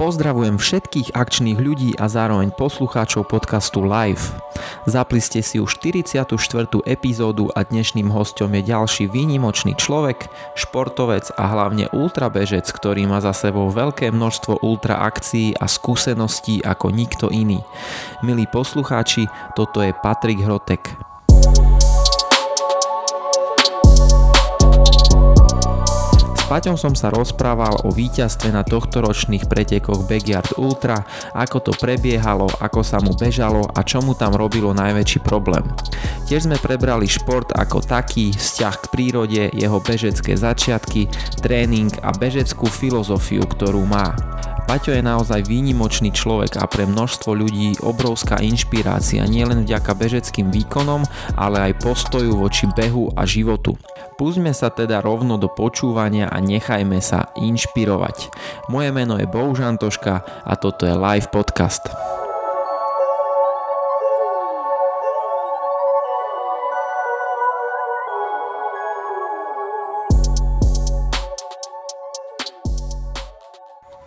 Pozdravujem všetkých akčných ľudí a zároveň poslucháčov podcastu Live. Zapli ste si už 44. epizódu a dnešným hostom je ďalší výnimočný človek, športovec a hlavne ultrabežec, ktorý má za sebou veľké množstvo ultra akcií a skúseností ako nikto iný. Milí poslucháči, toto je Patrik Hrotek. Paťom som sa rozprával o víťazstve na tohtoročných pretekoch Backyard Ultra, ako to prebiehalo, ako sa mu bežalo a čo mu tam robilo najväčší problém. Tiež sme prebrali šport ako taký, vzťah k prírode, jeho bežecké začiatky, tréning a bežeckú filozofiu, ktorú má. Paťo je naozaj výnimočný človek a pre množstvo ľudí obrovská inšpirácia nielen vďaka bežeckým výkonom, ale aj postoju voči behu a životu. Púsme sa teda rovno do počúvania a nechajme sa inšpirovať. Moje meno je Bohužan Toška a toto je live podcast.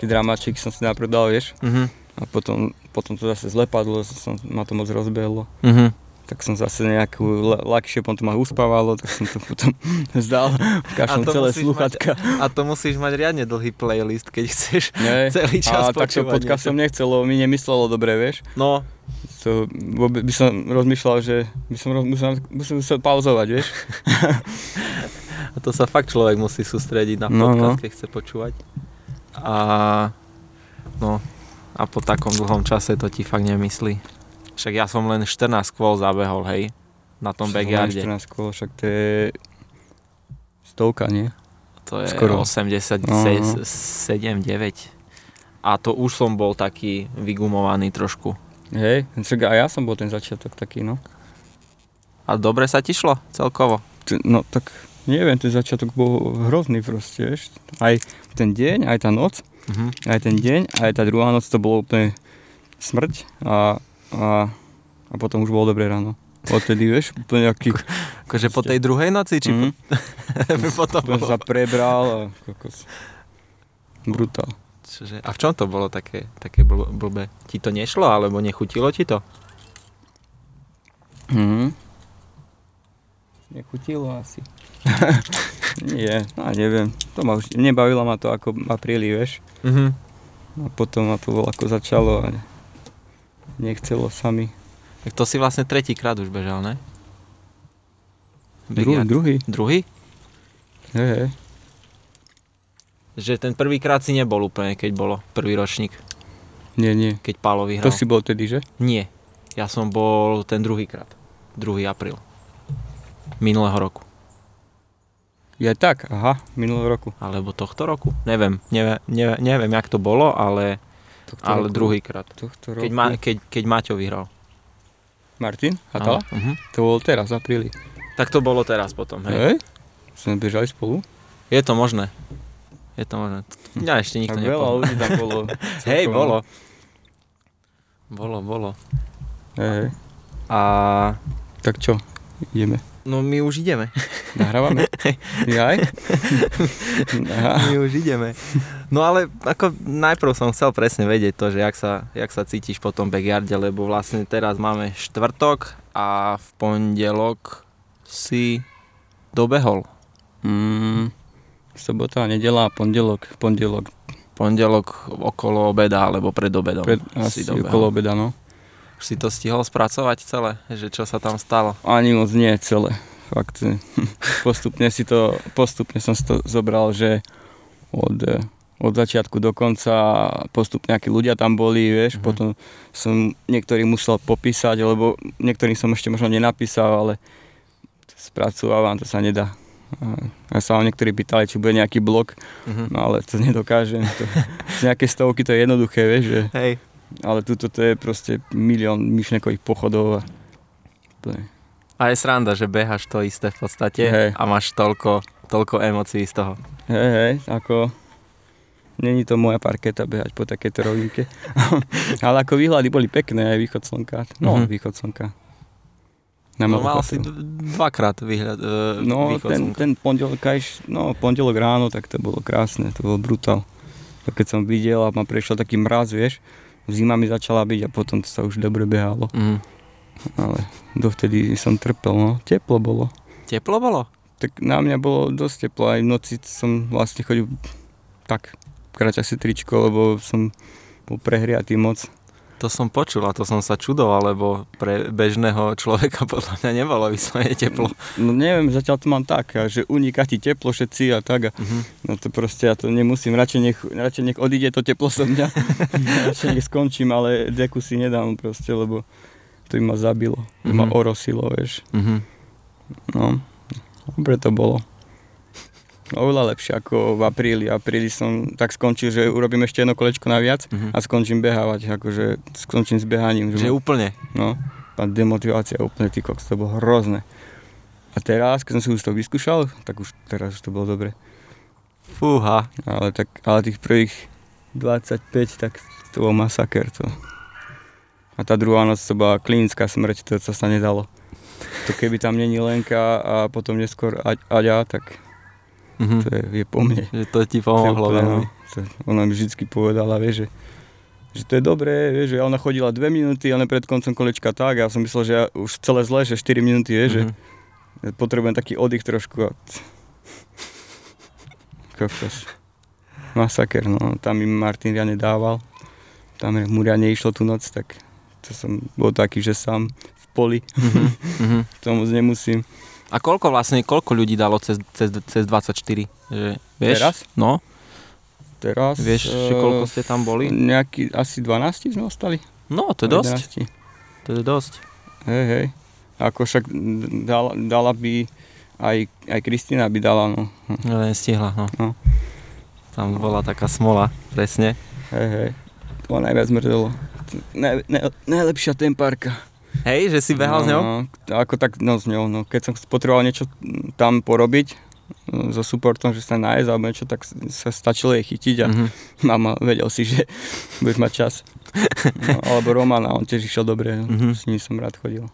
Keď dramačík som si najprv dal, vieš, Uh-huh. a potom, potom to zase zle padlo, som, ma to moc rozbehlo. Uh-huh tak som zase nejakú lakšie, potom to ma uspávalo, tak som to potom vzdal, kašlom celé sluchatka. Mať, a to musíš mať riadne dlhý playlist, keď chceš Nie, celý čas a takto podcast som nechcel, lebo mi nemyslelo dobre, vieš. No. To, by som rozmýšľal, že by som musel, musel, musel pauzovať, vieš. a to sa fakt človek musí sústrediť na podcast, no, no. keď chce počúvať. A no, a po takom dlhom čase to ti fakt nemyslí. Však ja som len 14 kôl zabehol, hej, na tom backyarde. 14 kôl, však to je stovka, nie? To je Skoro. 87, uh-huh. 9. A to už som bol taký vygumovaný trošku. Hej, však aj ja som bol ten začiatok taký, no. A dobre sa ti šlo celkovo? No tak neviem, ten začiatok bol hrozný proste, vieš. Aj ten deň, aj tá noc, uh-huh. aj ten deň, aj tá druhá noc to bolo úplne smrť a a, a potom už bolo dobré ráno. Odtedy, vieš, úplne nejaký... Ko, akože po tej druhej noci, či mm. po... potom bolo... sa prebral a kokos. Brutál. Čože, a v čom to bolo také, také bl- blbé? Ti to nešlo, alebo nechutilo ti to? Mhm. Nechutilo asi. Nie, no neviem. To ma už, nebavilo ma to ako apríli, vieš. Mhm. A potom ma to ako začalo a nechcelo sa mi. Tak to si vlastne tretíkrát už bežal, ne? Dru, druhý. Druhý? Hej, hej. Že ten prvýkrát si nebol úplne, keď bolo prvý ročník. Nie, nie. Keď Pálo vyhral. To si bol tedy, že? Nie. Ja som bol ten druhýkrát. 2. apríl. Minulého roku. Je tak, aha, minulého roku. Alebo tohto roku. Neviem, neviem, neviem, neviem jak to bolo, ale Tohto ale druhýkrát. Tohto roku. Keď, ma, keď, keď Maťo vyhral. Martin? Hatala? Uh-huh. To bolo teraz, v apríli. Tak to bolo teraz potom, hej. Hej? Sme bežali spolu? Je to možné. Je to možné. Ja ešte nikto nepovedal. Veľa ľudí tam bolo. hej, bolo. Bolo, bolo. Hej. A... Tak čo? Ideme. No my už ideme. Nahrávame? Jaj? my už ideme. No ale ako najprv som chcel presne vedieť to, že jak sa, jak sa cítiš po tom backyarde, lebo vlastne teraz máme štvrtok a v pondelok si dobehol. Mm, sobota, nedela, pondelok, pondelok. Pondelok okolo obeda, alebo pred obedom. Pred, asi dobehol. okolo obeda, no. Už si to stihol spracovať celé? Že čo sa tam stalo? Ani moc nie celé. Fakt, postupne si to, postupne som si to zobral, že od, od začiatku do konca postupne akí ľudia tam boli, vieš, mm-hmm. potom som niektorý musel popísať, lebo niektorým som ešte možno nenapísal, ale spracovávam, to sa nedá. Ja sa vám niektorí pýtali, či bude nejaký blog, mm-hmm. no ale to nedokážem. To, z nejaké stovky to je jednoduché, vieš, že Hej ale tuto to je proste milión myšnekových pochodov. A, a je sranda, že behaš to isté v podstate hey. a máš toľko, toľko emócií z toho. Hej, hej, ako... Není to moja parketa behať po takéto rovinke. ale ako výhľady boli pekné, aj východ slnka. No, mm-hmm. východ slnka. Na no mal si dvakrát výhľad, uh, no, východ ten, slnka. ten pondelok, no, pondelok ráno, tak to bolo krásne, to bol brutál. keď som videl a ma prešiel taký mraz, vieš, zima mi začala byť a potom to sa už dobre behalo. Mm. Ale dovtedy som trpel, no. Teplo bolo. Teplo bolo? Tak na mňa bolo dosť teplo, aj v noci som vlastne chodil tak, kráťa si tričko, lebo som bol prehriatý moc. To som počul a to som sa čudoval, lebo pre bežného človeka podľa mňa nebolo vyslovene teplo. No neviem, zatiaľ to mám tak, že uniká ti teplo všetci a tak. A, Mhm. No to proste ja to nemusím, radšej nech, radšej nech odíde to teplo so mňa. radšej nech skončím, ale deku si nedám proste, lebo to by ma zabilo, to ma Mhm. orosilo, vieš. Mhm. No, dobre to bolo. Oveľa lepšie ako v apríli. Apríli som tak skončil, že urobím ešte jedno kolečko naviac Mhm. a skončím behávať, akože skončím s behaním. Že ma- úplne. No, tá demotivácia úplne, ty koks, to bolo hrozné. A teraz, keď som si už to vyskúšal, tak už teraz už to bolo dobre. Fúha. Ale, tak, ale tých prvých 25, tak to bol masaker. To. A tá druhá noc to bola klinická smrť, to, sa nedalo. To keby tam není Lenka a potom neskôr Aďa, tak Mhm. to je, je po mne. Že to ti pomohlo veľmi. no. Ona mi vždy povedala, vieš, že, že to je dobré, vieš, že ona chodila 2 minúty, ale pred koncom kolečka tak, a ja som myslel, že ja už celé zle, že 4 minúty, vieš, že Mhm. ja potrebujem taký oddych trošku a... Kokos. Masaker, no, tam mi Martin riadne dával, tam mu riadne išlo tú noc, tak to som bol taký, že sám v poli, Mhm. Mhm. to moc nemusím. A koľko vlastne, koľko ľudí dalo cez, cez, cez 24? Že, vieš? Teraz? No, Teraz... vieš, že eh, koľko ste tam boli? Nejaký, asi 12 sme ostali. No, to je dosť. 11. To je dosť. Hej, hej. Ako však dala, dala by, aj, aj Kristina by dala, no. No, nestihla, no. No. Tam bola taká smola, presne. Hej, hej. To najviac mrzelo. Naj, naj, najlepšia tempárka. Hej, že si behal s ňou? No, ako tak, no s ňou, no. Keď som potreboval niečo tam porobiť, no, so supportom, že sa nájsť alebo niečo, tak sa stačilo jej chytiť a Mhm. mama vedel si, že budeš mať čas. No, alebo Romana, on tiež išiel dobre, Mhm. s ním som rád chodil.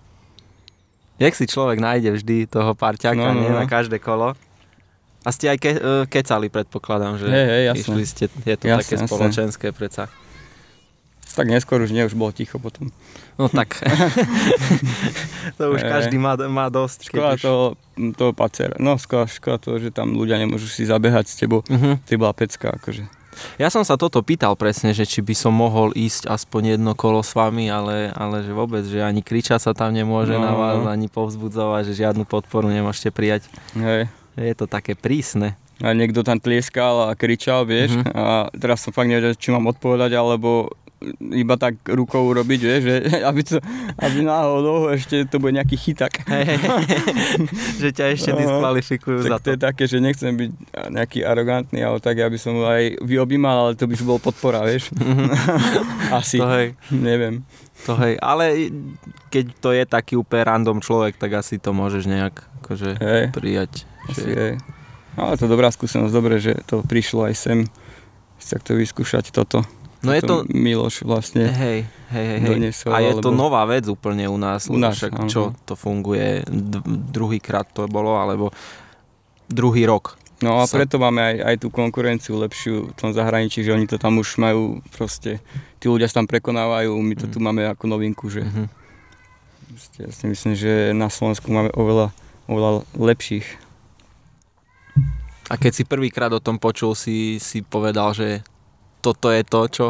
Jak si človek nájde vždy toho parťaka, No, no, nie, no. na každé kolo. A ste aj ke, e, kecali, predpokladám, že Hej, hej, jasné. išli ste, je to Jasné, také jasné. spoločenské predsa. Tak neskôr už nie, už bolo ticho potom. No tak, to už Hej. každý má, má dosť. Škoda už... toho, toho pacera. No, škoda, škoda toho, že tam ľudia nemôžu si zabehať s tebou. Mhm. To bola pecka, akože. Ja som sa toto pýtal presne, že či by som mohol ísť aspoň jedno kolo s vami, ale, ale že vôbec, že ani kričať sa tam nemôže No, na vás, no. ani povzbudzovať, že žiadnu podporu nemôžete prijať. Hej. Je to také prísne. A niekto tam tlieskal a kričal, vieš. Mhm. Mm-hmm. A teraz som fakt nevedel, či mám odpovedať, alebo iba tak rukou urobiť, vieš, že, aby, to, aby náhodou ešte to bude nejaký chytak. Hej, hej, hej. že ťa ešte diskvalifikujú za Tak to to. je také, že nechcem byť nejaký arogantný, ale tak ja by som aj vyobímal, ale to by už bol podpora, vieš. Asi, To hej, neviem. to hej. Ale keď to je taký úplne random človek, tak asi to môžeš nejak akože Hej. prijať. Asi Že... je. Ale to je dobrá skúsenosť, dobre, že to prišlo aj sem. Chce to vyskúšať toto. No je to, Miloš vlastne. hej, hej, hej, doniesol, A je to alebo- nová vec úplne u nás. U nás, však áno. čo to funguje, d- druhýkrát to bolo, alebo druhý rok. No a sa- preto máme aj, aj tú konkurenciu lepšiu v tom zahraničí, že oni to tam už majú proste, tí ľudia sa tam prekonávajú, my to Mm. tu máme ako novinku, že Mhm. proste, ja si myslím, že na Slovensku máme oveľa, oveľa lepších. A keď si prvýkrát o tom počul, si, si povedal, že toto je to, čo,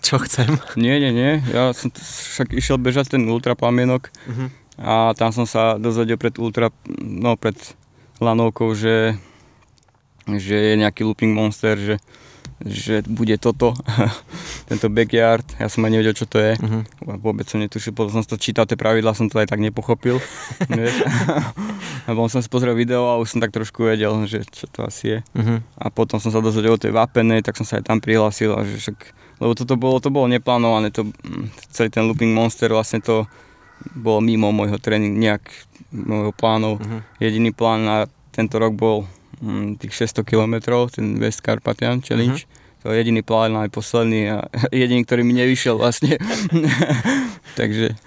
čo chcem. Nie, nie, nie, ja som však išiel bežať ten ultra plamienok Mhm. a tam som sa dozvedel pred ultra, no pred lanovkou, že, že je nejaký looping monster, že, že bude toto, tento backyard, ja som aj nevedel, čo to je. Mhm. Vôbec som netušil, potom som to čítal, tie pravidlá som to aj tak nepochopil. vieš. a potom som si pozrel video a už som tak trošku vedel, že čo to asi je. Mhm. A potom som sa dozvedel o tej vápenej, tak som sa aj tam prihlásil. A že však, lebo toto bolo, to bolo neplánované, to, mm, celý ten looping monster vlastne to bolo mimo môjho tréning, nejak môjho plánov. Mhm. Jediný plán na tento rok bol tých 600 km, ten West Carpathian Challenge. To je jediný plán, aj posledný a jediný, ktorý mi nevyšiel vlastne. Takže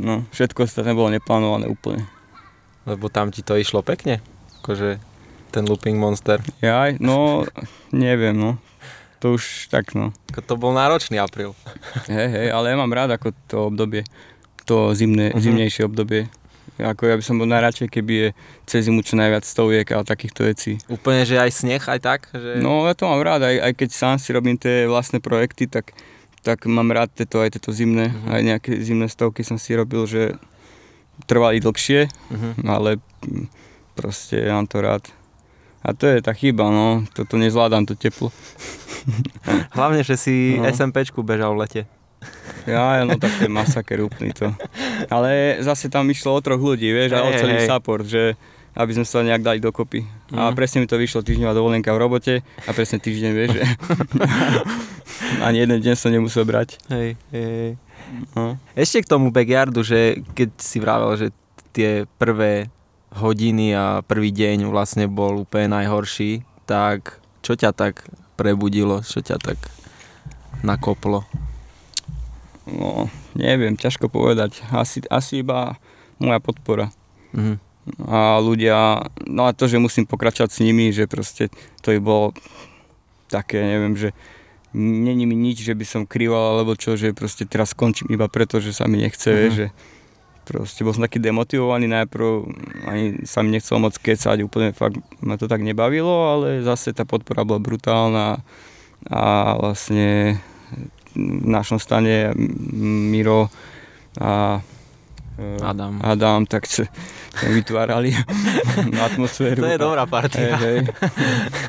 no, všetko ostatné bolo neplánované úplne. Lebo tam ti to išlo pekne. Akože ten looping monster. Ja no, neviem, no. to už tak no. To bol náročný apríl. Hej, hej, ale ja mám rád ako to obdobie, to zimné, uh-huh. zimnejšie obdobie. Ako ja by som bol najradšej, keby je cez zimu čo najviac stoviek a takýchto vecí. Úplne, že aj sneh, aj tak? Že... No ja to mám rád, aj, aj keď sám si robím tie vlastné projekty, tak, tak mám rád tieto, aj tieto zimné, uh-huh. aj nejaké zimné stovky som si robil, že trvali dlhšie, uh-huh. ale proste ja mám to rád. A to je tá chyba, no, toto nezvládam, to teplo. Hlavne, že si no. SMPčku bežal v lete. Ja, no tak to je masaker úplný to. Ale zase tam išlo o troch ľudí, vieš, hey, a o celý hey. support, že aby sme sa nejak dali dokopy. Mm. A mhm. presne mi to vyšlo týždňová dovolenka v robote a presne týždeň, vieš, že ani jeden deň som nemusel brať. Hej, hej. No. Ešte k tomu backyardu, že keď si vravel, že tie prvé hodiny a prvý deň vlastne bol úplne najhorší, tak čo ťa tak prebudilo, čo ťa tak nakoplo? No, neviem, ťažko povedať. Asi, asi iba moja podpora. Mm-hmm. A ľudia, no a to, že musím pokračovať s nimi, že proste to je bolo také, neviem, že není mi nič, že by som krýval alebo čo, že proste teraz skončím iba preto, že sa mi nechce, mm-hmm. že proste bol som taký demotivovaný najprv, ani sa mi nechcel moc kecať, úplne fakt ma to tak nebavilo, ale zase tá podpora bola brutálna a vlastne v našom stane Miro a e, Adam. Adam, tak vytvárali atmosféru. To je dobrá partia. Hej, hej.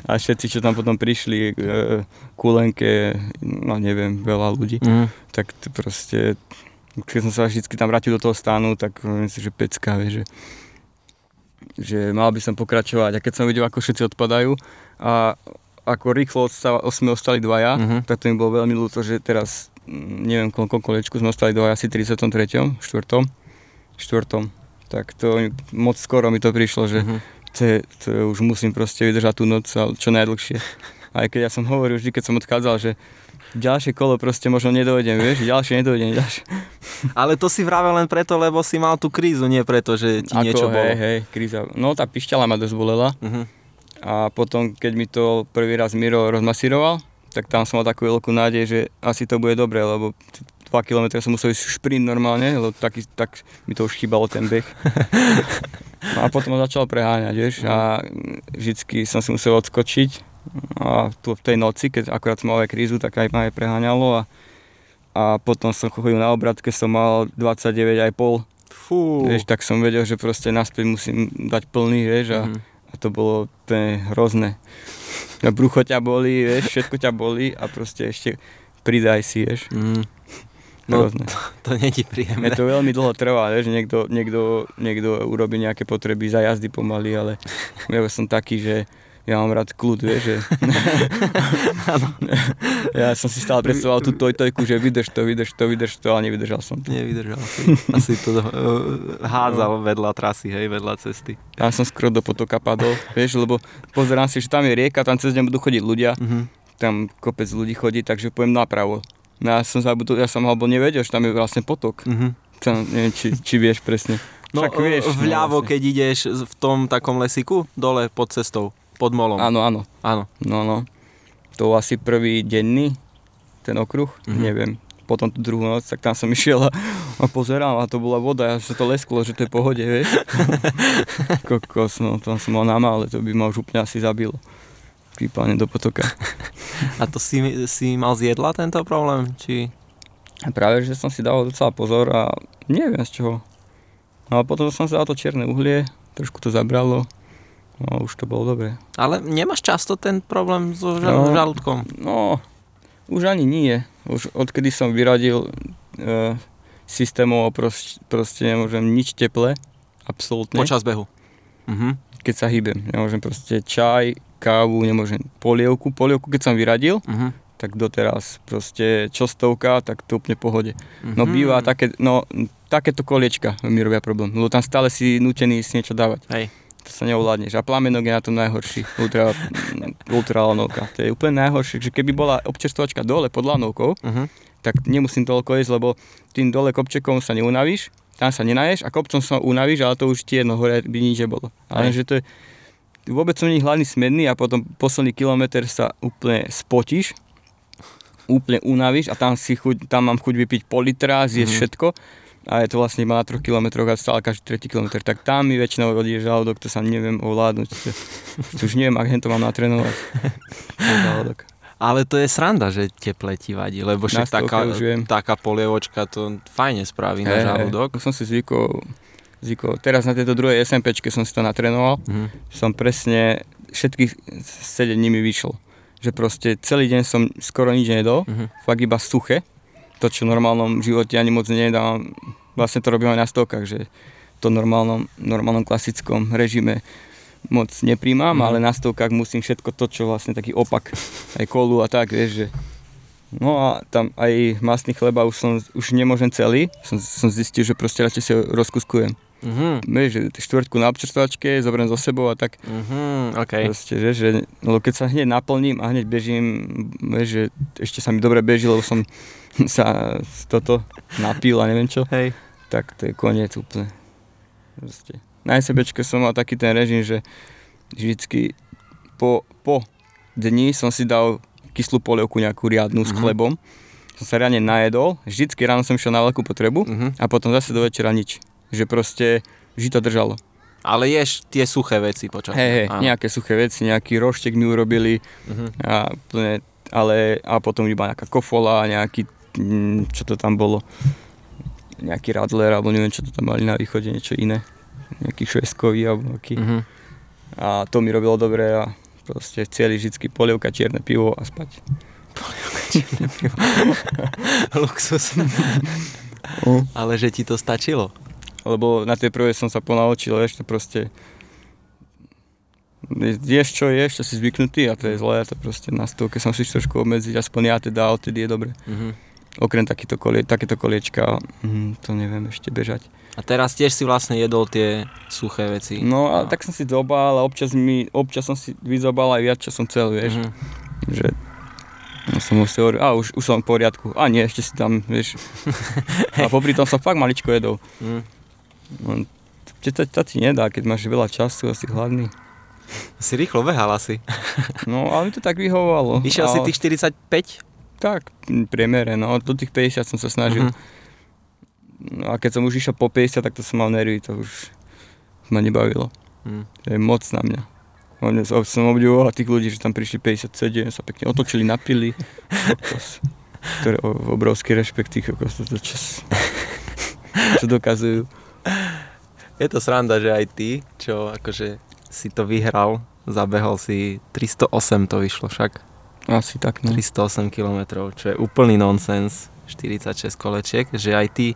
A všetci, čo tam potom prišli, e, kulenke, no neviem, veľa ľudí, mm. tak proste, keď som sa vždy tam vrátil do toho stánu, tak myslím, že pecka, vie, že, že mal by som pokračovať. A keď som videl, ako všetci odpadajú a ako rýchlo odstáva, sme ostali dvaja, uh-huh. tak to mi bolo veľmi ľúto, že teraz mm, neviem koľko kolečku sme ostali dvaja, asi 33. 4. 4. Tak to moc skoro mi to prišlo, že uh-huh. to, je, to je, už musím proste vydržať tú noc čo najdlhšie. Aj keď ja som hovoril vždy, keď som odchádzal, že ďalšie kolo proste možno nedojdem, vieš, ďalšie nedojdem, ďalšie. Ale to si vravel len preto, lebo si mal tú krízu, nie preto, že ti Ako, niečo hej, bolo. hej, kríza. No tá pišťala ma dosť bolela. Uh-huh a potom, keď mi to prvý raz Miro rozmasíroval, tak tam som mal takú veľkú nádej, že asi to bude dobré, lebo 2 km som musel ísť šprint normálne, lebo taký, tak mi to už chýbalo ten beh. No a potom ma začal preháňať, vieš, a vždycky som si musel odskočiť a tu v tej noci, keď akorát som mal aj krízu, tak aj ma aj preháňalo a, a potom som chodil na obratke, som mal 29,5 Fú. Vieš, tak som vedel, že proste naspäť musím dať plný, vieš, a, mm-hmm a to bolo úplne hrozné. A brucho ťa boli, vieš, všetko ťa boli a proste ešte pridaj si, vieš. Mm. No, hrozné. to, to není príjemné. Mne to veľmi dlho trvá, vieš, niekto, niekto, niekto urobí nejaké potreby za jazdy pomaly, ale ja som taký, že ja mám rád kľud, vieš, že... ja som si stále predstavoval tú tojtojku, že vydrž to, vydrž to, vydrž to, ale nevydržal som to. Nevydržal si. Asi to uh, hádzal no. vedľa trasy, hej, vedľa cesty. Ja som skoro do potoka padol, vieš, lebo pozerám si, že tam je rieka, tam cez ňu budú chodiť ľudia, uh-huh. tam kopec ľudí chodí, takže pojem napravo. No ja som zabudol, ja som alebo nevedel, že tam je vlastne potok. Uh-huh. Tam, neviem, či, či vieš presne. No, Však vieš, vľavo, no, vlastne. keď ideš v tom takom lesiku, dole pod cestou. Pod molom. Áno, áno. Áno. No, no. To asi prvý denný, ten okruh, mm-hmm. neviem. Potom tú druhú noc, tak tam som išiel a, a pozeral a to bola voda, sa to lesklo, že to je pohode, vieš. Kokos, no, tam som mal náma, ale to by ma už úplne asi zabilo. Pípanie do potoka. A to si, si mal z jedla tento problém, či... A práve, že som si dal docela pozor a neviem z čoho. No a potom som si dal to čierne uhlie, trošku to zabralo No, už to bolo dobre. Ale nemáš často ten problém so žal- no, žalúdkom? No, už ani nie. Už odkedy som vyradil e, systémov, proste, proste nemôžem nič teple, absolútne. Počas behu? Mhm. Keď sa hýbem. Nemôžem proste čaj, kávu, nemôžem polievku. Polievku, keď som vyradil, uh-huh. tak doteraz proste čo stovka, tak to úplne pohode. No býva také, no takéto koliečka mi robia problém, lebo tam stále si nutený si niečo dávať. Hej to sa neovládneš. A plamenok je na tom najhorší, ultra, ultra lanovka. To je úplne najhoršie, že keby bola občerstvovačka dole pod lanovkou, uh-huh. tak nemusím toľko jesť, lebo tým dole kopčekom sa neunavíš, tam sa nenaješ a kopcom sa unavíš, ale to už ti jedno hore by nič nebolo. Ale že to je, vôbec som není hladný smedný a potom posledný kilometr sa úplne spotíš, úplne unavíš a tam, si chuť, tam mám chuť vypiť pol litra, zjesť mm-hmm. všetko a je to vlastne iba na 3 km a stále každý tretí kilometr, tak tam mi väčšinou odíde žalúdok, to sa neviem ovládnuť. To, už neviem, ak to mám natrénovať. žalúdok. Ale to je sranda, že teple ti vadí, lebo však taká, taká polievočka to fajne spraví hey, na žalúdok. Hey, som si zvykol, zvykol, teraz na tejto druhej SMPčke som si to natrénoval, mm-hmm. som presne všetkých 7 dní mi vyšlo. Že proste celý deň som skoro nič nedol, mm-hmm. fakt iba suché, to, čo v normálnom živote ani moc nedávam. Vlastne to robím aj na stovkách, že to normálnom, normálnom klasickom režime moc nepríjmam, mm. ale na stovkách musím všetko to, čo vlastne taký opak, aj kolu a tak, vieš, že No a tam aj masný chleba už, som, už nemôžem celý, som, som zistil, že proste radšej si ho rozkuskujem. Mm-hmm. Vieš, že štvrtku na občerstvačke, zoberiem so sebou a tak. Mm-hmm, okay. Proste, že, že, no keď sa hneď naplním a hneď bežím, vieš, že ešte sa mi dobre beží, lebo som sa toto napil a neviem čo, Hej. Tak to je koniec úplne. Proste. Na SBčke som mal taký ten režim, že vždycky po, po dni som si dal kyslú polievku nejakú riadnu mm-hmm. s mhm. chlebom. Som sa riadne najedol, vždycky ráno som išiel na veľkú potrebu mm-hmm. a potom zase do večera nič. Že proste vždy to držalo. Ale ješ tie suché veci počas. Hej, hej, nejaké suché veci, nejaký roštek mi urobili uh-huh. a plne, ale a potom iba nejaká kofola, nejaký Mm, čo to tam bolo, nejaký radler, alebo neviem, čo to tam mali na východe, niečo iné. Nejaký šveskový, alebo aký. Uh-huh. A to mi robilo dobre a proste celý vždycky polievka, čierne pivo a spať. Polievka, čierne pivo. Luxus. Uh. Ale že ti to stačilo? Lebo na tej prvej som sa ponaučil, ešte proste ješ čo ješ, čo si zvyknutý a to je zlé, to proste na keď som si trošku obmedziť, aspoň ja teda, odtedy je dobre. Uh-huh okrem takéto, kolie, takéto koliečka, hm, to neviem ešte bežať. A teraz tiež si vlastne jedol tie suché veci. No a no. tak som si zobal a občas, mi, občas som si vyzobal aj viac, čo som chcel, vieš. Mm-hmm. Že ja som musel, a už, už som v poriadku. A nie, ešte si tam, vieš. a popri tom som fakt maličko jedol. Mm. No, to, to, to ti nedá, keď máš veľa času a si hladný. Si rýchlo behal asi. no, ale mi to tak vyhovovalo. Išiel ale... si tých 45 tak, priemere, no, do tých 50 som sa snažil. Mm-hmm. No a keď som už išiel po 50, tak to som mal nervy, to už ma nebavilo. Mm. To je moc na mňa. Som obdivoval tých ľudí, že tam prišli 57, sa pekne otočili, napili. Ktoré obrovský rešpekt tých kokos, to čo, čo dokazujú. Je to sranda, že aj ty, čo akože si to vyhral, zabehol si 308 to vyšlo však. Asi tak, no. 308 km, čo je úplný nonsens, 46 kolečiek, že aj ty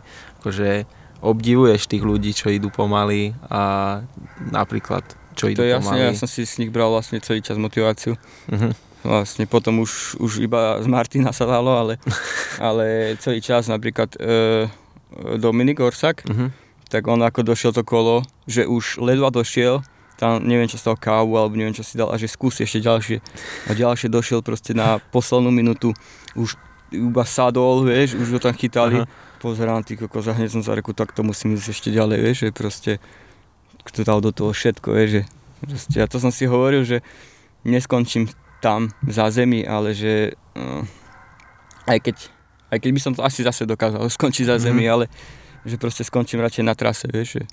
akože obdivuješ tých ľudí, čo idú pomaly a napríklad čo idú to je jasne, ja som si z nich bral vlastne celý čas motiváciu. Uh-huh. Vlastne potom už, už iba z Martina sa dalo, ale, ale celý čas napríklad e, Dominik Orsak, uh-huh. tak on ako došiel to kolo, že už ledva došiel, tam neviem čo stal kávu alebo neviem čo si dal a že skúsi ešte ďalšie. A ďalšie došiel proste na poslednú minútu, už iba sadol, vieš, už ho tam chytali. Aha. Pozerám ty kokos a hneď som sa reku, tak to musím ísť ešte ďalej, vieš, že proste kto dal do toho všetko, vieš, že proste, a to som si hovoril, že neskončím tam za zemi, ale že uh, aj keď aj keď by som to asi zase dokázal skončiť za zemi, mm-hmm. ale že proste skončím radšej na trase, vieš, že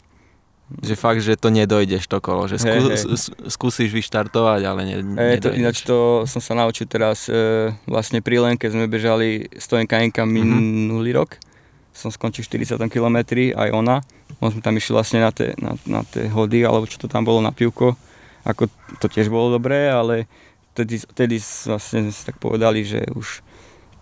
že fakt, že to nedojdeš to kolo, že skú, hey, hey. skúsiš vyštartovať, ale ne, hey, to, Ináč to som sa naučil teraz e, vlastne pri Lenke, sme bežali 100 NKNK mhm. minulý mm-hmm. rok. Som skončil 40 km, aj ona. On sme tam išli vlastne na tie, na, na tie hody, alebo čo to tam bolo na pivko. Ako to tiež bolo dobré, ale vtedy, vtedy vlastne si tak povedali, že už,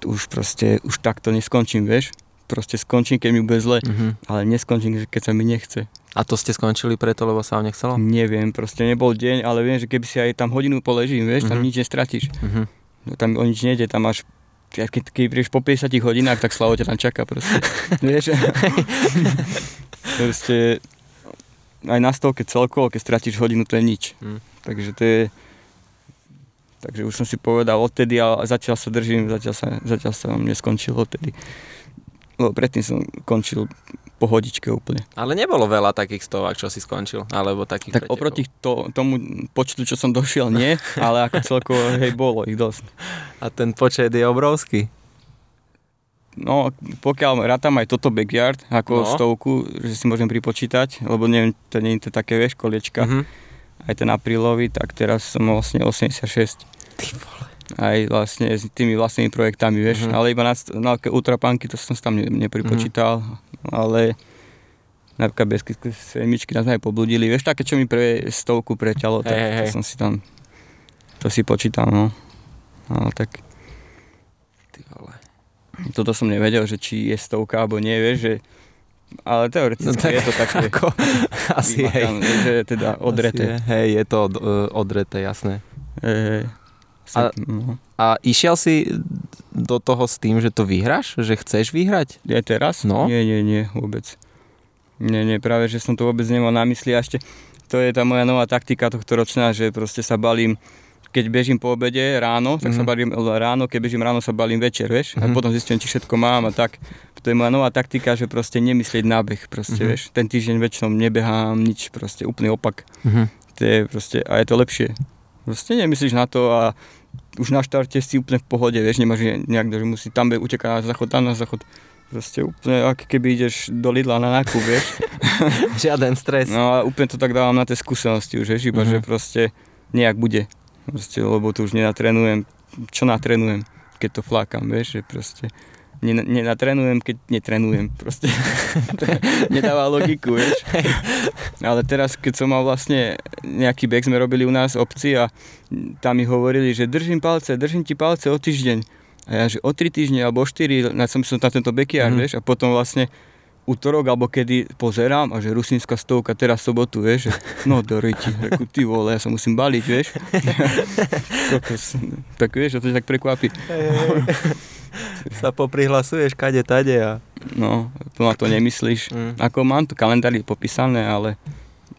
už proste, už takto neskončím, vieš. Proste skončím, keď mi bude zle, mm-hmm. ale neskončím, keď sa mi nechce. A to ste skončili preto, lebo sa vám nechcelo? Neviem, proste nebol deň, ale viem, že keby si aj tam hodinu poležím, vieš, uh-huh. tam mhm. nič nestratíš. No, tam o nič nejde, tam máš keď, keď prídeš po 50 hodinách, tak Slavo ťa tam čaká proste. vieš? proste aj na stovke celkovo, keď stratíš hodinu, to je nič. Mm. Takže to je... Takže už som si povedal odtedy a zatiaľ sa držím, zatiaľ sa, zatiaľ sa neskončil odtedy. Lebo predtým som končil pohodičke úplne. Ale nebolo veľa takých stovák, čo si skončil, alebo takých Tak pretekov. oproti to, tomu počtu, čo som došiel, nie, ale ako celkovo, hej, bolo ich dosť. A ten počet je obrovský. No, pokiaľ rátam aj toto backyard ako No. stovku, že si môžem pripočítať, lebo neviem, to nie je to také, vieš, koliečka, Mhm. aj ten aprílový, tak teraz som vlastne 86. Ty vole. Aj vlastne s tými vlastnými projektami, vieš, Mhm. ale iba na, na ultrapanky, to som tam ne, nepripočítal, ale napríklad bez semičky nás aj pobludili, vieš, také, čo mi pre stovku preťalo, tak to hej. som si tam, to si počítal, no. Ale tak Ty vole. toto som nevedel, že či je stovka alebo nie, vieš, že ale teoreticky No tak je to také Ako, asi hej. vymakané, že teda odreté. Asi je, hej, je to od, e, odreté, jasné. Hej, hej. A- no. A išiel si do toho s tým, že to vyhráš? Že chceš vyhrať? Je teraz? No. Nie, nie, nie, vôbec. Nie, nie, práve, že som to vôbec nemal na mysli a ešte to je tá moja nová taktika tohto ročná, že proste sa balím keď bežím po obede ráno, tak sa Mhm. balím ráno, keď bežím ráno, sa balím večer, vieš? A Mhm. potom zistím, či všetko mám a tak. To je moja nová taktika, že proste nemyslieť na beh, proste, Mhm. vieš? Ten týždeň väčšinou nebehám nič, proste úplný opak. Mhm. To je proste, a je to lepšie. Proste nemyslíš na to a už na štarte si úplne v pohode, vieš, nemáš nejak, že musí tam be- utekať na záchod, tam na záchod. Proste úplne, ako keby ideš do Lidla na nákup, vieš. Žiaden stres. No a úplne to tak dávam na tie skúsenosti už, vieš, iba, Mhm. že proste nejak bude. Proste, lebo tu už nenatrenujem, čo natrenujem, keď to flákam, vieš, že proste nenatrenujem, keď netrenujem, proste nedáva logiku, vieš. Ale teraz, keď som mal vlastne nejaký beh, sme robili u nás obci a tam mi hovorili, že držím palce, držím ti palce o týždeň. A ja, že o tri týždne alebo o štyri, na som na tento backyard, Mhm. vieš, a potom vlastne útorok alebo kedy pozerám a že rusínska stovka teraz sobotu, vieš, že no do ryti, reku, ty vole, ja sa musím baliť, vieš. Tak vieš, a to tak prekvapí. Sa poprihlasuješ kade tade a... No, to na to nemyslíš. Mm. Ako mám tu kalendári popísané, ale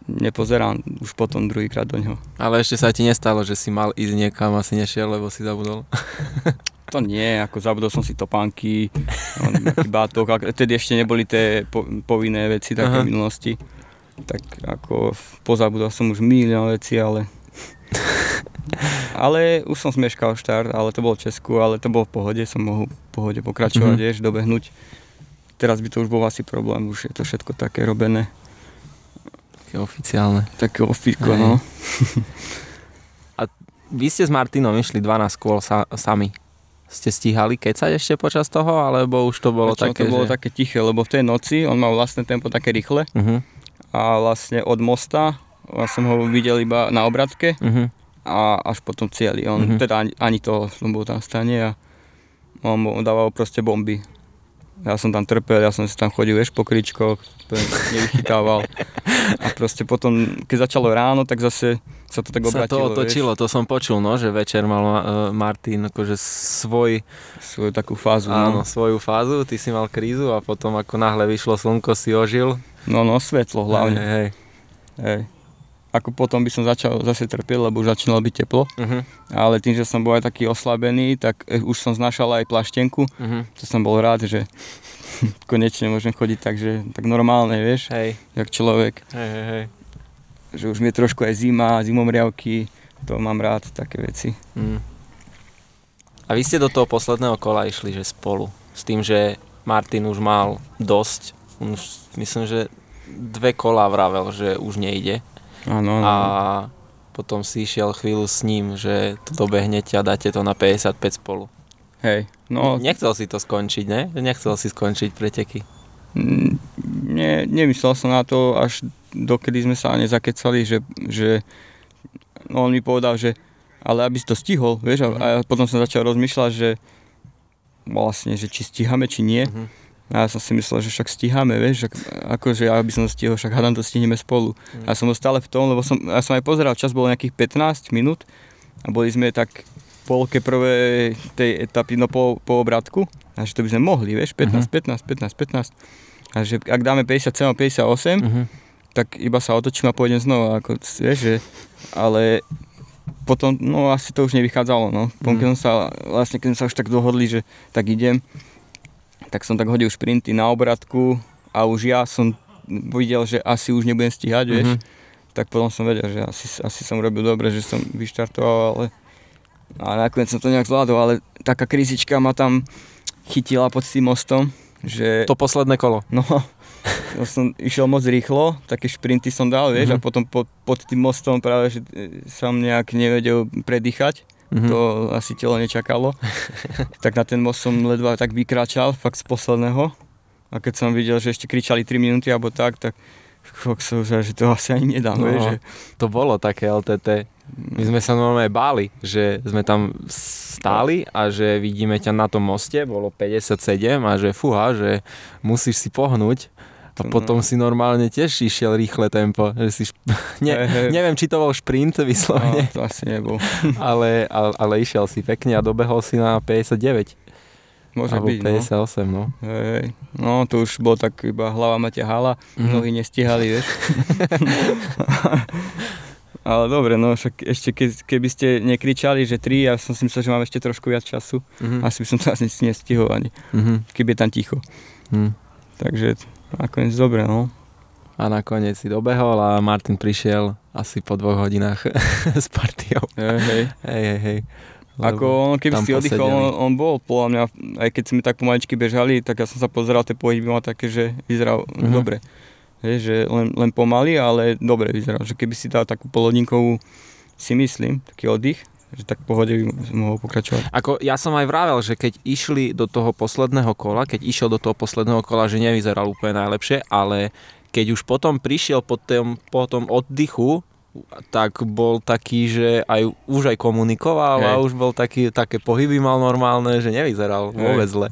nepozerám už potom druhýkrát do ňoho. Ale ešte sa ti nestalo, že si mal ísť niekam a si nešiel, lebo si zabudol. To nie, ako zabudol som si topánky, bátok, vtedy ešte neboli tie po, povinné veci také Aha. v minulosti. Tak ako pozabudol som už milión vecí, ale... ale už som zmeškal štart, ale to bolo v Česku, ale to bolo v pohode, som mohol v pohode pokračovať, Mhm. vieš, dobehnúť. Teraz by to už bol asi problém, už je to všetko také robené, Také oficiálne. také ofiko, Hej. no. Vy ste s Martinom išli 12 kôl sa, sami. Ste stíhali kecať ešte počas toho, alebo už to bolo Väčšinou také, to bolo že... také tiché, lebo v tej noci on mal vlastné tempo také rýchle Uh-huh, a vlastne od mosta ja som ho videl iba na obratke uh-huh. a až potom cieli. On Mhm. teda ani, ani to som bol tam stane a on, mu dával proste bomby. Ja som tam trpel, ja som si tam chodil, vieš, po kričkoch, nevychytával. A proste potom, keď začalo ráno, tak zase sa to tak Sa to obratilo, otočilo, to som počul, no, že večer mal uh, Martin akože svoj, vieš, svoju takú fázu. áno, No. svoju fázu, ty si mal krízu a potom ako náhle vyšlo slnko, si ožil. no, no, svetlo hlavne. Hej, hej. Hej. Ako potom by som začal zase trpieť, lebo už začínalo byť teplo. Uh-huh, Ale tým, že som bol aj taký oslabený, tak eh, už som znašal aj plaštenku. uh-huh. To som bol rád, že konečne môžem chodiť tak, že tak normálne, vieš, Hej, jak človek. hej, hej, hej. Že už mi je trošku aj zima, zimomriavky, to mám rád, také veci. Mm. A vy ste do toho posledného kola išli, že spolu. S tým, že Martin už mal dosť. Už, myslím, že dve kola vravel, že už nejde. Áno, áno. A potom si išiel chvíľu s ním, že to dobehnete a dáte to na 55 spolu. Hej, no, Nechcel si to skončiť, ne? Nechcel si skončiť preteky. mm, ne, nemyslel som na to, až dokedy sme sa nezakecali, že, že no on mi povedal, že ale aby si to stihol, vieš, a, a potom som začal rozmýšľať, že vlastne, že či stíhame, či nie. Mhm. A ja som si myslel, že však stíhame, vieš, že, akože ja by som stihol, však hádam to stihneme spolu. Mhm. A som bol stále v tom, lebo som, ja som aj pozeral, čas bol nejakých 15 minút a boli sme tak polke prvej tej etapy, no po, po obratku, a že to by sme mohli, vieš, 15, 15, 15, 15. A že ak dáme 57, 58, Mhm. tak iba sa otočím a pôjdem znova, ako, vieš, že, ale potom, no asi to už nevychádzalo, no. Potom, keď som sa, vlastne keď sme sa už tak dohodli, že tak idem, tak som tak hodil šprinty na obratku a už ja som videl, že asi už nebudem stíhať, vieš. Mhm. Tak potom som vedel, že asi, asi som robil dobre, že som vyštartoval, ale a nakoniec som to nejak zvládol, ale taká krízička ma tam chytila pod tým mostom, že... To posledné kolo. No, ja som išiel moc rýchlo, také šprinty som dal, vieš, mm-hmm. a potom pod, pod tým mostom práve, že som nejak nevedel predýchať. Mm-hmm. To asi telo nečakalo. tak na ten most som ledva tak vykráčal, fakt z posledného. A keď som videl, že ešte kričali 3 minúty alebo tak, tak som že to asi ani nedám. No, vieš, že... To bolo také LTT. My sme sa normálne báli, že sme tam stáli a že vidíme ťa na tom moste, bolo 57 a že fúha, že musíš si pohnúť. A potom no. si normálne tiež išiel rýchle tempo. Že si šp... ne, hey, hey. Neviem, či to bol šprint vyslovene. No, to asi nebol. ale, ale, ale išiel si pekne a dobehol si na 59. Môže Alebo byť, 58, no. no. Hej, no to už bolo tak iba hlava ma ťahala, mm-hmm. nohy nestihali, vieš. Ale dobre, no však ešte ke, keby ste nekričali, že 3, ja som si myslel, že mám ešte trošku viac času. Mm-hmm. Asi by som to asi nestihol ani, mm-hmm. keby je tam ticho. Mm. Takže nakoniec dobre, no. A nakoniec si dobehol a Martin prišiel asi po dvoch hodinách s partiou. Hej, hej. hej, hej, hej. Ako on, keby si oddychol, on, on bol podľa mňa, aj keď sme tak pomaličky bežali, tak ja som sa pozeral, tie pohyby mal také, že vyzeral mm-hmm. dobre. Hej, že len, len pomaly, ale dobre vyzeral. Že keby si dal takú polodinkovú, si myslím, taký oddych, že tak pohode by mohol pokračovať. Ako ja som aj vravel, že keď išli do toho posledného kola, keď išiel do toho posledného kola, že nevyzeral úplne najlepšie, ale keď už potom prišiel po tom, po tom oddychu, tak bol taký, že aj, už aj komunikoval Hej. a už bol taký, také pohyby mal normálne, že nevyzeral Hej. vôbec zle.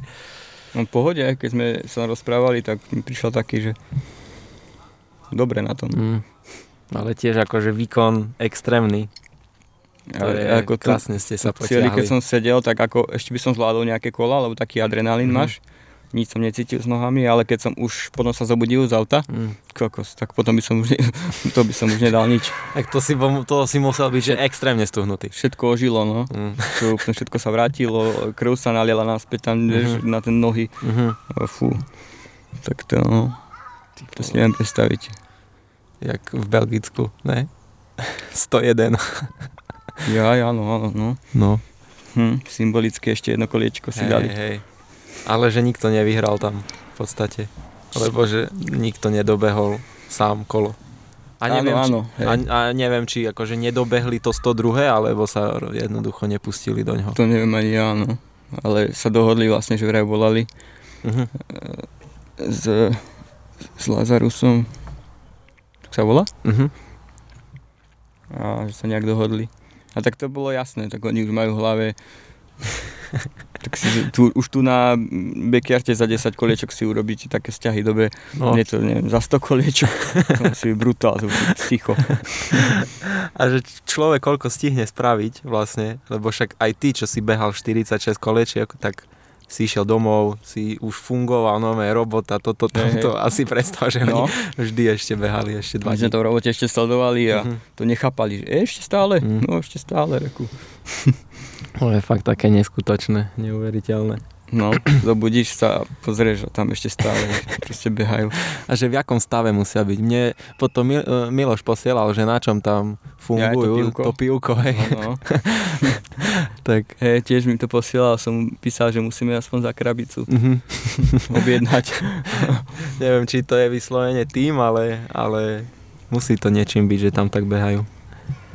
No v pohode, keď sme sa rozprávali, tak mi prišiel taký, že dobre na tom. Mm. Ale tiež akože výkon extrémny. Je, ako krásne ste sa potiahli. keď som sedel, tak ako ešte by som zvládol nejaké kola, lebo taký adrenalín mm. máš. Nič som necítil s nohami, ale keď som už potom sa zobudil z auta, mm. kokos, tak potom by som už, ne, to by som už nedal nič. Tak to si, to si musel byť, že extrémne stuhnutý. Všetko ožilo, no. Mm. To, úplne všetko sa vrátilo, krv sa naliela naspäť tam, mm-hmm. na ten nohy. Mm-hmm. Fú. Tak to, no. To si neviem predstaviť. Jak v Belgicku, ne? 101. ja, áno, áno, no. No. Hm, symbolicky ešte jedno koliečko si hej, dali. Hej. Ale že nikto nevyhral tam v podstate. Lebo že nikto nedobehol sám kolo. A neviem, áno, či, áno, a, a neviem, či akože nedobehli to 102, alebo sa jednoducho nepustili do ňoho. To neviem ani ja, no. Ale sa dohodli vlastne, že vraj volali uh-huh. z s Lazarusom, tak sa volá? Uh-huh. A že sa nejak dohodli. A tak to bolo jasné, tak oni už majú v hlave tak si tu, už tu na Bekiarte za 10 koliečok si urobíte také vzťahy dobe, no. nie to neviem, za 100 koliečok, to musí byť brutál, to ticho. A že človek koľko stihne spraviť vlastne, lebo však aj ty, čo si behal 46 koliečiek, tak si išiel domov, si už fungoval, nové robota, toto, toto, to, to asi predstav, že no. oni vždy ešte behali, ešte dva My sme to v robote ešte sledovali a uh-huh. to nechápali, že ešte stále, uh-huh. no ešte stále, reku. To je fakt také neskutočné, neuveriteľné. No, zobudíš sa a pozrieš a tam ešte stále proste behajú. A že v jakom stave musia byť. Mne potom e, Miloš posielal, že na čom tam fungujú. Ja, to pivko. To pivko hej. No, no. tak. Hej, tiež mi to posielal, som písal, že musíme aspoň za krabicu mm-hmm. objednať. Neviem, či to je vyslovene tým, ale, ale musí to niečím byť, že tam tak behajú.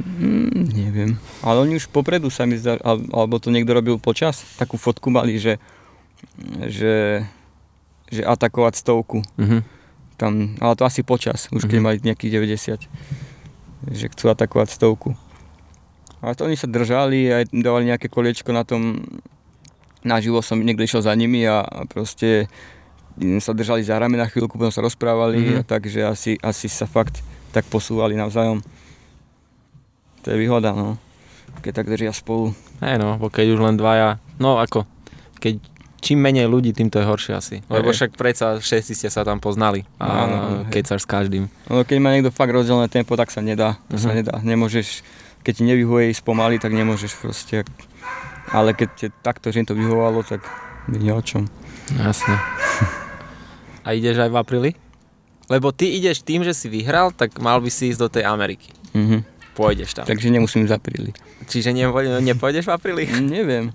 Mm, neviem. Ale oni už popredu sa mi zdá, alebo to niekto robil počas, takú fotku mali, že, že, že atakovať stovku. Mm-hmm. Tam, ale to asi počas, už mm-hmm. keď mhm. mali nejakých 90. Že chcú atakovať stovku. Ale to oni sa držali, aj dávali nejaké koliečko na tom, naživo som niekto išiel za nimi a, a proste sa držali za rame na chvíľku, potom sa rozprávali, mm-hmm. a takže asi, asi sa fakt tak posúvali navzájom. To je výhoda, no. Keď tak držia spolu. Hej no, bo keď už len dvaja, no ako, keď čím menej ľudí, tým to je horšie asi. Lebo však predsa všetci ste sa tam poznali a no, no, keď sa s každým. No keď má niekto fakt rozdielne tempo, tak sa nedá. To uh-huh. sa mhm. nedá. Nemôžeš, keď ti nevyhuje ísť pomaly, tak nemôžeš proste. Ale keď ti takto, že im to vyhovalo, tak nie o čom. Jasne. A ideš aj v apríli? Lebo ty ideš tým, že si vyhral, tak mal by si ísť do tej Ameriky. Uh-huh. Pôjdeš tam. Takže nemusím ísť v apríli. Čiže ne, nepôjdeš v apríli? neviem,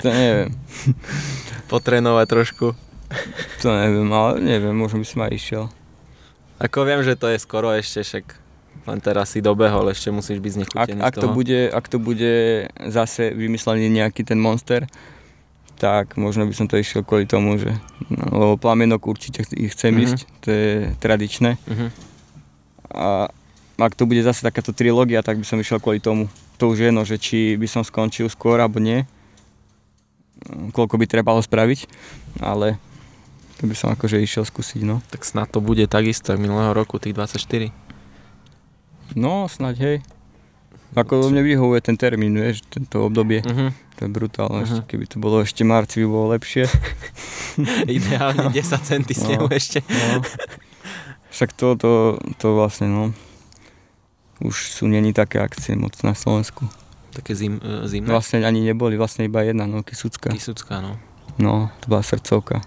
to neviem. Potrénovať trošku. To neviem, ale neviem, možno by som aj išiel. Ako viem, že to je skoro ešte, však len teraz si dobehol, ešte musíš byť znechutený ak, ak. To bude, ak to bude zase vymyslený nejaký ten monster, tak možno by som to išiel kvôli tomu, že no, lebo plamienok určite ich chcem Mhm. ísť, to je tradičné. Mhm. A ak to bude zase takáto trilógia, tak by som išiel kvôli tomu. To už je jedno, že či by som skončil skôr alebo nie. Koľko by trebalo spraviť, ale to by som akože išiel skúsiť, no. Tak snad to bude takisto, ako minulého roku, tých 24. No, snáď hej. Ako mne vyhovuje ten termín, vieš, tento obdobie. Mhm. To je brutálne, Mhm. ešte, keby to bolo ešte marci, by bolo lepšie. Ideálne 10 centy snehu No. ešte. No. Však to, to, to vlastne, no, už sú není také akcie moc na Slovensku. Také zim, e, zimné. Vlastne ani neboli, vlastne iba jedna, no, Kisucka. Kisucká, no. No, to bola srdcovka.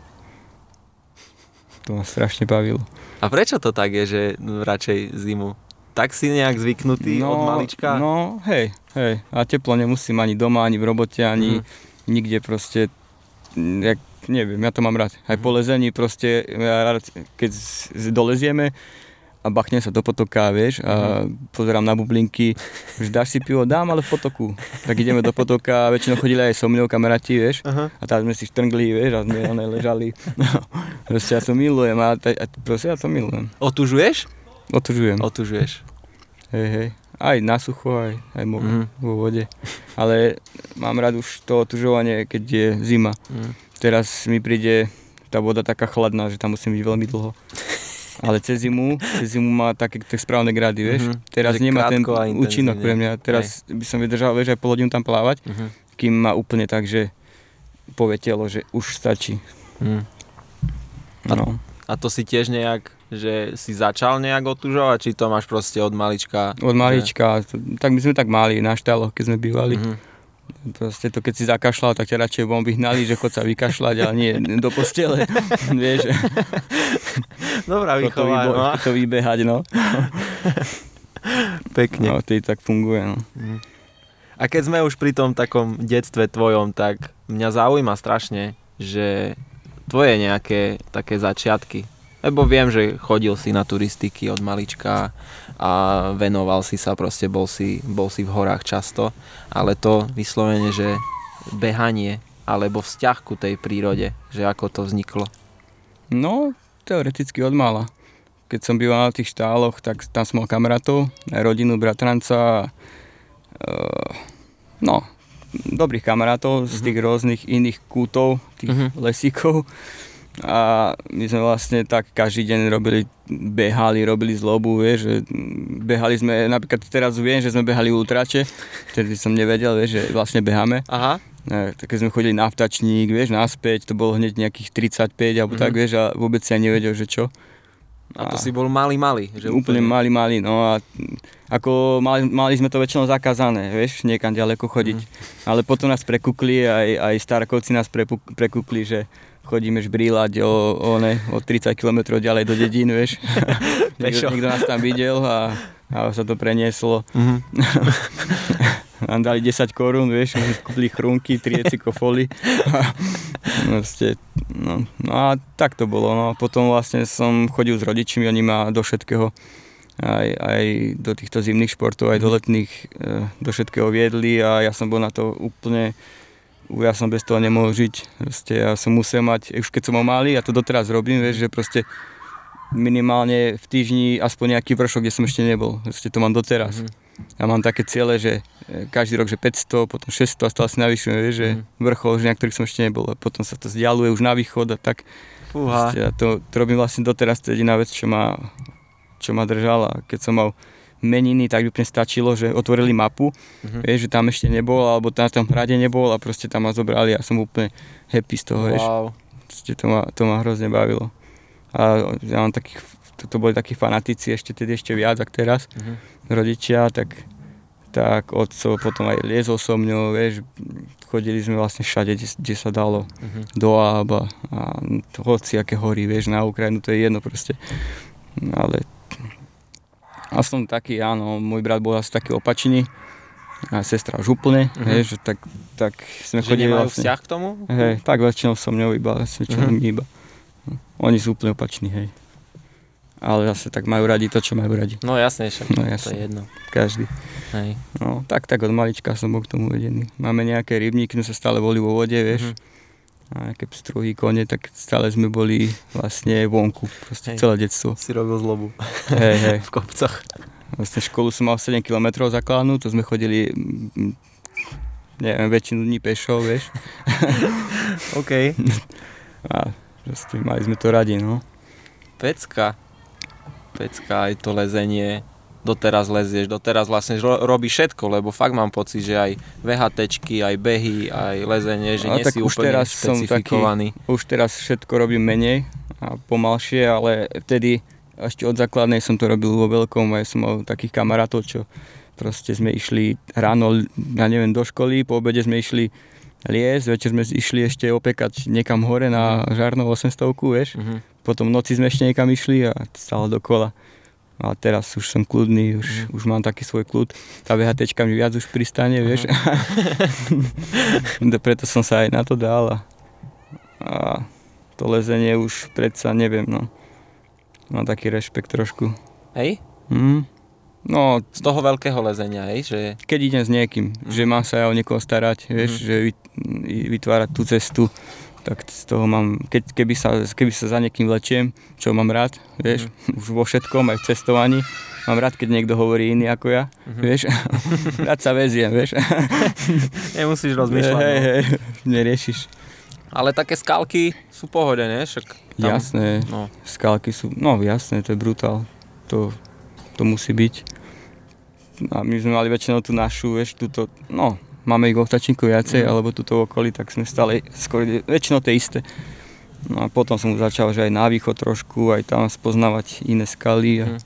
To ma strašne bavilo. A prečo to tak je, že radšej zimu? Tak si nejak zvyknutý od malička? No, hej, hej. A teplo nemusím ani doma, ani v robote, ani Mhm. nikde proste, mm, jak, neviem, ja to mám rád. Aj Mhm. po lezení proste, ja rád, keď dolezieme a bachne sa do potoka, vieš, a Mhm. pozerám na bublinky, že dáš si pivo, dám, ale v potoku. Tak ideme do potoka, väčšinou chodili aj so mnou kamaráti, vieš, Aha. a tam sme si štrngli, vieš, a sme one ležali. proste ja to milujem, a, ta- a proste ja to milujem. Otužuješ? Otužujem. Otužuješ. Hej, hej. Aj na sucho, aj, aj mo- Mhm. vo vode. Ale mám rád už to otužovanie, keď je zima. Mhm. Teraz mi príde tá voda taká chladná, že tam musím byť veľmi dlho. Ale cez zimu, cez zimu má také tie správne grady, vieš. Mhm. Teraz Že nemá ten účinok pre mňa. Teraz by som vydržal, vieš, aj pol hodinu tam plávať, Mhm. kým má úplne tak, že povie telo, že už stačí. Mhm. A- No. A to si tiež nejak, že si začal nejak otužovať, či to máš proste od malička? Od malička, to- tak my sme tak mali na štáloch, keď sme bývali. Mhm. Proste to, keď si zakašľal, tak ťa radšej von vyhnali, že chod sa vykašľať, ale nie do postele. Vieš, Dobrá to, výchova, vybo- no. to vybehať, no. Pekne. No, tý tak funguje, no. A keď sme už pri tom takom detstve tvojom, tak mňa zaujíma strašne, že tvoje nejaké také začiatky. Lebo viem, že chodil si na turistiky od malička a venoval si sa, proste bol si, bol si v horách často, ale to vyslovene, že behanie alebo vzťah ku tej prírode, že ako to vzniklo. No, teoreticky od mala. Keď som býval na tých štáloch, tak tam som mal kamarátov, rodinu, bratranca. Uh, no, dobrých kamarátov z tých rôznych iných kútov, tých Mhm. lesíkov. A my sme vlastne tak každý deň robili, behali, robili zlobu, vieš, že behali sme, napríklad teraz viem, že sme behali ultrače, vtedy som nevedel, vieš, že vlastne beháme. Aha. Ne, tak keď sme chodili na vtačník, vieš, naspäť, to bolo hneď nejakých 35 alebo Mhm. tak, vieš, a vôbec ani nevedel, že čo. A to si bol malý, malý. Že úplne malý, malý, no a ako mali, mali sme to väčšinou zakázané, vieš, niekam ďaleko chodiť. Ale potom nás prekúkli, aj, aj starkovci nás prepu, prekúkli, že chodíme žbrílať o, o, ne, o 30 km ďalej do dedín, vieš. Niekto, niekto nás tam videl a, a sa to prenieslo. Mhm. nám dali 10 korún, vieš, kúpili chrúnky, tri ecykofoly. no, ste, no, no a tak to bolo. No. Potom vlastne som chodil s rodičmi, oni ma do všetkého, aj, aj do týchto zimných športov, aj do letných, eh, do všetkého viedli a ja som bol na to úplne, ja som bez toho nemohol žiť. Proste ja som musel mať, už keď som ho malý, a to doteraz robím, vieš, že proste minimálne v týždni aspoň nejaký vršok, kde som ešte nebol. Proste to mám doteraz. Mhm. Ja mám také ciele, že e, každý rok, že 500, potom 600 a stále si navyšujem, vieš, že Mhm. vrchol, že na ktorých som ešte nebol. A potom sa to vzdialuje už na východ a tak. Proste Ja to, to robím vlastne doteraz, to je jediná vec, čo ma, čo ma držala. Keď som mal meniny, tak by stačilo, že otvorili mapu, Mhm. vieš, že tam ešte nebol, alebo na tom hrade nebol a proste tam ma zobrali a som úplne happy z toho, vieš. Wow. Proste to ma, to ma hrozne bavilo. A ja mám takých, to, to boli takí fanatici ešte tedy ešte viac, ako teraz Mhm. rodičia, tak, tak otco potom aj liezol so mňou, vieš, chodili sme vlastne všade, kde, kde sa dalo, Mhm. do Ába a hoci aké hory, vieš, na Ukrajinu, to je jedno proste. Ale, A som taký, áno, môj brat bol asi taký opačný a sestra už úplne, uh-huh. hej, že tak, tak sme že chodili vlastne. vzťah k tomu? Hej, tak väčšinou som ňou iba, väčšinou uh-huh. iba. Oni sú úplne opační, hej. Ale zase tak majú radi to, čo majú radi. No jasne, však no, jasne. to je jedno. Každý. Hej. No, tak, tak od malička som bol k tomu vedený. Máme nejaké rybníky, sme sa stále boli vo vode, vieš. Uh-huh. A nejaké pstruhy, kone, tak stále sme boli vlastne vonku, proste hej. celé detstvo. Si robil zlobu. Hej, hej. v kopcoch. Vlastne školu som mal 7 km základnú, to sme chodili neviem, väčšinu dní pešo, vieš. OK. A proste mali sme to radi, no. Pecka. Pecka, aj to lezenie. Doteraz lezieš, doteraz vlastne ro- robíš všetko, lebo fakt mám pocit, že aj VHTčky, aj behy, aj lezenie, že nie si už úplne teraz špecifikovaný. Som taký, už teraz všetko robím menej a pomalšie, ale vtedy ešte od základnej som to robil vo veľkom a ja som mal takých kamarátov, čo proste sme išli ráno, ja neviem, do školy, po obede sme išli liesť, večer sme išli ešte opekať niekam hore na žárnou 800, vieš. Uh-huh. Potom v noci sme ešte niekam išli a stále dokola. A teraz už som kľudný, už, uh-huh. už mám taký svoj kľud. Tá VHT mi viac už pristane, vieš. Uh-huh. Preto som sa aj na to dal a, a to lezenie už predsa neviem, no. Mám taký rešpekt trošku. Hej? Mm. No, z toho veľkého lezenia, hej? Že... Keď idem s niekým, mm. že mám sa ja o niekoho starať, vieš, mm. že vytvárať tú cestu, tak z toho mám, keď, keby, sa, keby sa za niekým vlečiem, čo mám rád, vieš, mm. už vo všetkom, aj v cestovaní, mám rád, keď niekto hovorí iný ako ja, mm-hmm. vieš, rád sa veziem, vieš. Nemusíš rozmýšľať. Hej, no. hej, neriešiš. Ale také skalky sú pohode, ne? Však tam, jasné, no. skalky sú, no jasné, to je brutál. To, to musí byť. A my sme mali väčšinou tú našu, vieš, túto, no, máme ich ovtačníkov viacej, mm. alebo túto okolí, tak sme stále skôr, väčšinou tie isté. No a potom som začal, že aj na východ trošku, aj tam spoznávať iné skaly a mm.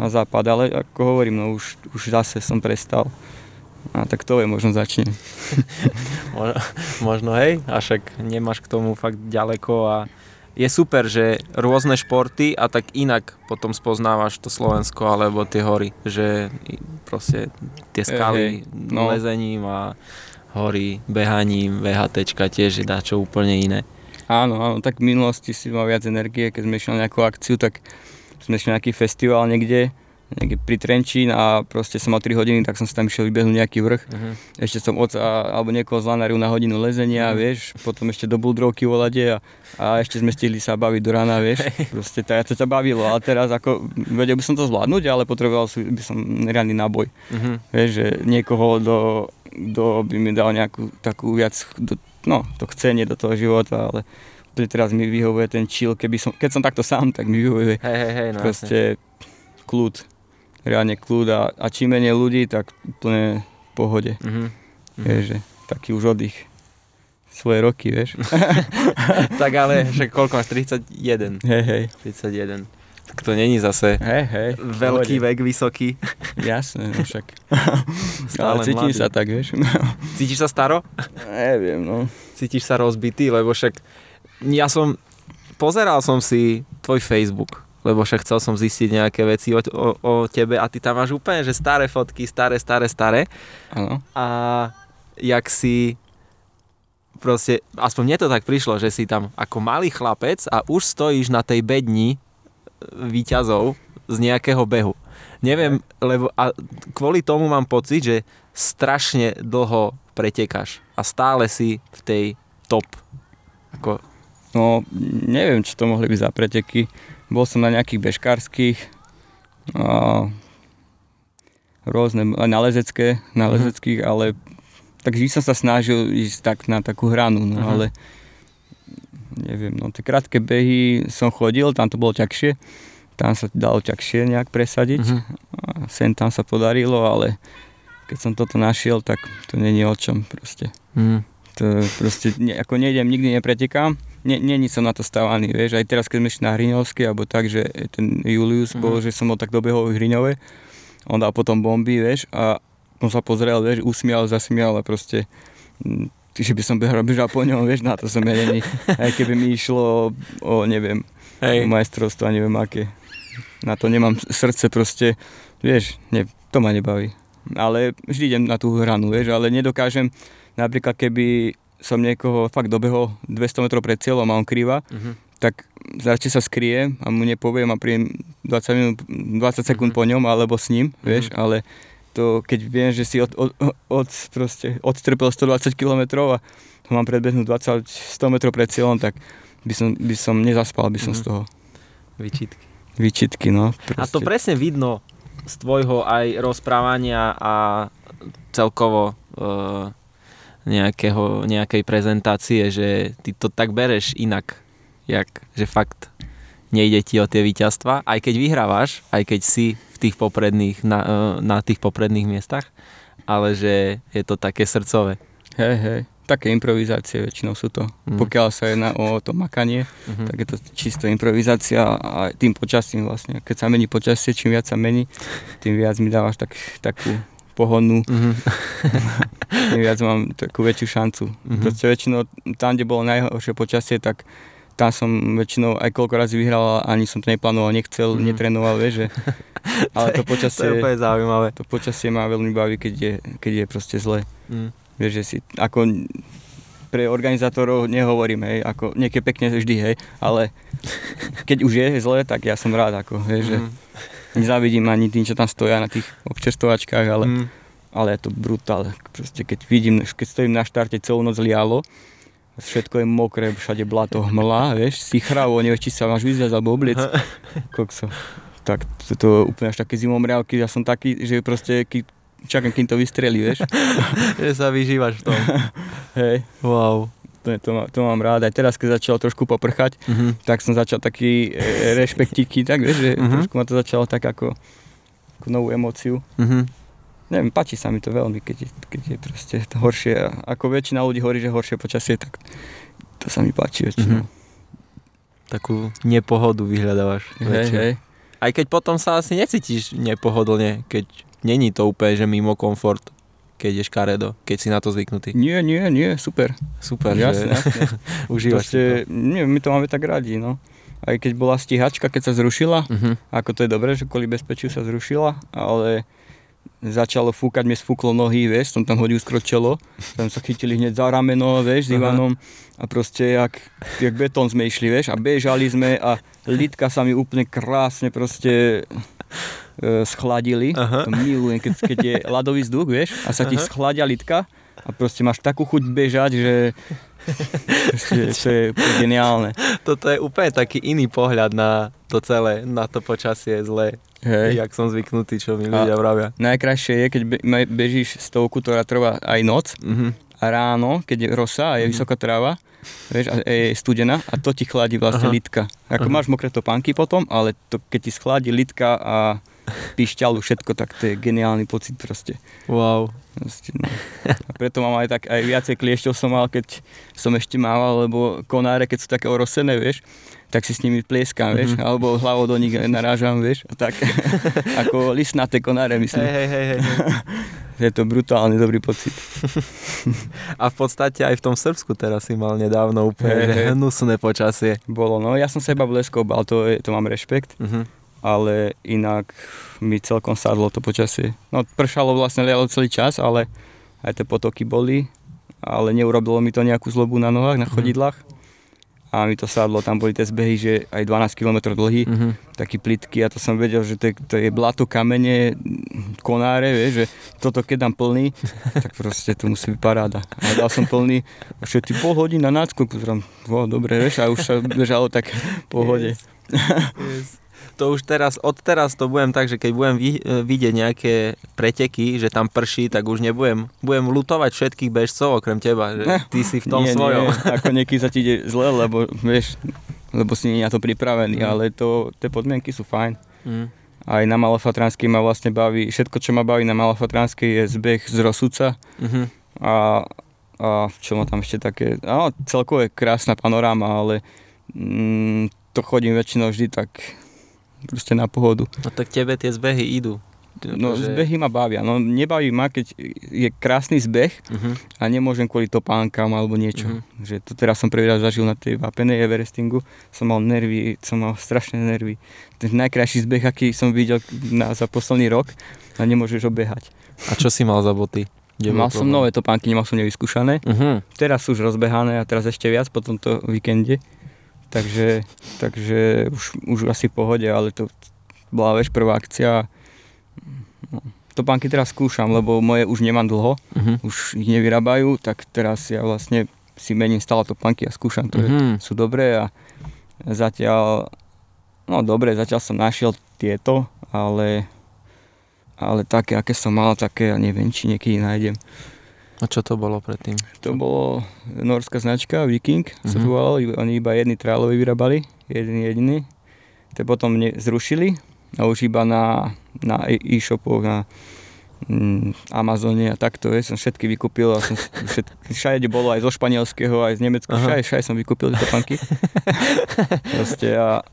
na západ, ale ako hovorím, no už, už zase som prestal. A tak to je, možno začne. možno hej, a však nemáš k tomu fakt ďaleko a je super, že rôzne športy a tak inak potom spoznávaš to Slovensko alebo tie hory, že proste tie skaly hey, no. lezením a hory behaním, VHTčka tiež je dačo úplne iné. Áno, áno, tak v minulosti si mal viac energie, keď sme išli na nejakú akciu, tak sme išli na nejaký festival niekde niekde pri Trenčín a proste som mal 3 hodiny, tak som si tam išiel vybehnúť nejaký vrch. Uh-huh. Ešte som oca alebo niekoho zlanaril na hodinu lezenia, uh-huh. vieš, potom ešte do buldrovky vo lade a, a ešte sme stihli sa baviť do rána, vieš. Proste to, to ťa bavilo, ale teraz ako, vedel by som to zvládnuť, ale potreboval by som reálny náboj. Uh-huh. Vieš, že niekoho do, do, by mi dal nejakú takú viac, do, no, to chcenie do toho života, ale teraz mi vyhovuje ten chill, keby som, keď som takto sám, tak mi vyhovuje hey, hey, hey, no proste jasne. kľud reálne kľud a, a čím menej ľudí, tak úplne v pohode. Mm-hmm. Vieš, že taký už oddych svoje roky, vieš. tak ale, že koľko máš? 31. Hej, hej. 31. Tak to není zase hej, hej, veľký pohode. vek, vysoký. Jasné, no však. Stále ale cítim mladý. sa tak, vieš. Cítiš sa staro? Neviem, no. Cítiš sa rozbitý, lebo však ja som, pozeral som si tvoj Facebook lebo však chcel som zistiť nejaké veci o, o, o tebe a ty tam máš úplne, že staré fotky, staré, staré, staré. Ano. A jak si proste, aspoň mne to tak prišlo, že si tam ako malý chlapec a už stojíš na tej bedni e, výťazov z nejakého behu. Neviem, lebo a kvôli tomu mám pocit, že strašne dlho pretekáš a stále si v tej top. Ako... No, neviem, čo to mohli byť za preteky bol som na nejakých bežkárskych, a rôzne, na lezecké, na mhm. lezeckých, ale takže som sa snažil ísť tak na takú hranu, no uh-huh. ale neviem, no tie krátke behy som chodil, tam to bolo ťažšie, tam sa dalo ťažšie nejak presadiť, uh-huh. a sem tam sa podarilo, ale keď som toto našiel, tak to není o čom proste. Uh-huh. To proste, ne, ako nejdem, nikdy nepretekám, není som na to stávaný, vieš, aj teraz keď sme išli na Hriňovský, alebo tak, že ten Julius mm-hmm. bol, že som bol tak dobehol v Hriňove, on dal potom bomby, vieš, a on sa pozrel, vieš, usmial, zasmial a proste mm, že by som bežal, po ňom, vieš, na to som není. Aj keby mi išlo o, neviem, Hej. majstrovstvo, neviem aké. Na to nemám srdce proste, vieš, ne, to ma nebaví. Ale vždy idem na tú hranu, vieš, ale nedokážem, napríklad keby som niekoho fakt dobehol 200 metrov pred cieľom a on krýva, uh-huh. tak radšej sa skriem a mu nepoviem a príjem 20, minút, 20 sekúnd uh-huh. po ňom alebo s ním, uh-huh. vieš, ale to keď viem, že si od, od, od, proste odstrpel 120 km a mám predbehnúť 20, 100 metrov pred cieľom, tak by som, by som nezaspal by som uh-huh. z toho. Vyčitky. Vyčitky, no. Proste. A to presne vidno z tvojho aj rozprávania a celkovo uh, nejakého, nejakej prezentácie, že ty to tak bereš inak, jak, že fakt nejde ti o tie víťazstva, aj keď vyhrávaš, aj keď si v tých popredných, na, e, na tých popredných miestach, ale že je to také srdcové. Hej, hej, také improvizácie väčšinou sú to. Mm. Pokiaľ sa jedná o to makanie, mm-hmm. tak je to čisto improvizácia a tým počasím vlastne. Keď sa mení počasie, čím viac sa mení, tým viac mi dávaš tak, takú pohodnú, mm-hmm. viac mám takú väčšiu šancu. Mm-hmm. Proste väčšinou tam, kde bolo najhoršie počasie, tak tam som väčšinou aj koľko razy vyhral ani som to neplánoval, nechcel, mm. netrenoval, vieš, že... Ale to počasie... to je úplne zaujímavé. To počasie ma veľmi baví, keď je, keď je proste zle. Mm. Vieš, že si, ako pre organizátorov nehovorím, hej, ako niekedy pekne vždy, hej, ale keď už je zle, tak ja som rád, ako, vieš, mm. že nezávidím ani tým, čo tam stoja na tých občerstovačkách, ale, mm. ale je to brutál. Proste keď vidím, keď stojím na štarte, celú noc lialo, všetko je mokré, všade blato hmla, vieš, si chravo, nevieš, či sa máš vyzviať alebo obliec. Kokso. Tak to, to úplne až také zimomriavky, ja som taký, že proste keď čakám, kým to vystrelí, vieš. že sa vyžívaš v tom. Hej. Wow. To, to, to mám rád. Aj teraz, keď začalo trošku poprchať, uh-huh. tak som začal taký e, rešpektíky, tak vieš, že uh-huh. trošku ma to začalo tak ako, ako novú emóciu. Uh-huh. Neviem, páči sa mi to veľmi, keď je, keď je proste to horšie. Ako väčšina ľudí hovorí, že horšie počasie, tak to sa mi páči väčšinou. Uh-huh. Takú nepohodu vyhľadávaš. Hej, hej. Aj keď potom sa asi necítiš nepohodlne, keď není to úplne, že mimo komfort keď ideš karedo, keď si na to zvyknutý? Nie, nie, nie, super. Super, jasne, že? jasne. Užívaš Proste, to. Nie, my to máme tak radi, no. Aj keď bola stíhačka, keď sa zrušila, uh-huh. ako to je dobré, že kvôli bezpečiu sa zrušila, ale začalo fúkať, mi sfúklo nohy, vieš, som tam hodil skročelo, tam sa chytili hneď za rameno, vieš, s Ivanom a proste jak, jak betón sme išli, vieš, a bežali sme a lidka sa mi úplne krásne proste schladili. Aha. To milujem, keď, keď je ľadový vzduch, vieš, a sa ti Aha. schladia lidka a proste máš takú chuť bežať, že to je geniálne. Toto je úplne taký iný pohľad na to celé, na to počasie zlé. Hej. Jak som zvyknutý, čo mi ľudia vravia. Najkrajšie je, keď bežíš stovku, ktorá trvá aj noc uh-huh. a ráno, keď je rosa a je uh-huh. vysoká tráva, vieš, a je studená a to ti chladí vlastne Aha. litka. Ako Aha. máš mokré topánky potom, ale to, keď ti schladí litka a pišťalu, všetko, tak to je geniálny pocit proste. Wow. Proste, no. A preto mám aj tak, aj viacej kliešťov som mal, keď som ešte mával, lebo konáre, keď sú také orosené, vieš, tak si s nimi plieskam, vieš, mm-hmm. alebo hlavou do nich narážam, vieš, a tak, ako listnaté konáre, myslím. Hej, hej, hej. je to brutálne dobrý pocit. a v podstate aj v tom Srbsku teraz si mal nedávno úplne hey, hey. hnusné počasie. Bolo, no ja som sa iba bleskol, ale to, je, to mám rešpekt. Uh-huh ale inak mi celkom sadlo to počasie. No pršalo vlastne lialo celý čas, ale aj tie potoky boli, ale neurobilo mi to nejakú zlobu na nohách, na mhm. chodidlách. A mi to sadlo, tam boli tie zbehy, že aj 12 km dlhý, uh-huh. taký plitky a to som vedel, že to je, to je blato, kamene, konáre, vieš, že toto keď dám plný, tak proste to musí byť paráda. A dal som plný, už je pol hodina na nácku, pozrám, dobre, vieš, a už sa bežalo tak po pohode. Yes. Yes to už teraz, od teraz to budem tak, že keď budem e, vidieť nejaké preteky, že tam prší, tak už nebudem, budem lutovať všetkých bežcov okrem teba, že ty si v tom nie, svojom. Nie, ako nieký sa ti ide zle, lebo vieš, lebo si nie na to pripravený, mm. ale to, tie podmienky sú fajn. Mm. Aj na Malofatranskej ma vlastne baví, všetko čo ma baví na Malofatranskej je zbeh z Rosuca mm-hmm. a, a čo ma tam ešte také, no celkovo je krásna panoráma, ale mm, to chodím väčšinou vždy tak proste na pohodu. No tak tebe tie zbehy idú. No že... zbehy ma bavia. No nebaví ma, keď je krásny zbeh uh-huh. a nemôžem kvôli topánkam alebo niečo. Uh-huh. Že to teraz som prvý raz zažil na tej vápenej Everestingu. Som mal nervy, som mal strašné nervy. Ten najkrajší zbeh, aký som videl na, za posledný rok a nemôžeš obehať. A čo si mal za boty? Kde mal som nové topánky, nemal som nevyskúšané. Uh-huh. Teraz sú už rozbehané a teraz ešte viac po tomto víkende. Takže, takže už, už asi v pohode, ale to bola vieš prvá akcia. No, topánky teraz skúšam, lebo moje už nemám dlho, uh-huh. už ich nevyrábajú, tak teraz ja vlastne si mením stále topánky a skúšam, ktoré uh-huh. sú dobré a zatiaľ, no dobre, zatiaľ som našiel tieto, ale, ale také, aké som mal, také ja neviem, či niekedy nájdem. A čo to bolo predtým? To bolo norská značka Viking, uh-huh. sa to volalo, oni iba jedny triálový vyrábali, jeden jediný. To potom zrušili a už iba na, na e-shopoch, na mm, Amazone a takto, je, som všetky vykúpil a som všetky, všade bolo aj zo španielského, aj z nemeckého, všade, všade som vykúpil tieto panky. Proste a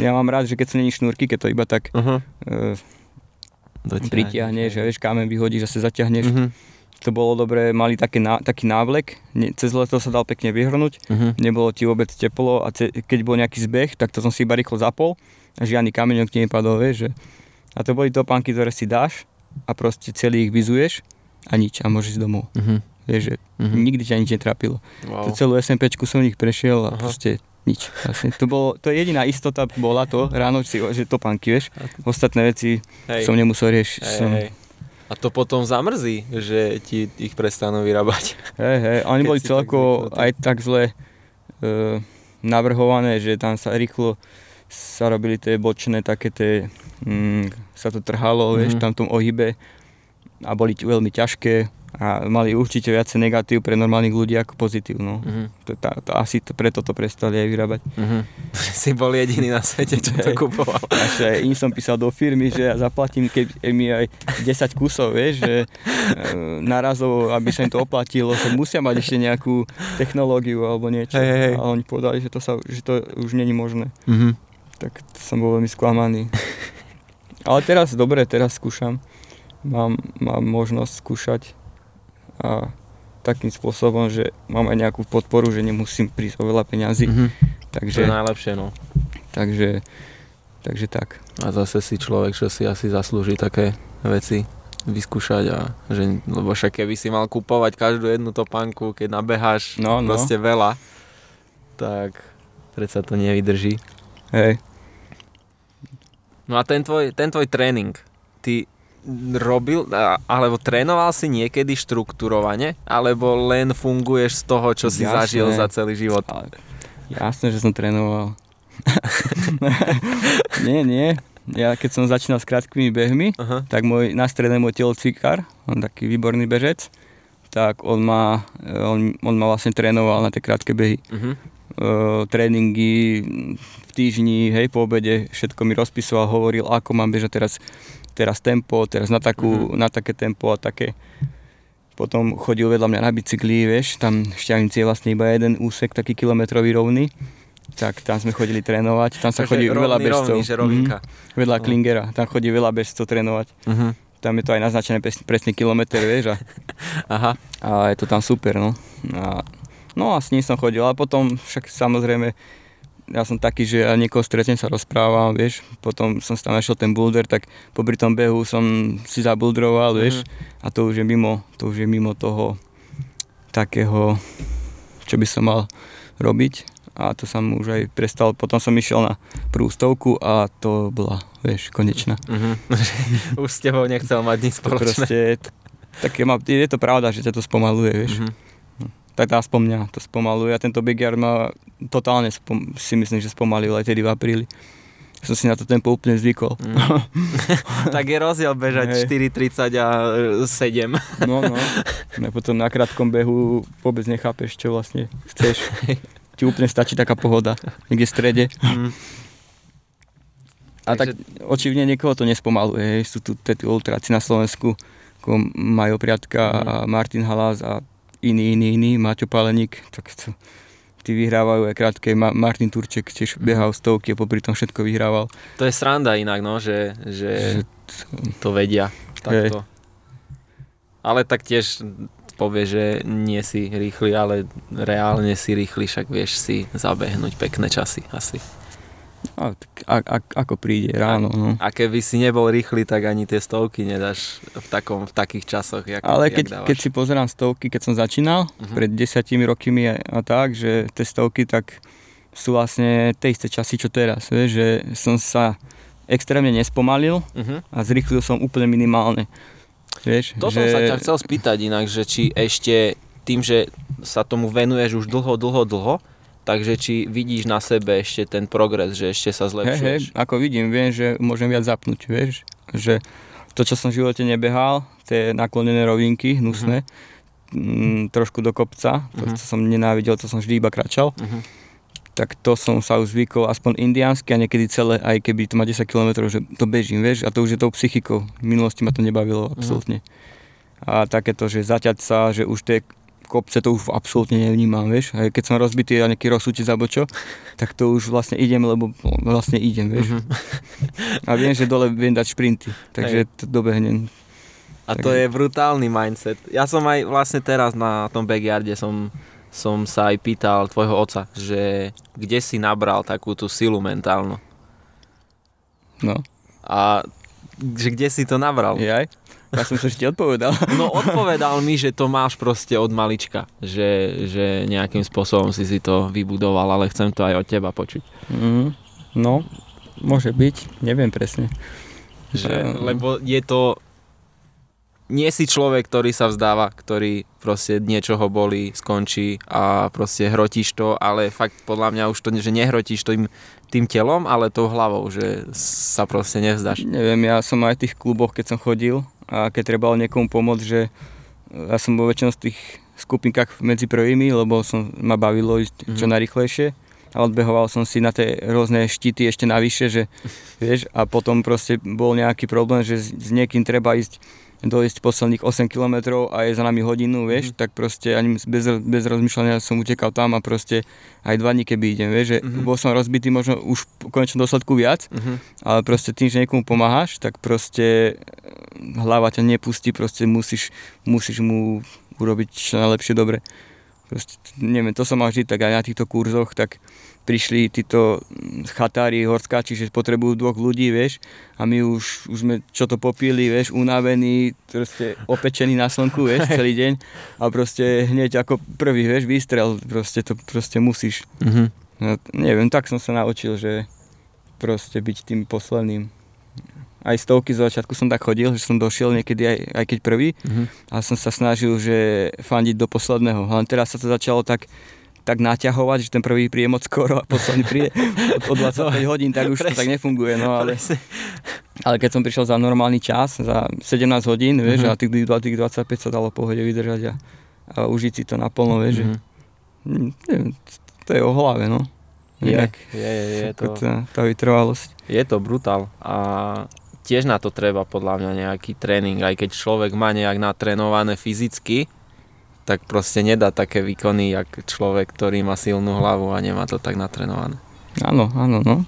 ja mám rád, že keď sú není šnúrky, keď to iba tak uh-huh. uh, pritiahneš, že vieš, kámen vyhodíš, zase zaťahneš. Uh-huh to bolo dobré, mali také, taký návlek, ne, cez leto sa dal pekne vyhrnúť, uh-huh. nebolo ti vôbec teplo a ce, keď bol nejaký zbeh, tak to som si iba rýchlo zapol a žiadny kameňok ti nepadol, vieš, že... A to boli topánky, ktoré si dáš a proste celý ich vyzuješ a nič a môžeš ísť domov. Uh-huh. Vieš, že uh-huh. nikdy ťa nič netrapilo. Wow. To celú SMPčku som nich prešiel a uh-huh. proste nič. Vlastne to, bolo, to je jediná istota bola to, ráno si, že topánky, vieš. Ostatné veci hej. som nemusel riešiť. Hej, som... hej a to potom zamrzí, že ti ich prestanú vyrábať. Hej, hej, oni boli celko aj tak zle e, navrhované, že tam sa rýchlo sa robili tie bočné také tie, mm, sa to trhalo, mm-hmm. vieš, tam v tom ohybe a boli veľmi ťažké a mali určite viacej negatív pre normálnych ľudí ako pozitív. No. Uh-huh. To, to, to, asi to, preto to prestali aj vyrábať. Uh-huh. si bol jediný na svete, čo to kupoval. Až aj im som písal do firmy, že ja zaplatím keď mi aj 10 kusov, vieš, že e, narazov, aby sa im to oplatilo, že musia mať ešte nejakú technológiu alebo niečo. Hey, hey. A oni povedali, že to, sa, že to už není možné. Uh-huh. Tak som bol veľmi sklamaný. Ale teraz, dobre, teraz skúšam. Mám, mám možnosť skúšať a takým spôsobom, že mám aj nejakú podporu, že nemusím prísť o veľa peňazí. Mm-hmm. Takže, to je najlepšie, no. Takže, takže tak. A zase si človek, čo si asi zaslúži také veci vyskúšať a že, lebo však keby si mal kupovať každú jednu topánku, keď nabeháš no, no. proste veľa, tak predsa to nevydrží. Hej. No a ten tvoj, ten tvoj tréning, ty robil, alebo trénoval si niekedy štruktúrovane, alebo len funguješ z toho, čo si zažil za celý život? Jasné, že som trénoval. nie, nie. Ja keď som začínal s krátkými behmi, uh-huh. tak môj, na strede môj telocvikár, on taký výborný bežec, tak on ma, on, on ma vlastne trénoval na tie krátke behy. Uh-huh. Uh, tréningy v týždni, hej, po obede, všetko mi rozpisoval, hovoril, ako mám bežať teraz teraz tempo, teraz na, takú, mm-hmm. na také tempo a také. Potom chodil vedľa mňa na bicykli, vieš, tam Šťavnici je vlastne iba jeden úsek, taký kilometrový rovný. Tak tam sme chodili trénovať, tam sa Takže chodí rovný, veľa bežcov. Rovný, že rovinka. Mm-hmm. Vedľa uh-huh. Klingera, tam chodí veľa bežcov trénovať. Uh-huh. Tam je to aj naznačené presný, presný kilometr, vieš. A, Aha. a je to tam super, no. A, no a s ním som chodil, ale potom však samozrejme ja som taký, že ja niekoho stretnem, sa rozprávam, vieš, potom som tam našiel ten boulder, tak popri tom behu som si zabuldroval, vieš, mm-hmm. a to už je mimo, to už je mimo toho takého, čo by som mal robiť a to som už aj prestal, potom som išiel na prvú stovku a to bola, vieš, konečná. Mm-hmm. už s tebou nechcel mať nič spoločné. Proste, tak je, je to pravda, že ťa to spomaluje, vieš. Mm-hmm tak aspoň mňa to spomaluje a tento Big Yard ma totálne spom- si myslím, že spomalil aj tedy v apríli. Som si na to tempo úplne zvykol. Mm. tak je rozdiel bežať 4.30 a 7. no, no. A potom na krátkom behu vôbec nechápeš, čo vlastne chceš. Ti úplne stačí taká pohoda, niekde v strede. Mm. A Takže... tak očivne niekoho to nespomaluje. Sú tu tí ultráci na Slovensku, ako Majo Priatka mm. a Martin Halas a iný, iný, iný, Maťo Páleník, tak to, tí vyhrávajú aj krátke. Ma- Martin Turček tiež behal stovky a popri tom všetko vyhrával. To je sranda inak, no, že, že Že to vedia takto. Ale tak tiež povie, že nie si rýchly, ale reálne si rýchly, však vieš si zabehnúť pekné časy asi. A, a, a, ako príde ráno. No. A keby si nebol rýchly, tak ani tie stovky nedáš v, takom, v takých časoch, jak, Ale jak keď, dávaš. keď si pozerám stovky, keď som začínal, Mhm. pred desiatimi rokmi a, a tak, že tie stovky tak sú vlastne tie isté časy, čo teraz. Vieš, že som sa extrémne nespomalil Mhm. a zrýchlil som úplne minimálne. Vieš, To že... som sa ťa chcel spýtať inak, že či ešte tým, že sa tomu venuješ už dlho, dlho, dlho, takže či vidíš na sebe ešte ten progres, že ešte sa Hej, hej, zlepšuješ. ako vidím, viem, že môžem viac zapnúť, vieš, že to, čo som v živote nebehal, tie naklonené rovinky, hnusné, mm, trošku do kopca, to, Mhm. čo som nenávidel, to som vždy iba kračal, Mhm. tak to som sa už zvykol aspoň indiánsky a niekedy celé, aj keby to má 10 km, že to bežím, vieš, a to už je tou psychikou. V minulosti ma to nebavilo absolútne. A takéto, že zaťať sa, že už tie kopce to už absolútne nevnímam, vieš. Aj keď som rozbitý a nejaký rozsúti za bočo, tak to už vlastne idem, lebo vlastne idem, vieš. Mhm. A viem, že dole viem dať šprinty, takže to dobehnem. A to je brutálny mindset. Ja som aj vlastne teraz na tom backyarde som, som sa aj pýtal tvojho oca, že kde si nabral takú tú silu mentálnu. No, A že kde si to nabral? jaj. Ja som sa ešte odpovedal. No odpovedal mi, že to máš proste od malička. Že, že nejakým spôsobom si si to vybudoval, ale chcem to aj od teba počuť. Mhm. No, môže byť, neviem presne. Že, Ehm. lebo je to... Nie si človek, ktorý sa vzdáva, ktorý proste niečoho bolí, skončí a proste hrotíš to, ale fakt podľa mňa už to, že nehrotíš tým, tým telom, ale tou hlavou, že sa proste nevzdáš. Neviem, ja som aj v tých kluboch, keď som chodil a keď trebalo niekomu pomôcť, že ja som vo väčšinou z tých skupinkách medzi prvými, lebo som, ma bavilo ísť čo Mhm. najrychlejšie a odbehoval som si na tie rôzne štíty ešte navyše, že vieš, a potom proste bol nejaký problém, že s, s niekým treba ísť dojsť posledných 8 km a je za nami hodinu, vieš, Mhm. tak proste ani bez, bez rozmýšľania som utekal tam a proste aj dva dní keby idem, vieš, že Mhm. bol som rozbitý možno už v konečnom dôsledku viac, Mhm. ale proste tým, že niekomu pomáhaš, tak proste e, hlava ťa nepustí, proste musíš, musíš mu urobiť čo najlepšie dobre. Proste, neviem, to som mal vždy tak aj na týchto kurzoch, tak prišli títo mm, chatári, horskáči, že potrebujú dvoch ľudí, vieš, a my už, už sme čo to popili, vieš, unavení, proste opečení na slnku, vieš, celý deň a proste hneď ako prvý, vieš, výstrel, proste to proste musíš. Mhm. No, neviem, tak som sa naučil, že proste byť tým posledným. Aj stovky z začiatku som tak chodil, že som došiel niekedy aj, aj keď prvý Mhm. a som sa snažil, že fandiť do posledného. Ale teraz sa to začalo tak, tak naťahovať, že ten prvý príde moc skoro a posledný príde o, o 25 hodín, tak už to tak nefunguje. No, ale, Presne. ale keď som prišiel za normálny čas, za 17 hodín, vieš, Mhm. a tých, tých 25 sa dalo pohode vydržať a, a užiť si to naplno, vieš, že Mhm. hm, neviem, to je o hlave, no. Je, Inak, je, je, je to... tá, tá vytrvalosť. Je to brutál a tiež na to treba podľa mňa nejaký tréning, aj keď človek má nejak natrénované fyzicky, tak proste nedá také výkony, jak človek, ktorý má silnú hlavu a nemá to tak natrénované. Áno, áno, no.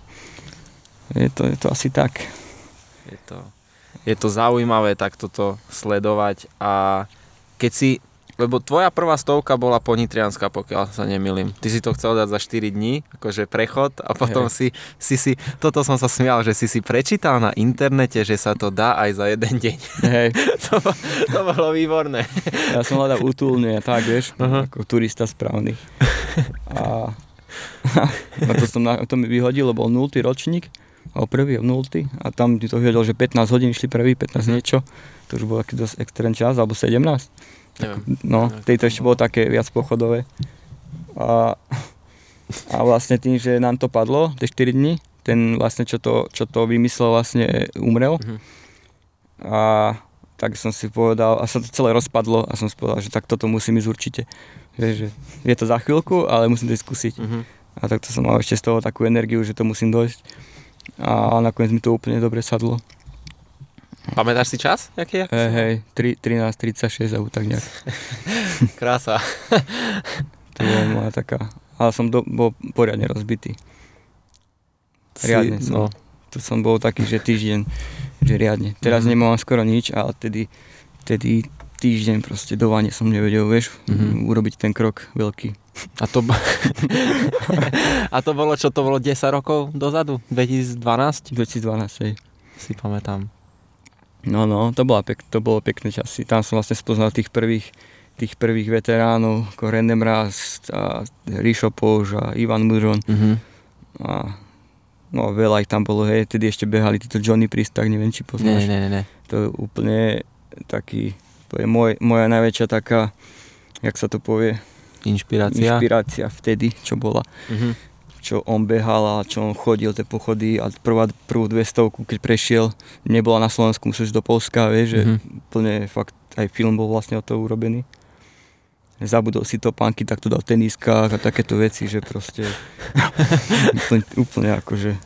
Je to, je to asi tak. Je to, je to zaujímavé takto to sledovať a keď si, lebo tvoja prvá stovka bola ponitrianská, pokiaľ sa nemýlim. Ty si to chcel dať za 4 dní, akože prechod a potom si, si si, toto som sa smial, že si si prečítal na internete, že sa to dá aj za jeden deň. Hej, to, to bolo výborné. ja som hľadal útulne a tak, vieš, Aha. ako turista správny. A, a to, som na, to mi vyhodilo, bol 0. ročník, alebo prvý 0. a tam ti to vyhodilo, že 15 hodín išli prvý, 15 niečo, to už bol taký dosť extrém čas, alebo 17. Neviem. No, tejto to ešte bolo. také viac pochodové. A, a vlastne tým, že nám to padlo, tie 4 dní, ten vlastne, čo to, čo to vymyslel, vlastne umrel. Mhm. A tak som si povedal, a sa to celé rozpadlo a som si povedal, že tak toto musím ísť určite. Vieš, že je to za chvíľku, ale musím to skúsiť. Mhm. A tak to som mal ešte z toho takú energiu, že to musím dojsť. A nakoniec mi to úplne dobre sadlo. Pamätáš si čas? Jaký je? Hej, hej, 3, 13, 36 alebo tak nejak. Krása. To bola moja taká ale som do, bol poriadne rozbitý. Riadne si, som. no, To som bol taký, že týždeň, že riadne. Teraz Mhm. nemám skoro nič, ale tedy, tedy týždeň proste do vane som nevedel, vieš, Mhm. urobiť ten krok veľký. A to, a to bolo, čo to bolo 10 rokov dozadu? 2012? 2012, hej. Si pamätám. No, no, to, bola pek, to bolo pekné časy. Tam som vlastne spoznal tých prvých, tých prvých veteránov, ako René Mraz a Ríšo Použ a Ivan Mužon. Mhm. A no, veľa ich tam bolo, hej, tedy ešte behali títo Johnny Priest, tak neviem, či poznáš. nie, nie, nie. To je úplne taký, to je môj, moja najväčšia taká, jak sa to povie, Inšpirácia. inšpirácia vtedy, čo bola. Mhm. Čo on behal a čo on chodil tie pochody a prvá, prvú 200 keď prešiel, nebola na Slovensku, musel ísť do Polska, vieš, že Mhm. úplne fakt, aj film bol vlastne o to urobený. Zabudol si to pánky, tak to dal v teniskách a takéto veci, že proste úplne, úplne akože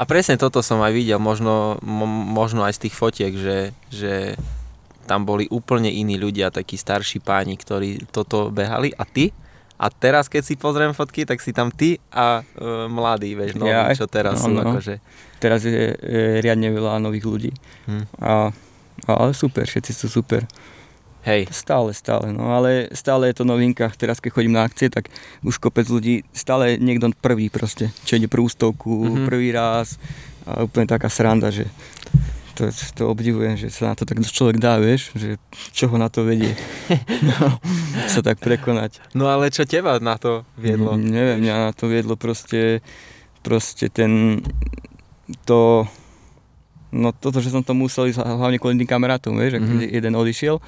A presne toto som aj videl, možno, mo, možno aj z tých fotiek, že, že tam boli úplne iní ľudia, takí starší páni, ktorí toto behali. A ty? A teraz, keď si pozriem fotky, tak si tam ty a e, mladí, vieš, noví, Ja čo teraz No, sú no. akože. teraz je, je riadne veľa nových ľudí. Hm. A, ale super, všetci sú super. Hej, Stále, stále, no ale stále je to novinka. Teraz keď chodím na akcie, tak už kopec ľudí, stále niekto prvý proste, čo ide prvú stovku, Mhm. prvý raz a úplne taká sranda, že to, to obdivujem, že sa na to tak človek dá, vieš, že čo ho na to vedie. no, sa tak prekonať. no ale čo teba na to viedlo? Mm, neviem, mňa na to viedlo proste, proste ten, to, no toto, že som to musel ísť hlavne kvôli tým kamarátom, vieš, Mhm. jeden odišiel,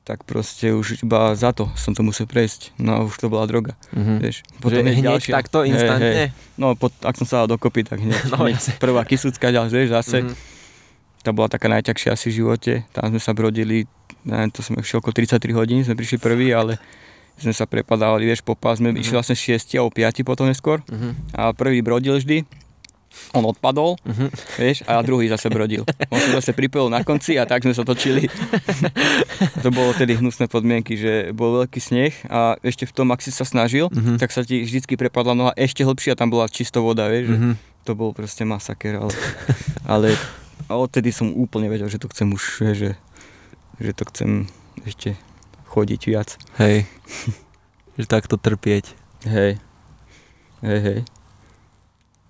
tak proste už iba za to som to musel prejsť. No a už to bola droga, Mhm. vieš. Že je hneď takto, Hej, instantne? hej. No, pot, ak som sa dal dokopy, tak hneď. No, hneď prvá kysúcka, ďalej, vieš, zase. Mhm. Tá bola taká najťažšia asi v živote. Tam sme sa brodili, neviem, to sme išli okolo 33 hodín, sme prišli prví, ale sme sa prepadávali, vieš, po pás, sme Mhm. išli vlastne 6 alebo 5 potom neskôr. Mhm. A prvý brodil vždy, on odpadol, Mhm. vieš, a druhý zase brodil. On sa zase pripojil na konci a tak sme sa točili. to bolo tedy hnusné podmienky, že bol veľký sneh a ešte v tom, ak si sa snažil, Mhm. tak sa ti vždycky prepadla noha ešte hlbšie a tam bola čisto voda, vieš, Mhm. to bol proste masaker, ale, ale a odtedy som úplne vedel, že to chcem už, že, že to chcem ešte chodiť viac. Hej. že takto trpieť. Hej, hej, hej.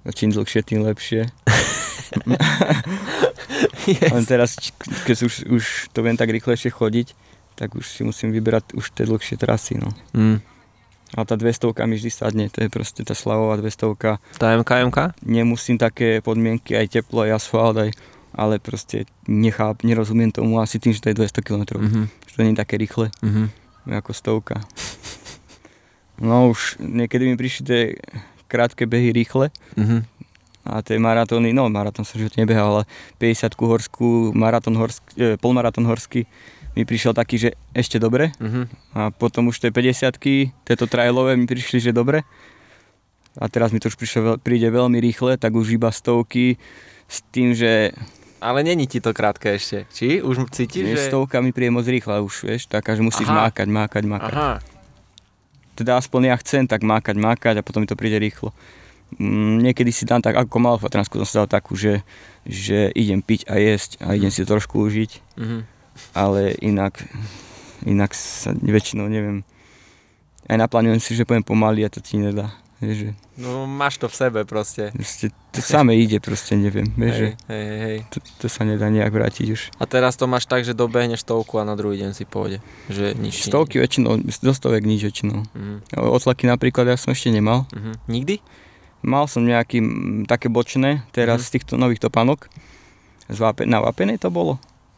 A čím dlhšie, tým lepšie. Len teraz, keď už, už to viem tak rýchlejšie chodiť, tak už si musím vyberať už tie dlhšie trasy, no. Mm. A tá 200 mi vždy sadne, to je proste tá slavová 200 Tá MKMK? Nemusím také podmienky, aj teplo, aj asfalt, aj, ale proste necháp, nerozumiem tomu asi tým, že to je 200 km. Mhm. Že to nie je také rýchle, Mhm. ako stovka. No už niekedy mi prišli tie krátke behy rýchle, Mhm. a tie maratóny, no maratón som živote nebehal, ale 50 horskú, maratón horský, e, polmaratón horský mi prišiel taký, že ešte dobre Mhm. a potom už tie 50 tieto trailové mi prišli, že dobre a teraz mi to už prišlo, príde veľmi rýchle, tak už iba stovky s tým, že Ale není ti to krátke ešte. Či? Už cítiš, že... stovka mi príde moc rýchla už, vieš, taká, že musíš Aha. mákať, mákať, mákať. Aha. Teda aspoň ja chcem tak mákať, mákať a potom mi to príde rýchlo. Mm, niekedy si dám tak, ako malú fatransku som si dal takú, že, že idem piť a jesť a idem si to trošku užiť, Mhm. ale inak, inak sa väčšinou neviem. Aj naplánujem si, že poviem pomaly a to ti nedá. Vieš, že No máš to v sebe proste. proste to samé ide, proste neviem. Vieš, že Hej, hej, hej. to, to sa nedá nejak vrátiť už. A teraz to máš tak, že dobehneš stovku a na druhý deň si pôjde. Že nič Stovky väčšinou, do stovek nič väčšinou. Mhm. Otlaky napríklad ja som ešte nemal. Mhm. Nikdy? Mal som nejaký mm, také bočné, teraz Mhm. z týchto nových topánok. Z Vápe, na Vápenej to bolo.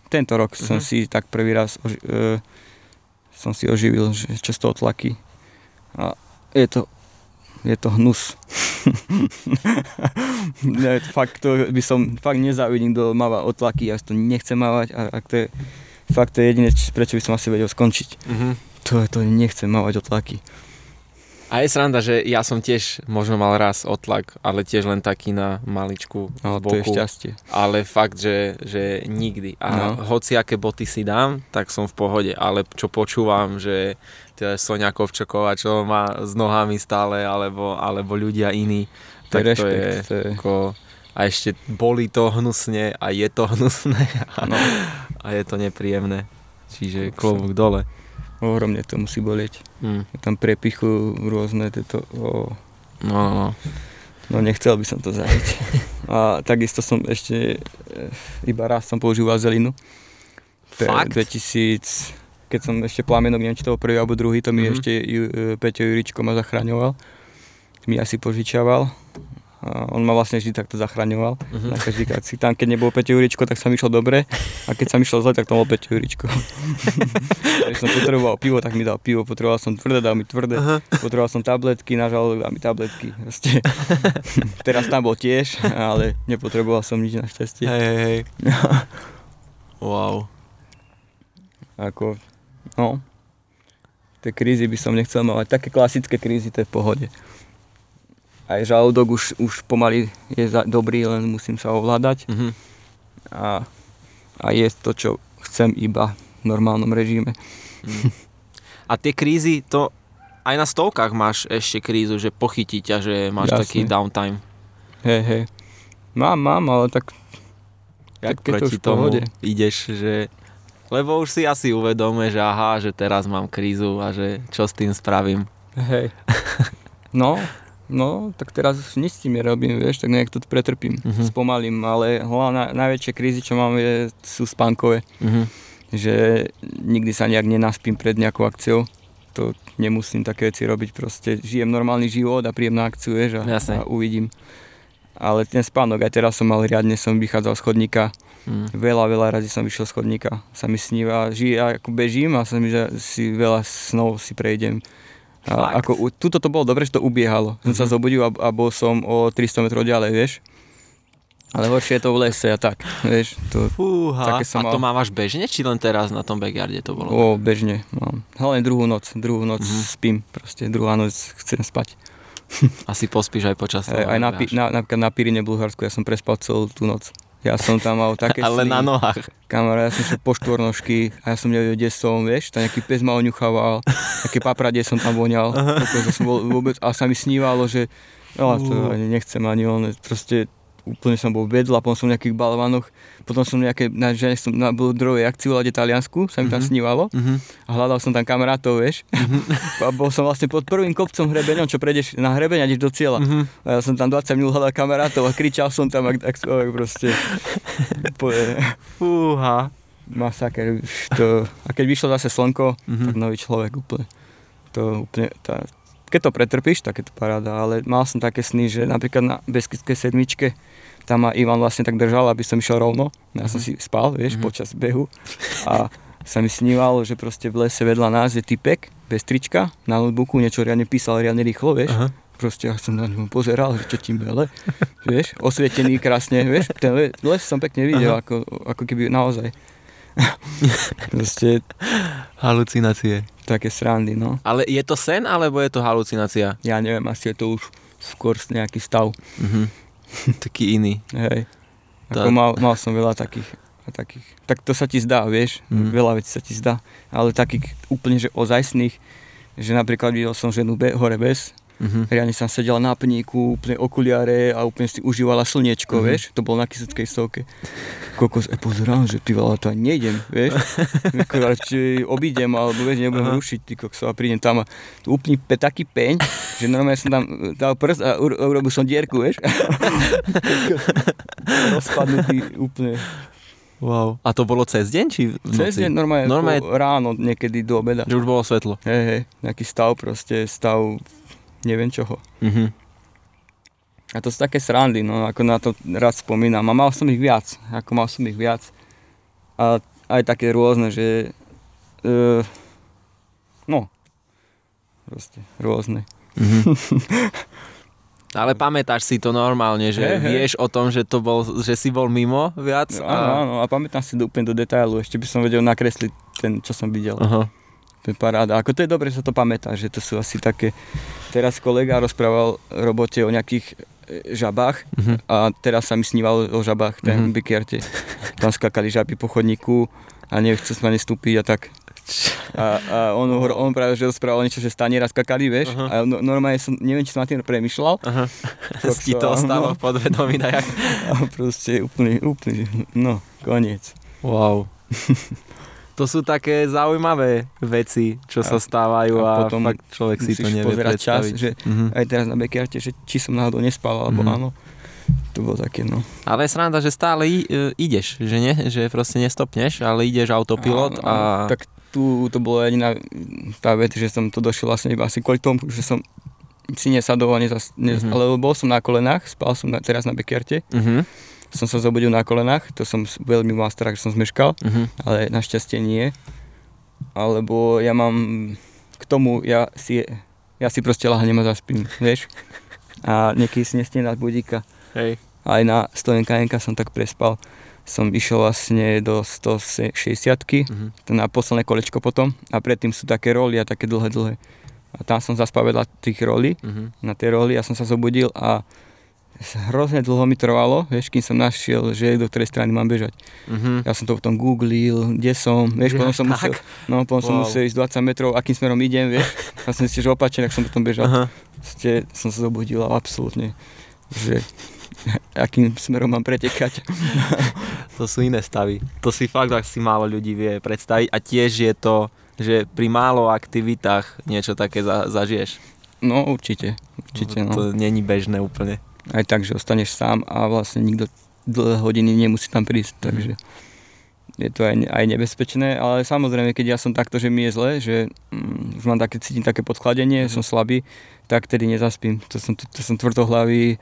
Tento rok som Mhm. si tak prvý raz oži, e, som si oživil, že čo z toho tlaky. A je to, je to hnus. ne, fakt to by som, fakt nezávidím, kto máva otlaky, ja to nechcem mávať a ak to je, fakt to je jediné, prečo by som asi vedel skončiť. Mhm. To, to nechcem mávať otlaky. A je sranda, že ja som tiež možno mal raz otlak, ale tiež len taký na maličku Ale boku. to je šťastie. Ale fakt, že, že nikdy. A No. hoci aké boty si dám, tak som v pohode. Ale čo počúvam, že Sonia Kovčoková, čo má s nohami stále, alebo, alebo ľudia iní, je tak to je, rešpekt, to je- ako... A ešte boli to hnusne a je to hnusné a, No, a je to nepríjemné. Čiže klobúk dole. ohromne to musí bolieť. Mm. Tam prepichu rôzne tieto... O, No, no, no. no nechcel by som to zažiť. A takisto som ešte... e, Iba raz som použil vazelinu. Je Fakt? 2000... Keď som ešte plamenok, neviem, či to bol prvý alebo druhý, to mi Mhm. ešte Ju, e, Peťo Juričko ma zachraňoval. Mi asi požičiaval. A on ma vlastne vždy takto zachraňoval. Mhm. Na každý akcii. Tam, keď nebol Peťo Juričko, tak sa mi išlo dobre. A keď sa mi išlo zle, tak to bol Peťo Juričko. Keď som potreboval pivo, tak mi dal pivo. Potreboval som tvrdé, dal mi tvrdé. Potreboval som tabletky, na žalúdok, dal mi tabletky. Proste. Teraz tam bol tiež, ale nepotreboval som nič našťastie. Hej, hej, hej. wow. Ako, no, tie krízy by som nechcel mať. Také klasické krízy, to je v pohode. Aj žalúdok už, už pomaly je za, dobrý, len musím sa ovládať. Mhm. a, a jesť to, čo chcem iba v normálnom režime. A tie krízy, to aj na stovkách máš ešte krízu, že pochytí ťa, že máš Jasne. taký downtime. Hej, hej. Mám, mám, ale tak Jak keď to proti už v tomu ideš, že... Lebo už si asi uvedomuješ, že aha, že teraz mám krízu a že čo s tým spravím. hej. No, no, tak teraz nič s tým nerobím, vieš, tak nejak to pretrpím, Mhm. spomalím, ale hlavná, najväčšie krízy, čo mám, je, sú spánkové, Mhm. že nikdy sa nejak nenaspím pred nejakou akciou, to nemusím také veci robiť, proste žijem normálny život a príjem na akciu, vieš, a, Jasne. a uvidím. Ale ten spánok, aj teraz som mal riadne, som vychádzal z chodníka, Mhm. Veľa, veľa razy som vyšiel z chodníka. Sa mi sníva, ži, ja ako bežím a sa mi, že si veľa snov si prejdem. A Fakt? ako, tuto to bolo dobre, že to ubiehalo. Som sa zobudil a, a bol som o 300 metrov ďalej, vieš. Ale horšie je to v lese a tak, vieš. To, Fúha, Také som a to mal. mávaš bežne, či len teraz na tom backyarde to bolo? o, bežne mám. Hlavne druhú noc, druhú noc Mhm. spím, proste druhá noc chcem spať. Asi pospíš aj počas toho. Aj, aj na, na, napríklad na Pirine Bulharsku, ja som prespal celú tú noc. Ja som tam mal také Ale sny. na nohách. Kamarát, ja som šiel po štvornožky a ja som nevedel, kde som, vieš, tam nejaký pes ma oňuchával, také papradie som tam voňal, som bol vôbec, a sa mi snívalo, že no, to ani nechcem ani on, proste úplne som bol vedľa, potom som v nejakých balvanoch, potom som nejaké, na, že som na druhej akcii v Lade Taliansku, sa mi tam Mhm. snívalo Mhm. a hľadal som tam kamarátov, vieš, a bol som vlastne pod prvým kopcom hrebeňom, čo prejdeš na hrebeň a ideš do cieľa. Mhm. A ja som tam 20 minút hľadal kamarátov a kričal som tam, ak, ak, ak proste, úplne, Fúha. Masaker, to... A keď vyšlo zase slnko, Mhm. tak nový človek úplne. To úplne, tá, keď to pretrpíš, tak je to paráda, ale mal som také sny, že napríklad na Beskidskej sedmičke, tam ma Ivan vlastne tak držal, aby som išiel rovno. Ja som si spal, vieš, Mhm. počas behu. A sa mi snívalo, že proste v lese vedľa nás je typek, bez trička, na notebooku niečo riadne písal, riadne rýchlo, vieš. Aha. Proste ja som na ňom pozeral, že čo ti mele, vieš, osvietený krásne, vieš, ten le- les som pekne videl, Aha. ako, ako keby naozaj. Proste Halucinácie. také srandy, no. Ale je to sen, alebo je to halucinácia? Ja neviem, asi je to už skôr nejaký stav, Mhm. Taký iný. hej. Tá- Ako mal, mal som veľa takých, takých, tak to sa ti zdá, vieš, Mhm. veľa vecí sa ti zdá, ale takých úplne, že ozajstných, že napríklad videl som ženu be, hore bez, Mhm. Riadne som sedela na pníku, úplne okuliare a úplne si užívala slniečko, Mhm. vieš, to bolo na Kysuckej stovke. Kokos, a pozerám, že ty veľa to ani nejdem, vieš, či obídem, alebo vieš, nebudem Aha. rušiť, ty kokso, a prídem tam a tu úplný pe, taký peň, že normálne som tam dal prst a ur, urobil som dierku, vieš. Rozpadnutý úplne. Wow. A to bolo cez deň, či v Cez noci? deň normálne, Normálne- normálne... ráno, niekedy do obeda. Že už bolo svetlo. Hej, hej, nejaký stav proste, stav neviem čoho. Mhm. A to sú také srandy, no ako na to rád spomínam. A mal som ich viac, ako mal som ich viac. A aj také rôzne, že... Uh, no, proste rôzne. Mhm. Ale pamätáš si to normálne, že Hej, hej. vieš o tom, že, to bol, že si bol mimo viac? No, áno, áno, a pamätám si do, úplne do detailu, ešte by som vedel nakresliť ten, čo som videl. Aha. To je paráda. Ako to je dobre, že sa to pamätá, že to sú asi také... Teraz kolega rozprával v robote o nejakých e, žabách Mhm. a teraz sa mi snívalo o žabách, ten Mhm. mm-hmm. Bikiarte. Tam skakali žaby po chodníku a nechcel sa na ne stúpiť a tak. A, a on, on práve že rozprával niečo, že staniera skakali, vieš, Aha. a no, normálne som, neviem, či som na tým premyšľal. Tak Ti to ostalo no. v podvedomí najak. a proste úplne, úplne, no, koniec. Wow. To sú také zaujímavé veci, čo sa stávajú a a, potom fakt človek si to nevie pozerať čas, predstaviť. že Mhm. aj teraz na Bekiarte, že či som náhodou nespal, alebo Mhm. áno. To bolo také, no. Ale je sranda, že stále i, e, ideš, že nie? Že proste nestopneš, ale ideš autopilot Áno, áno. a... Tak tu to bola jediná tá vec, že som to došiel vlastne iba asi kvôli tomu, že som si nesadol a nezas, nez, Mhm. lebo bol som na kolenách, spal som na, teraz na Bekiarte, Mhm, som sa zobudil na kolenách, to som veľmi mal strach, že som zmeškal, mhm. ale našťastie nie. Alebo ja mám k tomu, ja si, ja si proste lahnem a zaspím, vieš. A niekedy si nestie na budíka. Hej. Aj na 100 NKNK som tak prespal. Som išiel vlastne do 160 Mhm. to na posledné kolečko potom a predtým sú také roly a také dlhé, dlhé. A tam som zaspal vedľa tých rolí, Mhm. na tej roli a som sa zobudil a hrozne dlho mi trvalo, vieš, kým som našiel, že do ktorej strany mám bežať. Mhm. Ja som to potom googlil, kde som, vieš, potom som musel, no, potom som Wow. musel ísť 20 metrov, akým smerom idem, vieš. A som si že opačne, tak som potom bežal. Aha. Proste som sa zobudil a absolútne, že akým smerom mám pretekať. To sú iné stavy. To si fakt asi málo ľudí vie predstaviť a tiež je to, že pri málo aktivitách niečo také za, zažiješ. No určite, určite, no. To není bežné úplne. Aj tak, že ostaneš sám a vlastne nikto dlhé hodiny nemusí tam prísť, Mhm. takže je to aj, aj nebezpečné, ale samozrejme, keď ja som takto, že mi je zle, že mm, už mám také, cítim také podchladenie, Mhm. som slabý, tak tedy nezaspím. To som, to, to som tvrdohlavý,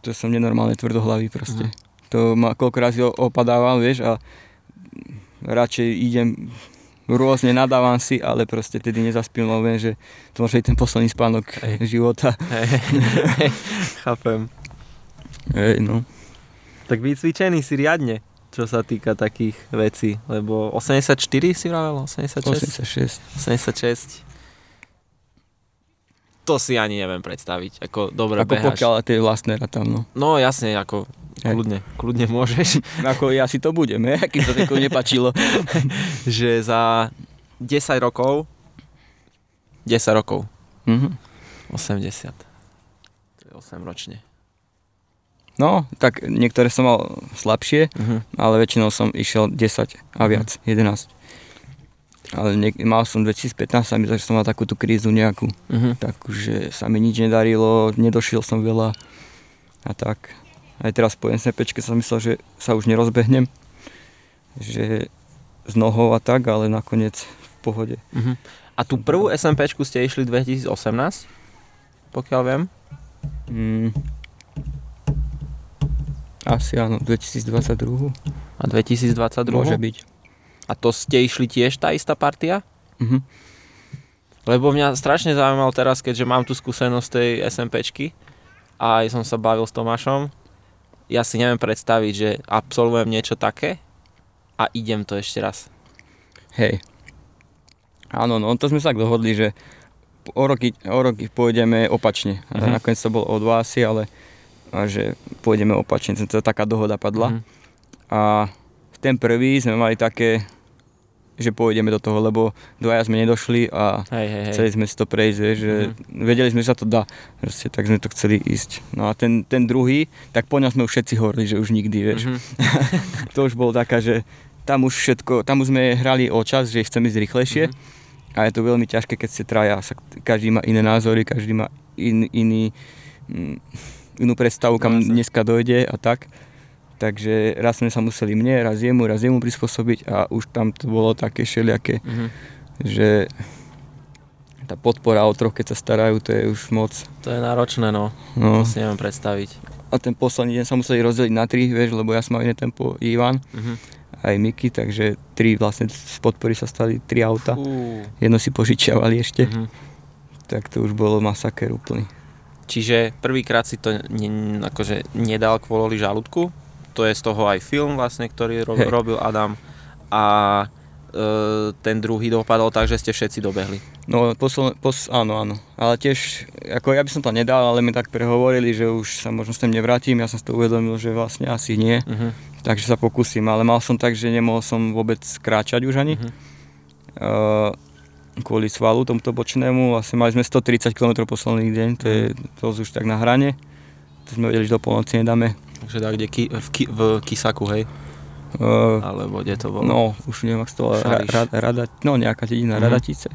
to som nenormálne tvrdohlavý proste. Mhm. To ma koľko razy o- opadával, vieš, a radšej idem rôzne nadávam si, ale proste tedy nezaspím, lebo viem, že to môže byť ten posledný spánok Hej. života. Hej. Chápem. Hej, no. Tak vycvičený si riadne, čo sa týka takých vecí, lebo 84 si vravel? 86? 86. 86. To si ani neviem predstaviť, ako dobre Ako beháš. pokiaľ tie vlastné tam, no. No jasne, ako kľudne, kľudne môžeš, Ako ja si to budem, he? kým sa to nepačilo. že za 10 rokov 10 rokov, Mhm. 80. To je 8 ročne. No, tak niektoré som mal slabšie, Mhm. ale väčšinou som išiel 10 a viac, 11. Ale niek- mal som 2015 sa mi zdá, že som mal takú tú krízu nejakú, Mhm. takú, že sa mi nič nedarilo, nedošiel som veľa a tak. Aj teraz po NCPčke som myslel, že sa už nerozbehnem, že z nohou a tak, ale nakoniec v pohode. Mhm. A tú prvú SMPčku ste išli 2018? Pokiaľ viem. Mm. Asi áno, 2022 A 2022? môže byť. A to ste išli tiež tá istá partia? Mhm. Lebo mňa strašne zaujímalo teraz, keďže mám tú skúsenosť tej SMPčky a aj som sa bavil s Tomášom, ja si neviem predstaviť, že absolvujem niečo také a idem to ešte raz. Hej. Áno, no to sme sa tak dohodli, že o roky, o roky pôjdeme opačne. Mhm. Uh-huh. Nakoniec to bolo o dva asi, ale že pôjdeme opačne. To taká dohoda padla. Mhm. A ten prvý sme mali také, že pôjdeme do toho, lebo dvaja sme nedošli a Hej, hej, hej. chceli sme si to prejsť, vieš, že vedeli sme, že sa to dá. Proste, tak sme to chceli ísť. No a ten, ten druhý, tak po ňom sme už všetci hovorili, že už nikdy, vieš. Mhm. to už bolo taká, že tam už všetko, tam už sme hrali o čas, že chceme ísť rýchlejšie. Mhm. A je to veľmi ťažké, keď ste traja. Sa, každý má iné názory, každý má in, iný, mm, inú predstavu, kam No, dneska dojde a tak. Takže raz sme sa museli mne, raz jemu, raz jemu prispôsobiť a už tam to bolo také všelijaké, Mhm. že tá podpora o troch, keď sa starajú, to je už moc. To je náročné, no. No. To si neviem predstaviť. A ten posledný deň sa museli rozdeliť na tri, vieš, lebo ja som mal iné tempo, Ivan, Mhm. aj Miky, takže tri vlastne z podpory sa stali tri auta. Fú. Jedno si požičiavali ešte, Mhm. tak to už bolo masaker úplný. Čiže prvýkrát si to ne, akože nedal kvôli žalúdku. To je z toho aj film vlastne, ktorý ro- Hej. robil Adam. A ten druhý dopadol tak, že ste všetci dobehli. No, posledne, pos, áno, áno. Ale tiež, ako ja by som to nedal, ale mi tak prehovorili, že už sa možno s tým nevrátim. Ja som si to uvedomil, že vlastne asi nie. Uh-huh. Takže sa pokúsim. Ale mal som tak, že nemohol som vôbec kráčať už ani. Uh-huh. Uh, kvôli svalu tomuto bočnému. Vlastne mali sme 130 km posledný deň, to je to už tak na hrane. To sme vedeli, že do polnoci nedáme. Takže tak, kde ki, v, ki, v Kisaku, hej? Uh, Alebo kde to bolo? No, už neviem, ak to ra, ra, rada, no nejaká dedina, mm-hmm. Radatice.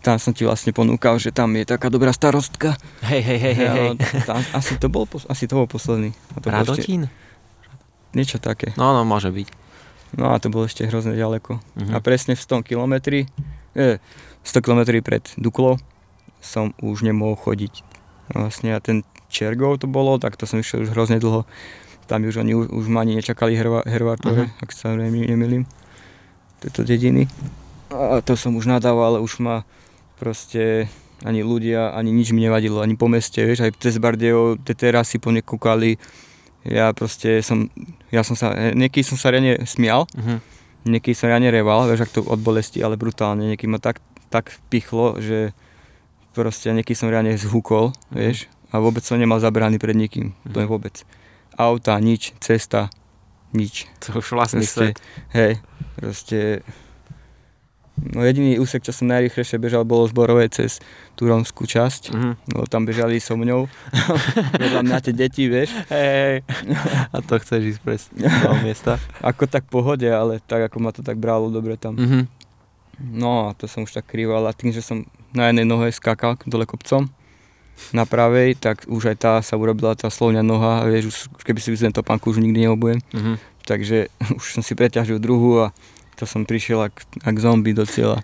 Tam som ti vlastne ponúkal, že tam je taká dobrá starostka. Hej, hej, hej, hej. Tam, asi, to bol, asi to bol posledný. A to Radotín? Ešte, niečo také. No, no, môže byť. No a to bolo ešte hrozne ďaleko. Mm-hmm. A presne v 100 km, eh, 100 km pred Duklou som už nemohol chodiť. Vlastne a ten Čergov to bolo, tak to som išiel už hrozne dlho tam už oni už, ma ani nečakali Hervartove, uh-huh. ak sa nemýlim, tieto dediny. A to som už nadával, ale už ma proste ani ľudia, ani nič mi nevadilo, ani po meste, vieš, aj cez Bardejov, tie terasy po nekúkali. Ja proste som, ja som sa, niekedy som sa riadne smial, uh-huh. niekedy som riadne reval, vieš, ak to od bolesti, ale brutálne, niekedy ma tak, tak pichlo, že proste niekedy som riadne zhúkol, vieš, a vôbec som nemal zabraný pred nikým, to je vôbec auta, nič, cesta, nič. To už vlastný proste, svet. Hej, proste... No jediný úsek, čo som najrychlejšie bežal, bolo zborové cez tú romskú časť. Mm-hmm. No tam bežali so mňou. Vedľa mňa tie deti, vieš. Hej, hej. A to chceš ísť presne do miesta? Ako tak pohode, ale tak ako ma to tak bralo dobre tam. Mm-hmm. No a to som už tak krýval a tým, že som na jednej nohe skákal dole kopcom, na pravej, tak už aj tá sa urobila tá slovňa noha a vieš, už keby si vyzvem topánku, už nikdy neobujem. Mm-hmm. Takže už som si preťažil druhú a to som prišiel ak, ak zombie do cieľa.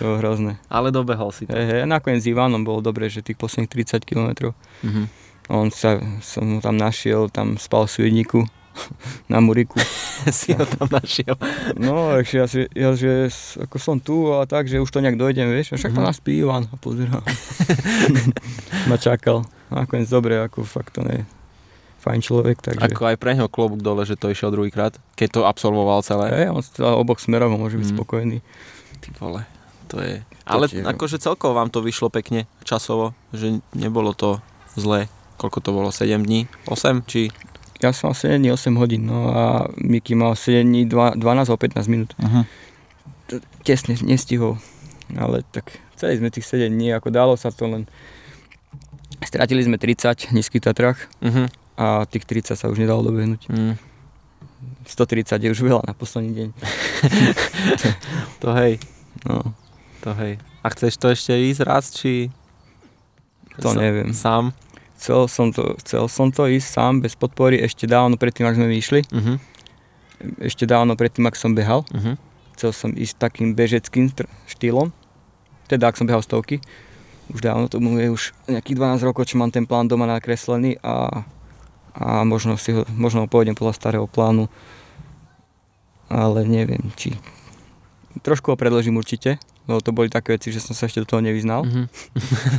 To je hrozné. Ale dobehol si to. Hey, hey, nakoniec s Ivanom bolo dobre, že tých posledných 30 km. Mm-hmm. On sa, som ho tam našiel, tam spal v Sviedniku na Muriku. si ho tam našiel. No, takže ja, ja, že ako som tu a tak, že už to nejak dojdem, vieš, a však tam nás Ivan a pozerám. Ma čakal. A nakoniec dobre, ako fakt to nie fajn človek. Takže... Ako aj pre neho klobúk dole, že to išiel druhýkrát, keď to absolvoval celé. Hej, on obok smerov môže byť mm. spokojný. Ty vole, to je... Ale to akože celkovo vám to vyšlo pekne časovo, že nebolo to zlé. Koľko to bolo? 7 dní? 8? Či ja som mal 7 dní 8 hodín, no a Miki mal 7 dní 12 alebo 15 minút. Uh-huh. Tesne nestihol, ale tak celý sme tých 7 dní, ako dalo sa to len... Stratili sme 30 v nízkych uh-huh. a tých 30 sa už nedalo dobehnúť. Uh-huh. 130 je už veľa na posledný deň. to hej. No. To hej. A chceš to ešte ísť raz, či... To neviem. Sám? Chcel som to, chcel som to ísť sám bez podpory ešte dávno predtým, ak sme vyšli. Uh-huh. Ešte dávno predtým, ak som behal. Uh-huh. Chcel som ísť takým bežeckým štýlom. Teda ak som behal stovky. Už dávno tomu je už nejakých 12 rokov, čo mám ten plán doma nakreslený a, a možno, si ho, možno ho pôjdem podľa starého plánu. Ale neviem, či... Trošku ho predložím určite, lebo to boli také veci, že som sa ešte do toho nevyznal. Mm-hmm.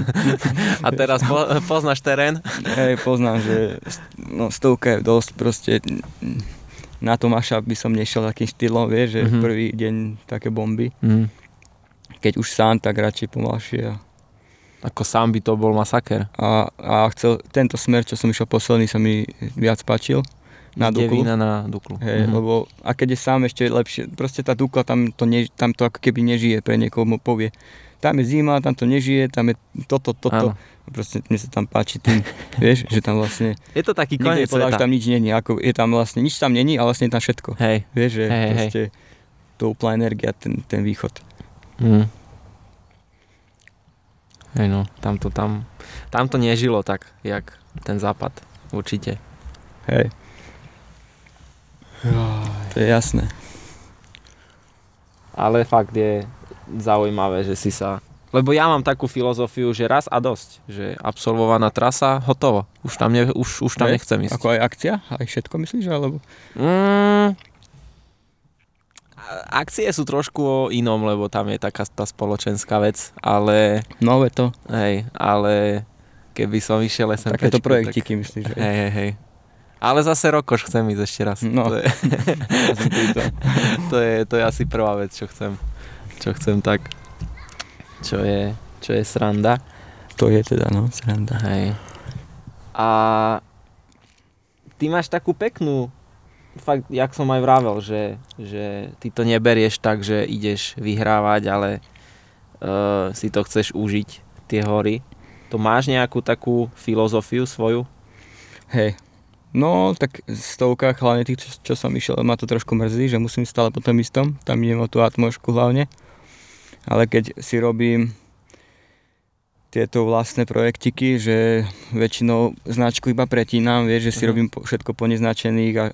A teraz po, poznáš terén? Hej, poznám, že no, stovka je dosť proste na Tomáša by som nešiel takým štýlom, vieš, že mm-hmm. prvý deň také bomby. Mm-hmm. Keď už sám, tak radšej pomalšie. A... Ako sám by to bol masaker. A, a chcel, tento smer, čo som išiel posledný, sa mi viac páčil na Duklu. na Duklu. Hej, mm-hmm. lebo a keď je sám ešte lepšie, proste tá Dukla tam to, ne, tam to ako keby nežije pre niekoho mu povie. Tam je zima, tam to nežije, tam je toto, toto. Áno. Proste mne sa tam páči tým, vieš, že tam vlastne... Je to taký koniec sveta. že tam nič není, ako je tam vlastne, nič tam není, ale vlastne je tam všetko. Hej. Vieš, že hej, proste hej. to úplná energia, ten, ten východ. Mm. Hej no, tam to, tam, tam to nežilo tak, jak ten západ, určite. Hej. To je jasné. Ale fakt je zaujímavé, že si sa... Lebo ja mám takú filozofiu, že raz a dosť. Že absolvovaná trasa, hotovo. Už tam, ne, už, už tam nechcem ísť. Ako aj akcia? Aj všetko myslíš? Alebo... Mm, akcie sú trošku o inom, lebo tam je taká tá spoločenská vec, ale... Nové to. Hej, ale keby som išiel SMPčku, Takéto projektiky tak... myslíš, že? Hej, hej, hej. Ale zase Rokoš chcem ísť ešte raz. No. To je, to, je, to je asi prvá vec, čo chcem. Čo chcem tak. Čo je, čo je sranda. To je teda, no, sranda. Hej. A ty máš takú peknú, fakt, jak som aj vravel, že, že ty to neberieš tak, že ideš vyhrávať, ale uh, si to chceš užiť, tie hory. To máš nejakú takú filozofiu svoju? Hej. No, tak v stovkách, hlavne tých, čo, čo som išiel, ma to trošku mrzí, že musím stále po tom istom, tam idem o tú atmošku hlavne. Ale keď si robím tieto vlastné projektiky, že väčšinou značku iba pretínam, vieš, že si uh-huh. robím všetko po neznačených a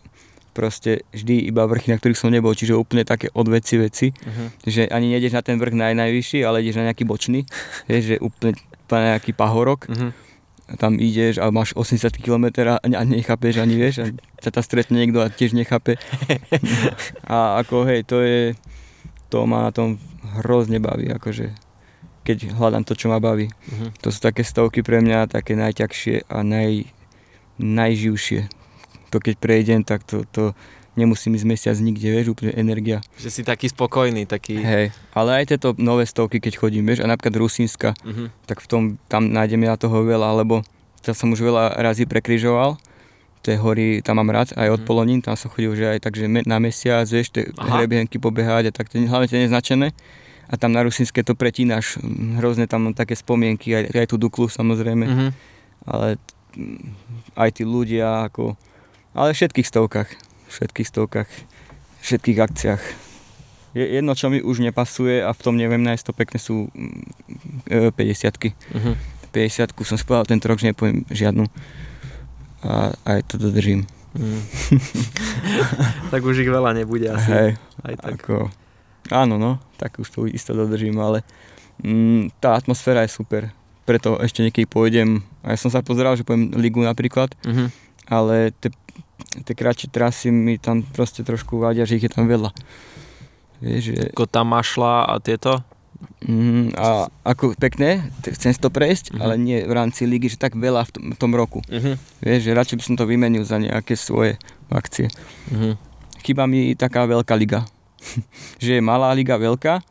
proste vždy iba vrchy, na ktorých som nebol, čiže úplne také odveci veci, uh-huh. že ani nejdeš na ten vrch naj, najvyšší, ale ideš na nejaký bočný, vieš, že úplne, úplne nejaký pahorok. Uh-huh tam ideš a máš 80 km a nechápeš ani vieš a sa tam stretne niekto a tiež nechápe. a ako hej, to je, to ma na tom hrozne baví, akože keď hľadám to, čo ma baví. Uh-huh. To sú také stovky pre mňa, také najťažšie a naj, najživšie. To keď prejdem, tak to, to nemusím ísť mesiac nikde, vieš, úplne energia. Že si taký spokojný, taký... Hej, ale aj tieto nové stovky, keď chodím, vieš, a napríklad Rusínska, uh-huh. tak v tom, tam nájdem ja toho veľa, lebo to som už veľa razy prekryžoval, tie hory tam mám rád, aj od uh-huh. Polonín, tam som chodil že aj takže na mesiac, vieš, tie hrebienky pobehať a tak, hlavne tie neznačené. A tam na Rusínske to pretínaš, hrozne tam také spomienky, aj, aj tú Duklu samozrejme, uh-huh. ale aj tí ľudia, ako, ale v všetkých stovkách všetkých stovkách, všetkých akciách. Jedno, čo mi už nepasuje a v tom neviem nájsť to pekne sú 50 uh-huh. 50 som spovedal tento rok, že nepoviem žiadnu a aj to dodržím. Mm. tak už ich veľa nebude asi. Hej, aj tak. Ako, áno, no, tak už to isto dodržím, ale mm, tá atmosféra je super. Preto ešte niekedy pôjdem, a ja som sa pozeral, že pôjdem ligu napríklad, uh-huh. ale tie tie kratšie trasy mi tam proste trošku vadia, že ich je tam veľa. Vieš, že... Ako tam mašla a tieto? Mm, a ako pekné, chcem si to prejsť, uh-huh. ale nie v rámci ligy, že tak veľa v tom, v tom roku. Uh-huh. Vieš, že radšej by som to vymenil za nejaké svoje akcie. Uh-huh. Chýba mi taká veľká liga. že je malá liga veľká,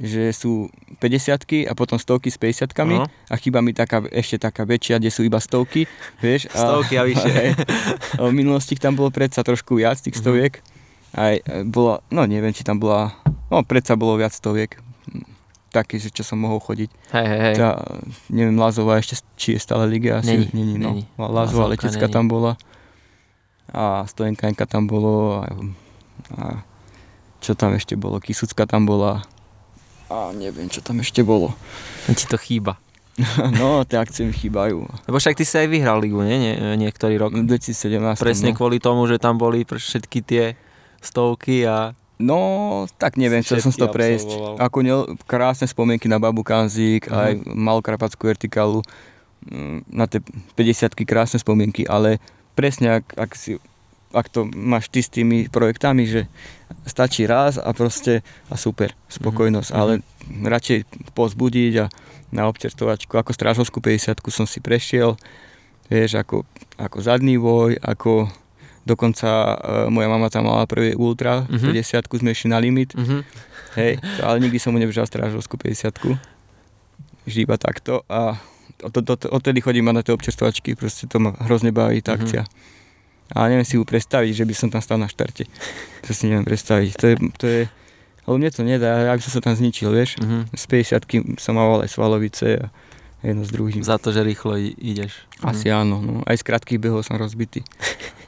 že sú 50 a potom stovky s 50 uh-huh. a chýba mi taká, ešte taká väčšia, kde sú iba stovky, vieš. Stovky a, a vyššie. A, v minulosti tam bolo predsa trošku viac tých uh-huh. stoviek. Aj e, bola, no neviem, či tam bola, no predsa bolo viac stoviek. Taký, že čo som mohol chodiť. Hej, hej, hej. Tá, neviem, Lazová ešte, či je stále liga, asi není, není, no. Není. Lazová letecká tam bola. A Stojenkanka tam bolo. A, a čo tam ešte bolo? Kisucka tam bola a neviem, čo tam ešte bolo. Ti to chýba. no, tie akcie mi chýbajú. Lebo však ty si aj vyhral ligu, nie? nie? Niektorý rok. 2017. Presne no. kvôli tomu, že tam boli všetky tie stovky a... No, tak neviem, čo som to prejsť. Ako ne, krásne spomienky na Babu Kanzik, uh-huh. aj Malkarpatskú vertikálu, mm, na tie 50 krásne spomienky, ale presne ak, ak si ak to máš ty s tými projektami, že stačí raz a proste a super, spokojnosť, mm-hmm. ale radšej pozbudiť a na občertovačku, ako strážovskú 50 som si prešiel, vieš, ako, ako zadný voj, ako dokonca uh, moja mama tam mala prvý ultra, mm-hmm. 50 sme išli na limit, mm-hmm. hej, ale nikdy som mu nebežal strážovskú 50 vždy iba takto a odtedy chodím na tie občerstovačky, proste to ma hrozne baví tá mm-hmm. akcia. A neviem si ju predstaviť, že by som tam stal na štarte. To si neviem predstaviť. To je, to je ale mne to nedá, ja by som sa tam zničil, vieš. Uh-huh. Z 50 som mal aj svalovice a jedno s druhým. Za to, že rýchlo ideš. Asi mm. áno, no. aj z krátkých behov som rozbitý.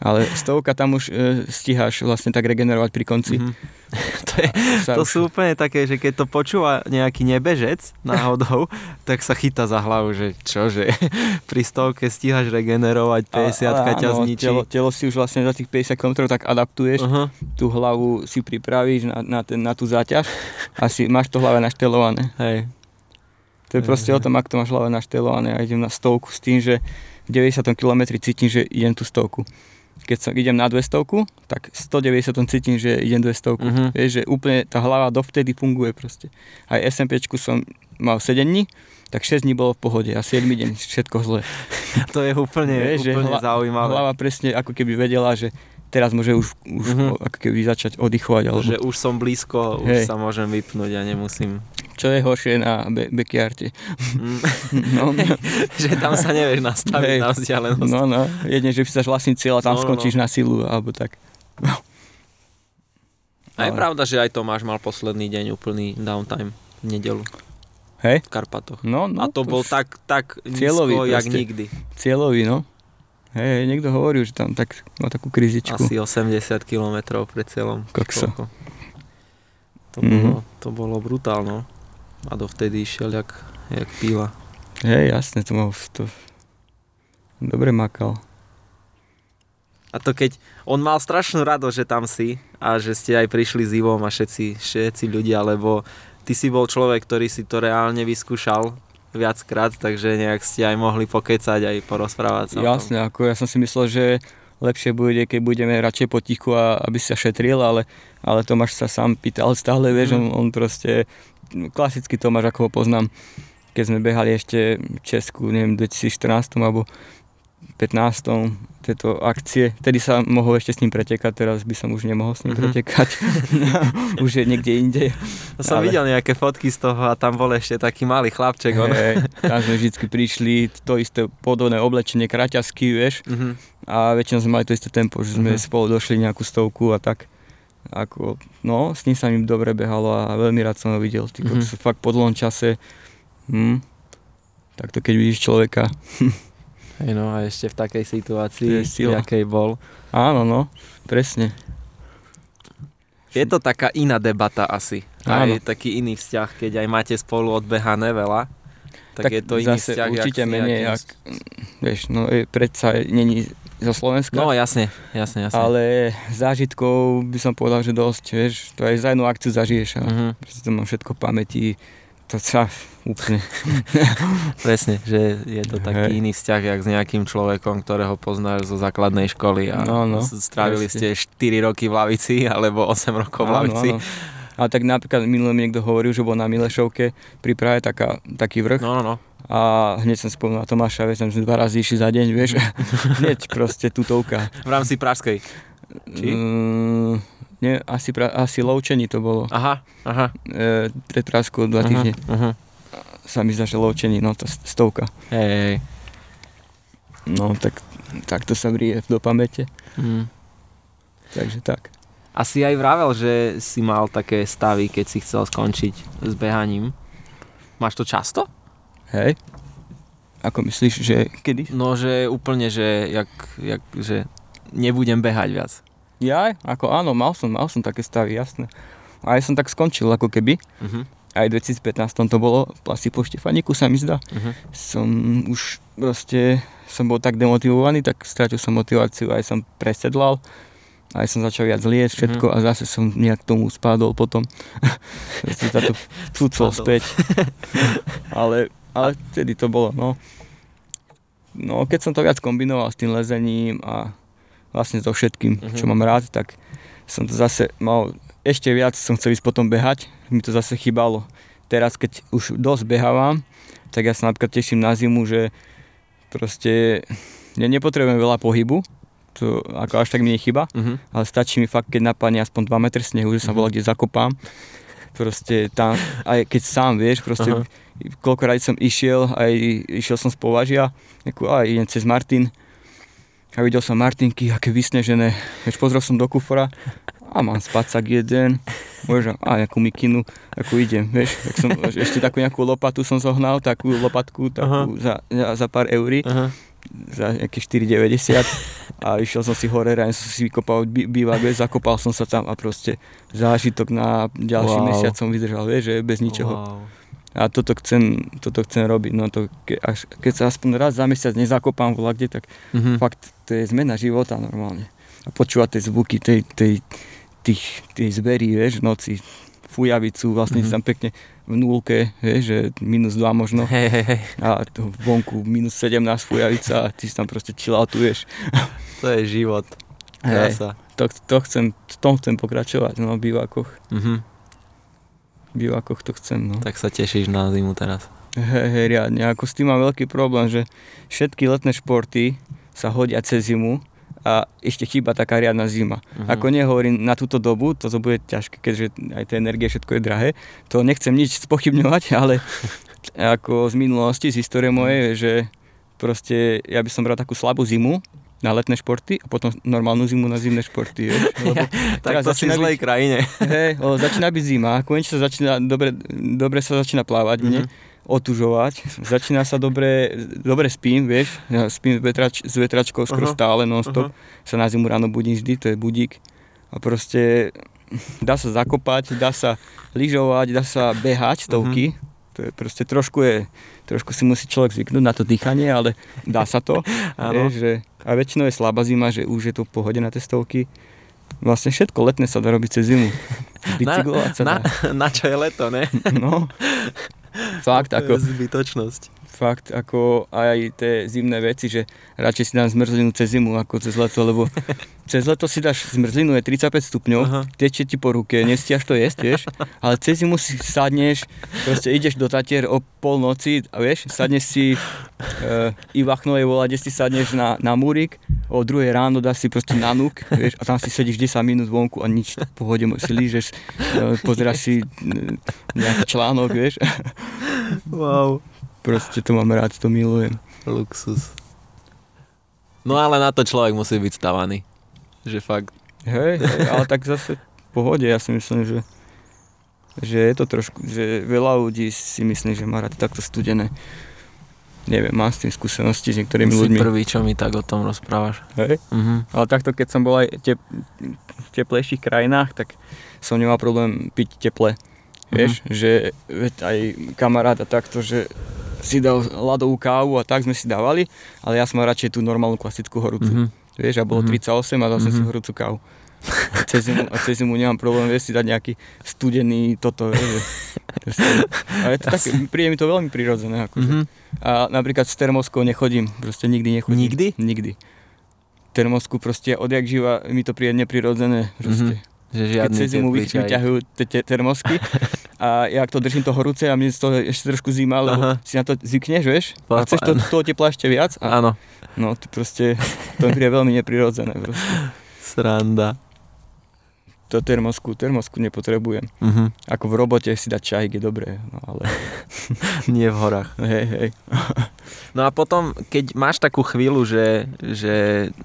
Ale stovka tam už e, stíhaš vlastne tak regenerovať pri konci. Mm-hmm. to, je, to už... sú úplne také, že keď to počúva nejaký nebežec náhodou, tak sa chytá za hlavu, že čo, že pri stovke stíhaš regenerovať, 50 ťa zničí. Telo, telo si už vlastne za tých 50 km tak adaptuješ, uh-huh. tú hlavu si pripravíš na, na, ten, na tú záťaž a si, máš to hlave naštelované. Hej. To je proste o tom, ak to máš hlave naštelované a idem na stovku s tým, že v 90 km cítim, že idem tú stovku. Keď sa idem na 200, tak 190 cítim, že idem 200. Uh-huh. Vieš, že úplne tá hlava dovtedy funguje proste. Aj SMP som mal 7 dní tak 6 dní bolo v pohode a 7 deň všetko zle. To je úplne, Vieš, že úplne hla- zaujímavé. Hlava presne ako keby vedela, že teraz môže už, už Mhm. ako keby začať oddychovať. Alebo... Že už som blízko, už Hej. sa môžem vypnúť a nemusím. Čo je horšie na be- backyarde. Mm, No, že tam sa nevieš nastaviť Hej. na vzdialenosť. no, no, jedne, že si vlastný cieľ a tam No, no, no. skončíš na silu, alebo tak. A je ale- pravda, že aj Tomáš mal posledný deň úplný downtime v nedelu Hej? v Karpatoch. No, no, A to bol už tak, tak Cieľový nízko, jak nikdy. Cieľový, no. Hej, niekto hovorí, že tam tak má takú krizičku. Asi 80 km pred cieľom. Kokso. Koľko? To, Mhm. bolo, to bolo brutálno. A dovtedy išiel jak, jak píla. Hej, jasne, to mal to... Dobre makal. A to keď on mal strašnú radosť, že tam si a že ste aj prišli s Ivom a všetci, všetci ľudia, lebo ty si bol človek, ktorý si to reálne vyskúšal viackrát, takže nejak ste aj mohli pokecať aj porozprávať sa. o tom. Jasne, ako ja som si myslel, že lepšie bude, keď budeme radšej potichu a aby sa šetril, ale, ale Tomáš sa sám pýtal stále, vieš, Mhm. on, on proste, klasický Tomáš, ako ho poznám, keď sme behali ešte v Česku, neviem, v 2014 alebo 15. tieto akcie, vtedy sa mohol ešte s ním pretekať, teraz by som už nemohol s ním Mhm. pretekať, už je niekde inde. To som ale- videl nejaké fotky z toho a tam bol ešte taký malý chlapček. On. Hej, tam sme vždy prišli, to isté podobné oblečenie, kraťasky, vieš, Mhm. a väčšinou sme mali to isté tempo, že sme Mhm. spolu došli nejakú stovku a tak. Ako, no, s ním sa mi dobre behalo a veľmi rád som ho videl. Ty Mhm. mm fakt po dlhom čase. Hm, takto keď vidíš človeka. Hej no a ešte v takej situácii, v jakej bol. Áno, no, presne. Je to taká iná debata asi. Aj Áno. taký iný vzťah, keď aj máte spolu odbehané veľa. Tak, je to iný zase vzťah, určite jak menej, jak, vieš, no je, predsa není zo Slovenska. No jasne, jasne, jasne. Ale zážitkov by som povedal, že dosť, vieš, to aj za jednu akciu zažiješ a Mhm, proste to mám všetko v pamäti, to sa úplne, presne, že je to taký Hej. iný vzťah, jak s nejakým človekom, ktorého poznáš zo základnej školy a No, no, strávili presne. ste 4 roky v lavici alebo 8 rokov v lavici. Ale tak napríklad minulé mi niekto hovoril, že bol na Milešovke pri Prahe taká, taký vrch No, no, no. A hneď som spomínal na Tomáša, vieš, sme dva razy išli za deň, vieš, hneď proste tutovka. V rámci Pražskej. Či? Mm, nie, asi, pra, asi Lovčení to bolo, Aha, aha. e, pred Pražskou dva týždne. Uh-huh. Sa mi zdá, že Lovčení, no to stovka. Hej, hej. No tak, tak to sa vrie do pamäte, Mm. takže tak. A si aj vravel, že si mal také stavy, keď si chcel skončiť s behaním. Máš to často? Hej? Ako myslíš, že kedy? No, že úplne, že, jak, jak, že nebudem behať viac. Ja, ako áno, mal som, mal som také stavy, jasné. A ja som tak skončil, ako keby. Uh-huh. Aj v 2015 to bolo, asi po Štefaniku sa mi zdá. Uh-huh. Som už proste, som bol tak demotivovaný, tak strátil som motiváciu, aj som presedlal. Aj som začal viac liesť, všetko a zase som nejak tomu spadol potom. Proste sa to cucol späť. ale, ale vtedy to bolo, no. No, keď som to viac kombinoval s tým lezením a vlastne so všetkým, Mhm. čo mám rád, tak som to zase mal, ešte viac som chcel ísť potom behať, mi to zase chýbalo. Teraz, keď už dosť behávam, tak ja sa napríklad teším na zimu, že proste ja nepotrebujem veľa pohybu, to ako až tak mi nechyba, Uh-huh. ale stačí mi fakt, keď napadne aspoň 2 metre snehu, že sa Mhm. volá, kde zakopám. Proste tam, aj keď sám vieš, proste Aha. koľko razy som išiel, aj išiel som z považia, aj idem cez Martin. A videl som Martinky, aké vysnežené, vieš, pozrel som do kufora a mám spacak jeden, možno, a nejakú mikinu, ako idem, vieš, tak som, ešte takú nejakú lopatu som zohnal, takú lopatku, takú za, za, pár eurí, Uh-huh. Za nejaké 4,90 a išiel som si hore, ráne som si vykopal bývak, vieš, zakopal som sa tam a proste zážitok na ďalší Wow. mesiac som vydržal, vieš, že bez ničoho. Wow. A toto chcem, toto chcem robiť, no to ke, až, keď sa aspoň raz za mesiac nezakopám kde, tak Uh-huh. fakt to je zmena života normálne. A počúvať tie zvuky tej, tej, tých, tej zberí, vieš, v noci, fujavicu, vlastne Mhm. mm-hmm. tam pekne v nulke, vieš, že minus 2 možno Hej, hej, hej. a to vonku minus 17 fujavica a ty si tam proste chilloutuješ. To je život. Krása. To, to chcem, v tom chcem pokračovať, no, v Uh-huh. v to chcem, no. Tak sa tešíš na zimu teraz. Hej, hej, riadne. Ako s tým mám veľký problém, že všetky letné športy sa hodia cez zimu a ešte chýba taká riadna zima. Uh-huh. Ako nehovorím na túto dobu, toto bude ťažké, keďže aj tie energie, všetko je drahé. To nechcem nič spochybňovať, ale ako z minulosti, z histórie mojej, že proste ja by som bral takú slabú zimu, na letné športy a potom normálnu zimu na zimné športy. Vieš? Lebo tak to si v zlej krajine. Hej, začína byť zima, konečne sa začína, dobre, dobre sa začína plávať mm-hmm. mne, otužovať, začína sa dobre, dobre spím, vieš, ja spím s, vetrač, s vetračkou skoro uh-huh. stále non-stop, uh-huh. sa na zimu ráno budím vždy, to je budík a proste dá sa zakopať, dá sa lyžovať, dá sa behať stovky, uh-huh to je proste trošku je, trošku si musí človek zvyknúť na to dýchanie, ale dá sa to. je, že, a väčšinou je slabá zima, že už je to v pohode na testovky. Vlastne všetko letné sa dá robiť cez zimu. Bicyklovať sa dá. Na, na čo je leto, ne? No. Fakt, ako... Zbytočnosť fakt ako aj tie zimné veci, že radšej si dám zmrzlinu cez zimu ako cez leto, lebo cez leto si dáš zmrzlinu, je 35 stupňov, Aha. tečie ti po ruke, nestiaš to jesť, vieš, ale cez zimu si sadneš, proste ideš do Tatier o polnoci a vieš, sadneš si e, Ivachnovej volade, si sadneš na, na múrik, o druhej ráno dáš si proste na núk, vieš, a tam si sedíš 10 minút vonku a nič, v pohode si lížeš, e, pozeráš si e, nejaký článok, vieš. Wow. Proste to mám rád, to milujem. Luxus. No ale na to človek musí byť stavaný. Že fakt. Hej, hej ale tak zase v pohode, ja si myslím, že, že je to trošku, že veľa ľudí si myslí, že má rád takto studené. Neviem, mám s tým skúsenosti s niektorými si ľuďmi. prvý, čo mi tak o tom rozprávaš. Hej, uh-huh. ale takto keď som bol aj tep, v teplejších krajinách, tak som nemal problém piť teple. Vieš, uh-huh. že aj kamarát a takto, že si dal ľadovú kávu a tak sme si dávali, ale ja som mal radšej tú normálnu klasickú horúcu. Mm-hmm. Vieš, a bolo mm-hmm. 38 a dal som mm-hmm. si mhm. horúcu kávu. A cez, zimu, a cez zimu nemám problém, vieš si dať nejaký studený toto, vieš. Ale to tak, príde mi to veľmi prirodzené. Akože. Mm-hmm. A napríklad s termoskou nechodím, proste nikdy nechodím. Nikdy? Nikdy. Termosku proste odjak živa mi to príde neprirodzené. Proste. Mm-hmm. Že Keď cez zimu vyťahujú tie termosky a ja to držím to horúce a mne toho ešte trošku zima, lebo Aha. si na to zvykneš, vieš? A chceš to, toho tepla ešte viac? A, Áno. No, to proste, to mi príde veľmi neprirodzené proste. Sranda. To termosku, termosku nepotrebujem. Uh-huh. Ako v robote si dať čaj, je dobré, no ale... Nie v horách. Hej, hej. no a potom, keď máš takú chvíľu, že, že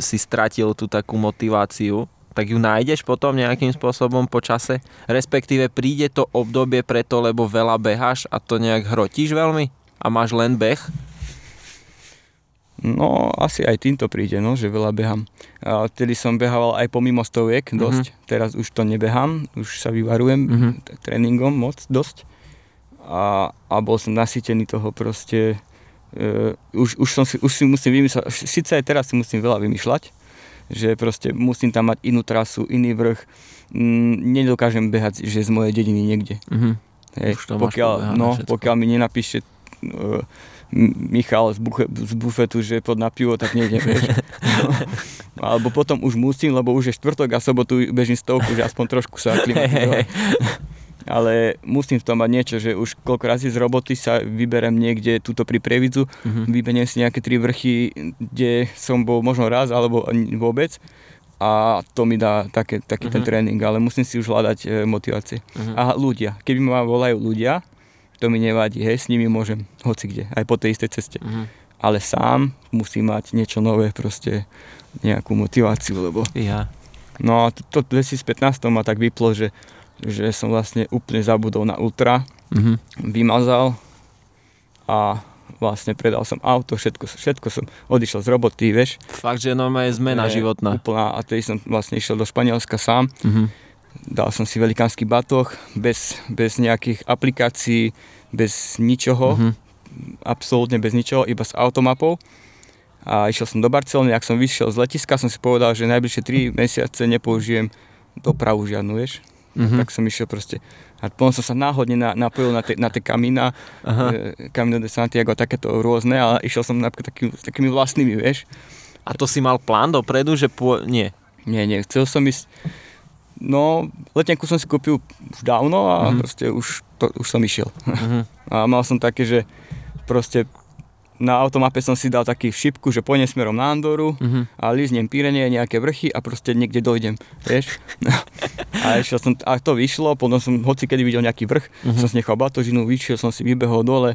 si stratil tú takú motiváciu, tak ju nájdeš potom nejakým spôsobom po čase? Respektíve príde to obdobie preto, lebo veľa beháš a to nejak hrotíš veľmi? A máš len beh? No, asi aj týmto príde, no, že veľa behám. A vtedy som behával aj pomimo stoviek mhm. dosť, mm-hmm. teraz už to nebehám, už sa vyvarujem mm-hmm. tréningom moc, dosť. A, a bol som nasýtený toho proste, uh, už, už, som si, už si musím vymýšľať, síce aj teraz si musím veľa vymýšľať, že proste musím tam mať inú trasu, iný vrch. Mm, nedokážem behať, že z mojej dediny niekde. Mm-hmm. Hej, pokiaľ, no, pokiaľ mi nenapíše uh, Michal z, buche, z bufetu, že pod na pivo, tak nejdem, vieš. No. Alebo potom už musím, lebo už je štvrtok a sobotu bežím stovku, že aspoň trošku sa aklimatizovať ale musím v tom mať niečo, že už koľko razy z roboty sa vyberem niekde túto pri Previdzu, uh-huh. vyberiem si nejaké tri vrchy, kde som bol možno raz alebo vôbec a to mi dá také, taký uh-huh. ten mhm. tréning, ale musím si už hľadať e, motivácie. Uh-huh. A ľudia, keby ma volajú ľudia, to mi nevadí, hej, s nimi môžem hoci kde, aj po tej istej ceste. Uh-huh. Ale sám musím mať niečo nové, proste nejakú motiváciu, lebo... Ja. No a to, to 2015 ma tak vyplo, že že som vlastne úplne zabudol na ultra, mm-hmm. vymazal a vlastne predal som auto, všetko, všetko som odišiel z roboty, vieš. Fakt, že normálne je zmena je, životná. Úplná, a tedy som vlastne išiel do Španielska sám. Mm-hmm. Dal som si velikánsky batoh, bez, bez nejakých aplikácií, bez ničoho, mm-hmm. absolútne bez ničoho, iba s automapou. A išiel som do Barcelony, ak som vyšiel z letiska, som si povedal, že najbližšie 3 mesiace nepoužijem dopravu žiadnu, vieš mm-hmm. tak som išiel proste. A potom som sa náhodne na, napojil na, te, na tie kamína, e, Camino de Santiago, takéto rôzne, ale išiel som napríklad taký, takými vlastnými, vieš. A to si mal plán dopredu, že pô... nie? Nie, nie, chcel som ísť, no, letenku som si kúpil už dávno a mm-hmm. proste už, to, už som išiel. Mm-hmm. A mal som také, že proste na automape som si dal taký šipku, že pôjdem smerom na Andoru Mhm. a líznem Pyrenie, nejaké vrchy a proste niekde dojdem, vieš. A, išiel som, a to vyšlo, potom som hoci kedy videl nejaký vrch, Mhm. som si nechal batožinu, vyšiel som si, vybehol dole,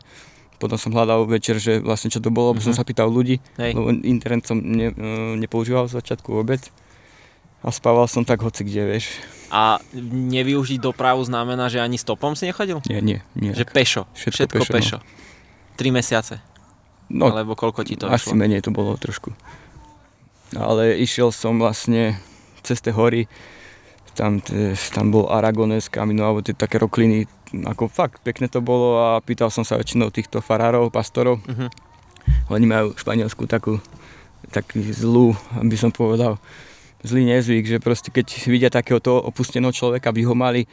potom som hľadal večer, že vlastne čo to bolo, Mhm. som sa pýtal ľudí, Hej. lebo internet som ne, e, nepoužíval z začiatku vôbec. A spával som tak hoci kde, vieš. A nevyužiť dopravu znamená, že ani stopom si nechodil? Nie, nie, nie. Že pešo. Všetko Všetko, pešo, pešo. Tri mesiace. No, Alebo koľko ti to asi išlo? menej to bolo trošku. Ale išiel som vlastne cez tie hory, tam, tam bol Aragones kamino, alebo tie také rokliny, ako fakt pekné to bolo a pýtal som sa väčšinou týchto farárov, pastorov. Mhm. Oni majú v Španielsku takú, taký zlú, aby som povedal, zlý nezvyk, že proste keď vidia takéhoto opusteného človeka, by ho mali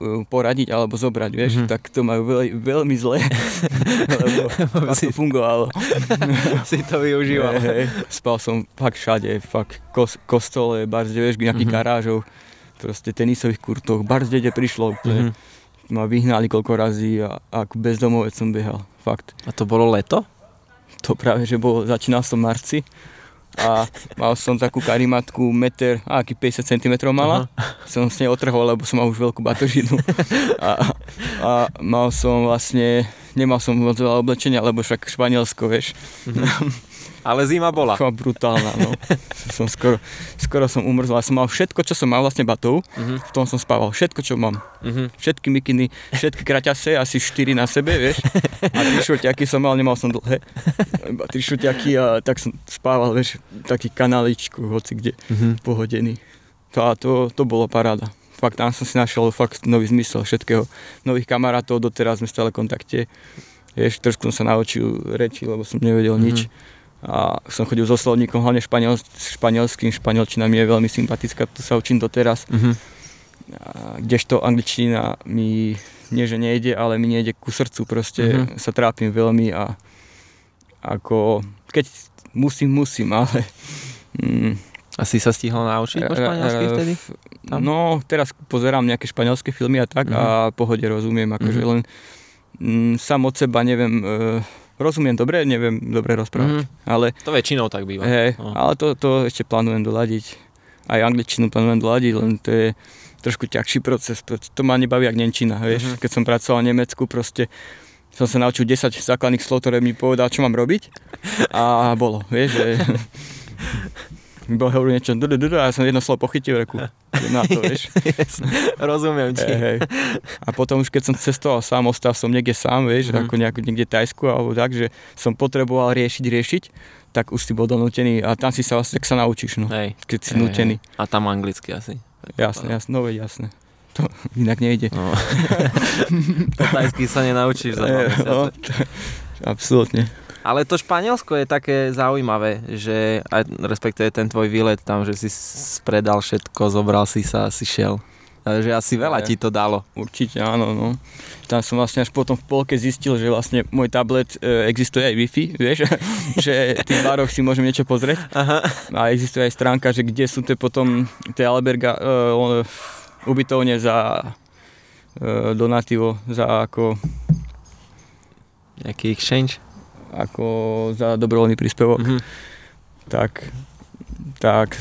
poradiť alebo zobrať, vieš, Mhm. mm-hmm. tak to majú veľ, veľmi zle, lebo tak to fungovalo. si to využíval. Hej, hej. Spal som fakt všade, fakt kos, kostole, barzde, vieš, nejakých Mhm. mm-hmm. garážov, proste tenisových kurtoch, barzde, kde prišlo úplne. Mhm. Ma vyhnali koľko razy a ako bezdomovec som behal, fakt. A to bolo leto? To práve, že bolo, začínal som marci a mal som takú karimatku, meter, a aký 50 cm mala. Som s nej otrhol, lebo som mal už veľkú batožinu. A, a mal som vlastne, nemal som moc veľa oblečenia, lebo však Španielsko, vieš. Ale zima bola. Fakt brutálna, no. som skoro, skoro som umrzol. Ja som mal všetko, čo som mal vlastne batov, Mhm. v tom som spával. Všetko, čo mám. Mhm. Všetky mikiny, všetky kraťase, asi 4 na sebe, vieš. A tri šortiaky som mal, nemal som dlhé. Iba tri šortiaky a tak som spával, vieš, taký kanáličku, hoci kde, Mhm. pohodený. To, a to, to bolo paráda. Fakt, tam som si našiel fakt nový zmysel všetkého. Nových kamarátov, doteraz sme stále v kontakte. Vieš, trošku som sa naučil reči, lebo som nevedel nič. A som chodil so slovníkom, hlavne španiel, španielským, španielčina mi je veľmi sympatická, to sa učím doteraz. Mhm. A kdežto angličtina mi nie, že nejde, ale mi nejde ku srdcu, proste Mhm. mm-hmm. sa trápim veľmi a ako, keď musím, musím, ale mm, A si sa stihol naučiť po španielsky e, vtedy? Tam? No, teraz pozerám nejaké španielské filmy a tak Mhm. a pohode rozumiem, akože Mhm. len mm, sám od seba neviem, e, rozumiem dobre, neviem dobre rozprávať, Mhm. ale, To väčšinou tak býva. hej, No. ale to, to ešte plánujem doladiť. Aj angličtinu plánujem doladiť, len to je trošku ťažší proces, to ma nebaví jak nemčina, vieš, Mhm. keď som pracoval v Nemecku, proste som sa naučil 10 základných slov, ktoré mi povedal, čo mám robiť a bolo, vieš, že mi bol hovoril niečo du, du, du, du, a ja som jedno slovo pochytil, reku, na to, vieš. Rozumiem ti. Hej, hej. A potom už keď som cestoval sám, ostal som niekde sám, vieš, Mhm. ako nejak, niekde Tajsku alebo tak, že som potreboval riešiť, riešiť, tak už si bol donútený a tam si sa vlastne, tak sa naučíš, no, Hej. keď si Hej, nútený. hej. A tam anglicky asi. Jasné, jasné, no veď jasné. To inak nejde. No. tajsky sa nenaučíš za dva no, absolútne. Ale to Španielsko je také zaujímavé, že aj respektíve ten tvoj výlet tam, že si spredal všetko, zobral si sa a si šiel. Že asi veľa ti to dalo. Určite áno, no. Tam som vlastne až potom v polke zistil, že vlastne môj tablet e, existuje aj Wi-Fi, vieš, že v tých baroch si môžem niečo pozrieť. Aha. A existuje aj stránka, že kde sú tie potom tie alberga, uh, ubytovne za uh, donativo, za ako, Nejaký exchange? Ako za dobrovoľný príspevok. Mhm. Tak, tak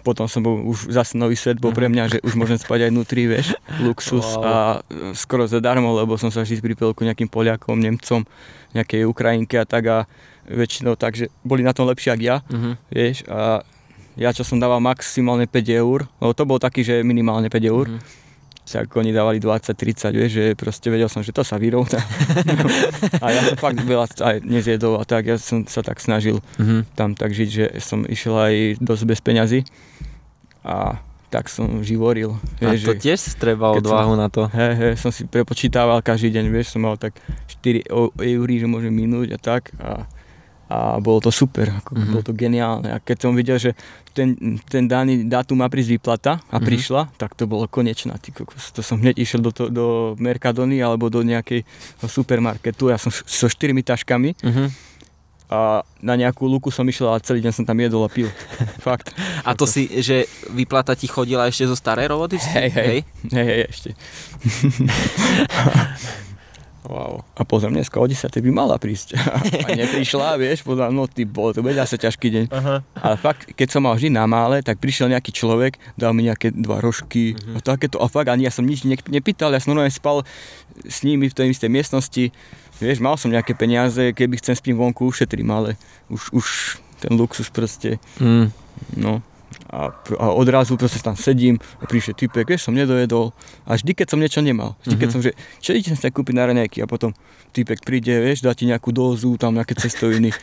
potom som bol už zase nový svet bol pre mňa, že už môžem spať aj vnútri, vieš, luxus Wow. a e, skoro zadarmo, lebo som sa vždy pripojil ku nejakým Poliakom, Nemcom, nejakej Ukrajinke a tak a väčšinou tak, že boli na tom lepšie ako ja, Mhm. vieš, a ja čo som dával maximálne 5 eur, lebo to bol taký, že minimálne 5 eur, Mhm. Tak oni dávali 20-30, vieš, že proste vedel som, že to sa vyrovná. a ja som fakt veľa aj nezjedol a tak, ja som sa tak snažil Mhm. tam tak žiť, že som išiel aj dosť bez peňazí a tak som živoril. A Vieš, to že, tiež treba odvahu na to. Hej, hej, som si prepočítával každý deň, vieš, som mal tak 4 eu- eurí, že môžem minúť a tak a, a bolo to super, ako, Mhm. mm-hmm. bolo to geniálne. A keď som videl, že ten, ten daný dátum má prísť výplata a Mhm. prišla, tak to bolo konečná. Ty kokos. To som hneď išiel do, to, do Mercadony alebo do nejakej supermarketu, ja som so štyrmi taškami Mhm. a na nejakú luku som išiel a celý deň som tam jedol a pil. Fakt. A to si, že výplata ti chodila ešte zo starej roboty? Hej, hej. Hej, hej, ešte. Wow. A pozor, dneska o 10 by mala prísť. A neprišla, vieš, podľa no ty, bol to veľa sa ťažký deň. Aha. Ale fakt, keď som mal vždy na mále, tak prišiel nejaký človek, dal mi nejaké dva rožky Mhm. a takéto. A fakt, ani ja som nič ne- nepýtal, ja som normálne spal s nimi v tej istej miestnosti. Vieš, mal som nejaké peniaze, keby chcem spím vonku, ušetrím, ale už, už ten luxus proste, Mm. no. A, a odrazu proste tam sedím a prišiel typek, vieš, som nedojedol. A vždy, keď som niečo nemal, vždy, keď Mhm. som, že čo idem sa kúpiť na raňajky a potom typek príde, vieš, dá ti nejakú dózu, tam nejaké cestoviny.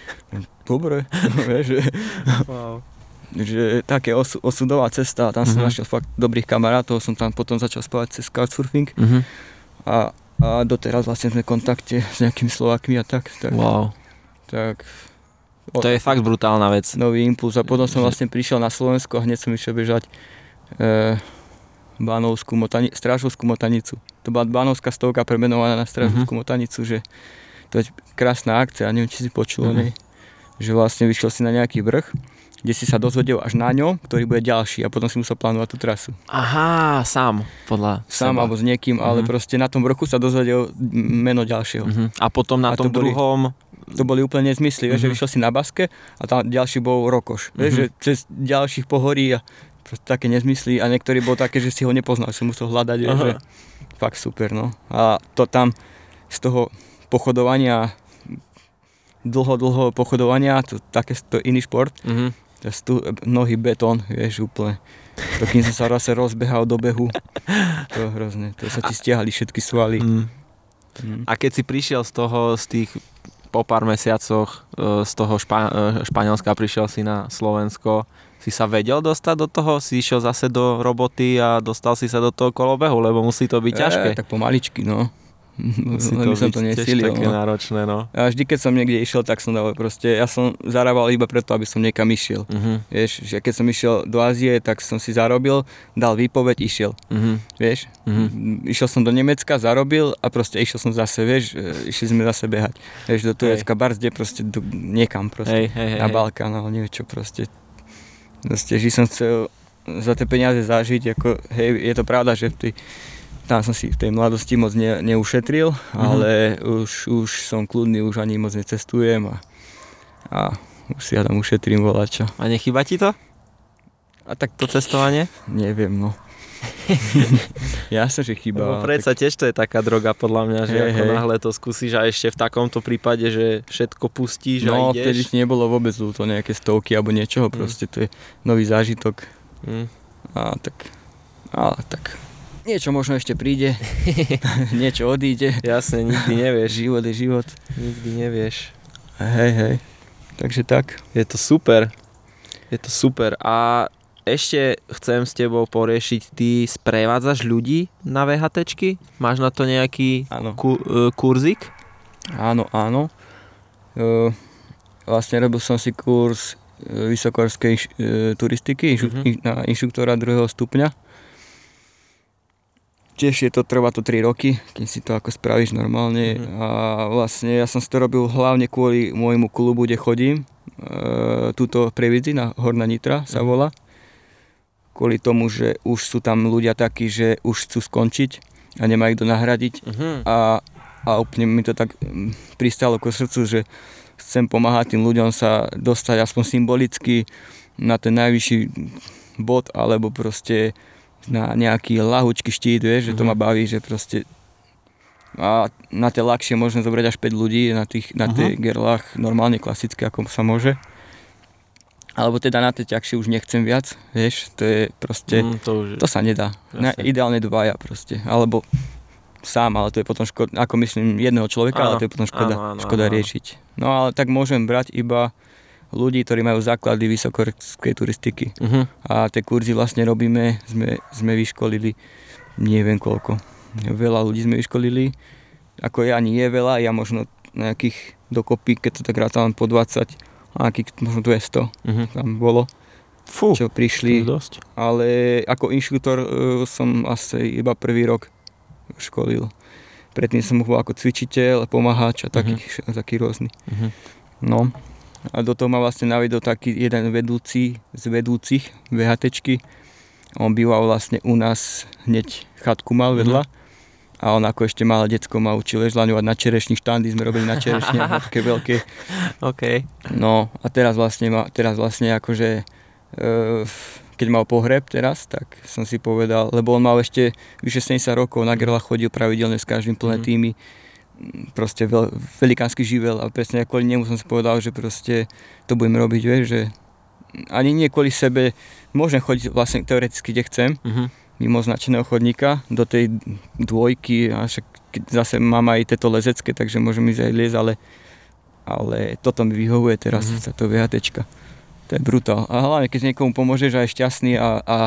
Dobre, vieš, že, Wow. že také osu, osudová cesta, tam som Mhm. našiel fakt dobrých kamarátov, som tam potom začal spávať cez couchsurfing Mhm. a, a doteraz vlastne sme v kontakte s nejakými Slovákmi a tak, tak, Wow. tak To je fakt brutálna vec. nový impuls a potom som vlastne prišiel na Slovensko a hneď som išiel bežať e, Bánovskú motani- Strážovskú motanicu. To bola Bánovská stovka premenovaná na Strážovskú motanicu, že to je krásna akcia, neviem, či si počul o Mhm. nej. Že vlastne vyšiel si na nejaký vrch, kde si sa dozvedel až na ňom, ktorý bude ďalší a potom si musel plánovať tú trasu. Aha, sám, podľa Sám seba. alebo s niekým, ale Mhm. proste na tom vrchu sa dozvedel meno ďalšieho. Mhm. A potom na A to tom boli- druhom... to boli úplne nezmysly, mm-hmm. že Mhm. vyšiel si na baske a tam ďalší bol Rokoš. Mm-hmm. Vieš, Mhm. že cez ďalších pohorí a také nezmysly a niektorý bol také, že si ho nepoznal, som musel hľadať, vieš, že fakt super, no. A to tam z toho pochodovania dlho, dlho pochodovania, to také to iný šport, Mhm. to nohy betón, vieš, úplne. To kým som sa zase rozbehal do behu, to je hrozné, to sa ti stiahli všetky svaly. Mm. Mm. A keď si prišiel z toho, z tých po pár mesiacoch e, z toho Špa- e, Španielska prišiel si na Slovensko, si sa vedel dostať do toho? Si išiel zase do roboty a dostal si sa do toho kolobehu, lebo musí to byť ťažké. E, tak pomaličky, no. musí Len by som to nesilil. také No. náročné, no. A vždy, keď som niekde išiel, tak som dal proste, ja som zarábal iba preto, aby som niekam išiel. Mhm, Vieš, že keď som išiel do Ázie, tak som si zarobil, dal výpoveď, išiel. mhm, Vieš, mhm. išiel som do Nemecka, zarobil a proste išiel som zase, vieš, e, išli sme zase behať. Vieš, do Turecka, Barzde, proste do, niekam proste. Hej, hej, hej. na Balkán, ale neviem čo proste. Proste, že som chcel za tie peniaze zažiť, ako, hej, je to pravda, že tej, tam som si v tej mladosti moc ne, neušetril, Mhm. ale už, už som kľudný, už ani moc necestujem a, a už si ja tam ušetrím volačo. A nechýba ti to? A tak To cestovanie? neviem, no. Jasne, že chýba. Ale predsa tiež to je taká droga podľa mňa, že Hej, ako hej. náhle to skúsiš a ešte v takomto prípade, že všetko pustíš no, a vtedy ideš. nebolo vôbec to nejaké stovky alebo niečoho, proste to je nový zážitok. Mm. A tak, ale tak, niečo možno ešte príde, niečo odíde. Jasne, nikdy nevieš. Život je život. Nikdy nevieš. Hej, hej. Takže tak. Je to super. Je to super. A ešte chcem s tebou poriešiť, ty sprevádzaš ľudí na VHTčky? Máš na to nejaký Áno. ku, e, kurzík? Áno, áno. E, vlastne robil som si kurz e, vysokorskej e, turistiky in, na inštruktora druhého stupňa. Tiež je to, trvá to 3 roky, kým si to ako spravíš normálne. Mhm. A vlastne ja som si to robil hlavne kvôli môjmu klubu, kde chodím. E, tuto Previdzi na Horná Nitra sa Mhm. volá. Kvôli tomu, že už sú tam ľudia takí, že už chcú skončiť a nemajú kto nahradiť Mhm. a, a úplne mi to tak mm, pristalo ku srdcu, že chcem pomáhať tým ľuďom sa dostať aspoň symbolicky na ten najvyšší bod, alebo proste na nejaký lahučký štít, vieš, že to Mhm. ma baví, že proste a na tie ľahšie môžem zobrať až 5 ľudí, na tých na tie gerlách normálne klasické, ako sa môže. Alebo teda na tie ťažšie už nechcem viac, vieš, to je proste... Mm, to už To sa nedá. Na, ideálne dvaja proste. Alebo sám, ale to je potom škoda, ako myslím jedného človeka, ale Áno, to je potom škoda, áno, áno, škoda áno. riešiť. No ale tak môžem brať iba ľudí, ktorí majú základy vysokorskej turistiky. Mhm. A tie kurzy vlastne robíme, sme, sme vyškolili neviem koľko. Veľa ľudí sme vyškolili. Ako ja nie je veľa, ja možno nejakých dokopy, keď to tak rátam po 20, a nejakých možno 200 Mhm. tam bolo, Fú, čo prišli dosť. ale ako inštruktor uh, som asi iba prvý rok školil. Predtým som bol ako cvičiteľ, pomáhač a taký, mm-hmm. taký rôzny. Mhm. No a do toho ma vlastne navedol taký jeden vedúci z vedúcich VHTčky. On býval vlastne u nás hneď chatku mal vedľa A on ako ešte malé decko ma učil vieš, laňovať na čerešní štandy, sme robili na čerešne, také veľké. OK. No a teraz vlastne, ma, teraz vlastne akože, e, keď mal pohreb teraz, tak som si povedal, lebo on mal ešte vyše 70 rokov, na grla chodil pravidelne s každým plné Mhm. týmy, proste veľ, velikánsky živel a presne kvôli nemu som si povedal, že proste to budem robiť, vieš, že ani nie kvôli sebe, môžem chodiť vlastne teoreticky, kde chcem, Mhm. mimo značeného chodníka do tej dvojky a však zase mám aj tieto lezecké, takže môžem ísť aj liez, ale, ale toto mi vyhovuje teraz, mm-hmm. táto VHTčka. To je brutál. A hlavne, keď niekomu pomôžeš a je šťastný a, a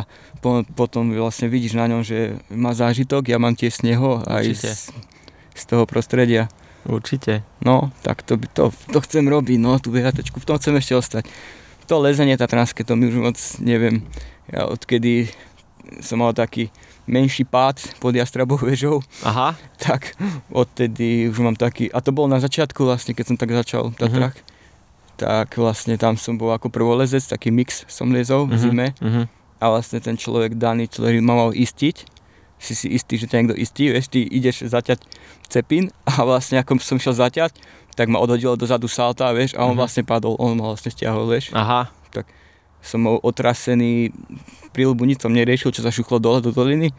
po, potom vlastne vidíš na ňom, že má zážitok, ja mám tiež z neho aj z, z toho prostredia. Určite. No, tak to, to, to chcem robiť, no, tú VHTčku, v tom chcem ešte ostať. To lezenie tatranské, to mi už moc neviem. Ja odkedy som mal taký menší pád pod Jastrabou vežou, Aha. tak odtedy už mám taký, a to bolo na začiatku vlastne, keď som tak začal Tatrach, tak vlastne tam som bol ako prvolezec, taký mix som liezol v Mhm. zime Mhm. a vlastne ten človek daný, ktorý ma mal istiť, si si istý, že ťa niekto istí, vieš, ty ideš zaťať cepín a vlastne ako som šiel zaťať, tak ma odhodilo dozadu salta, vieš, a on Mhm. vlastne padol, on ma vlastne stiahol, vieš. Aha. Som bol otrasený, príľubu nič som neriešil, čo sa šuchlo dole do doliny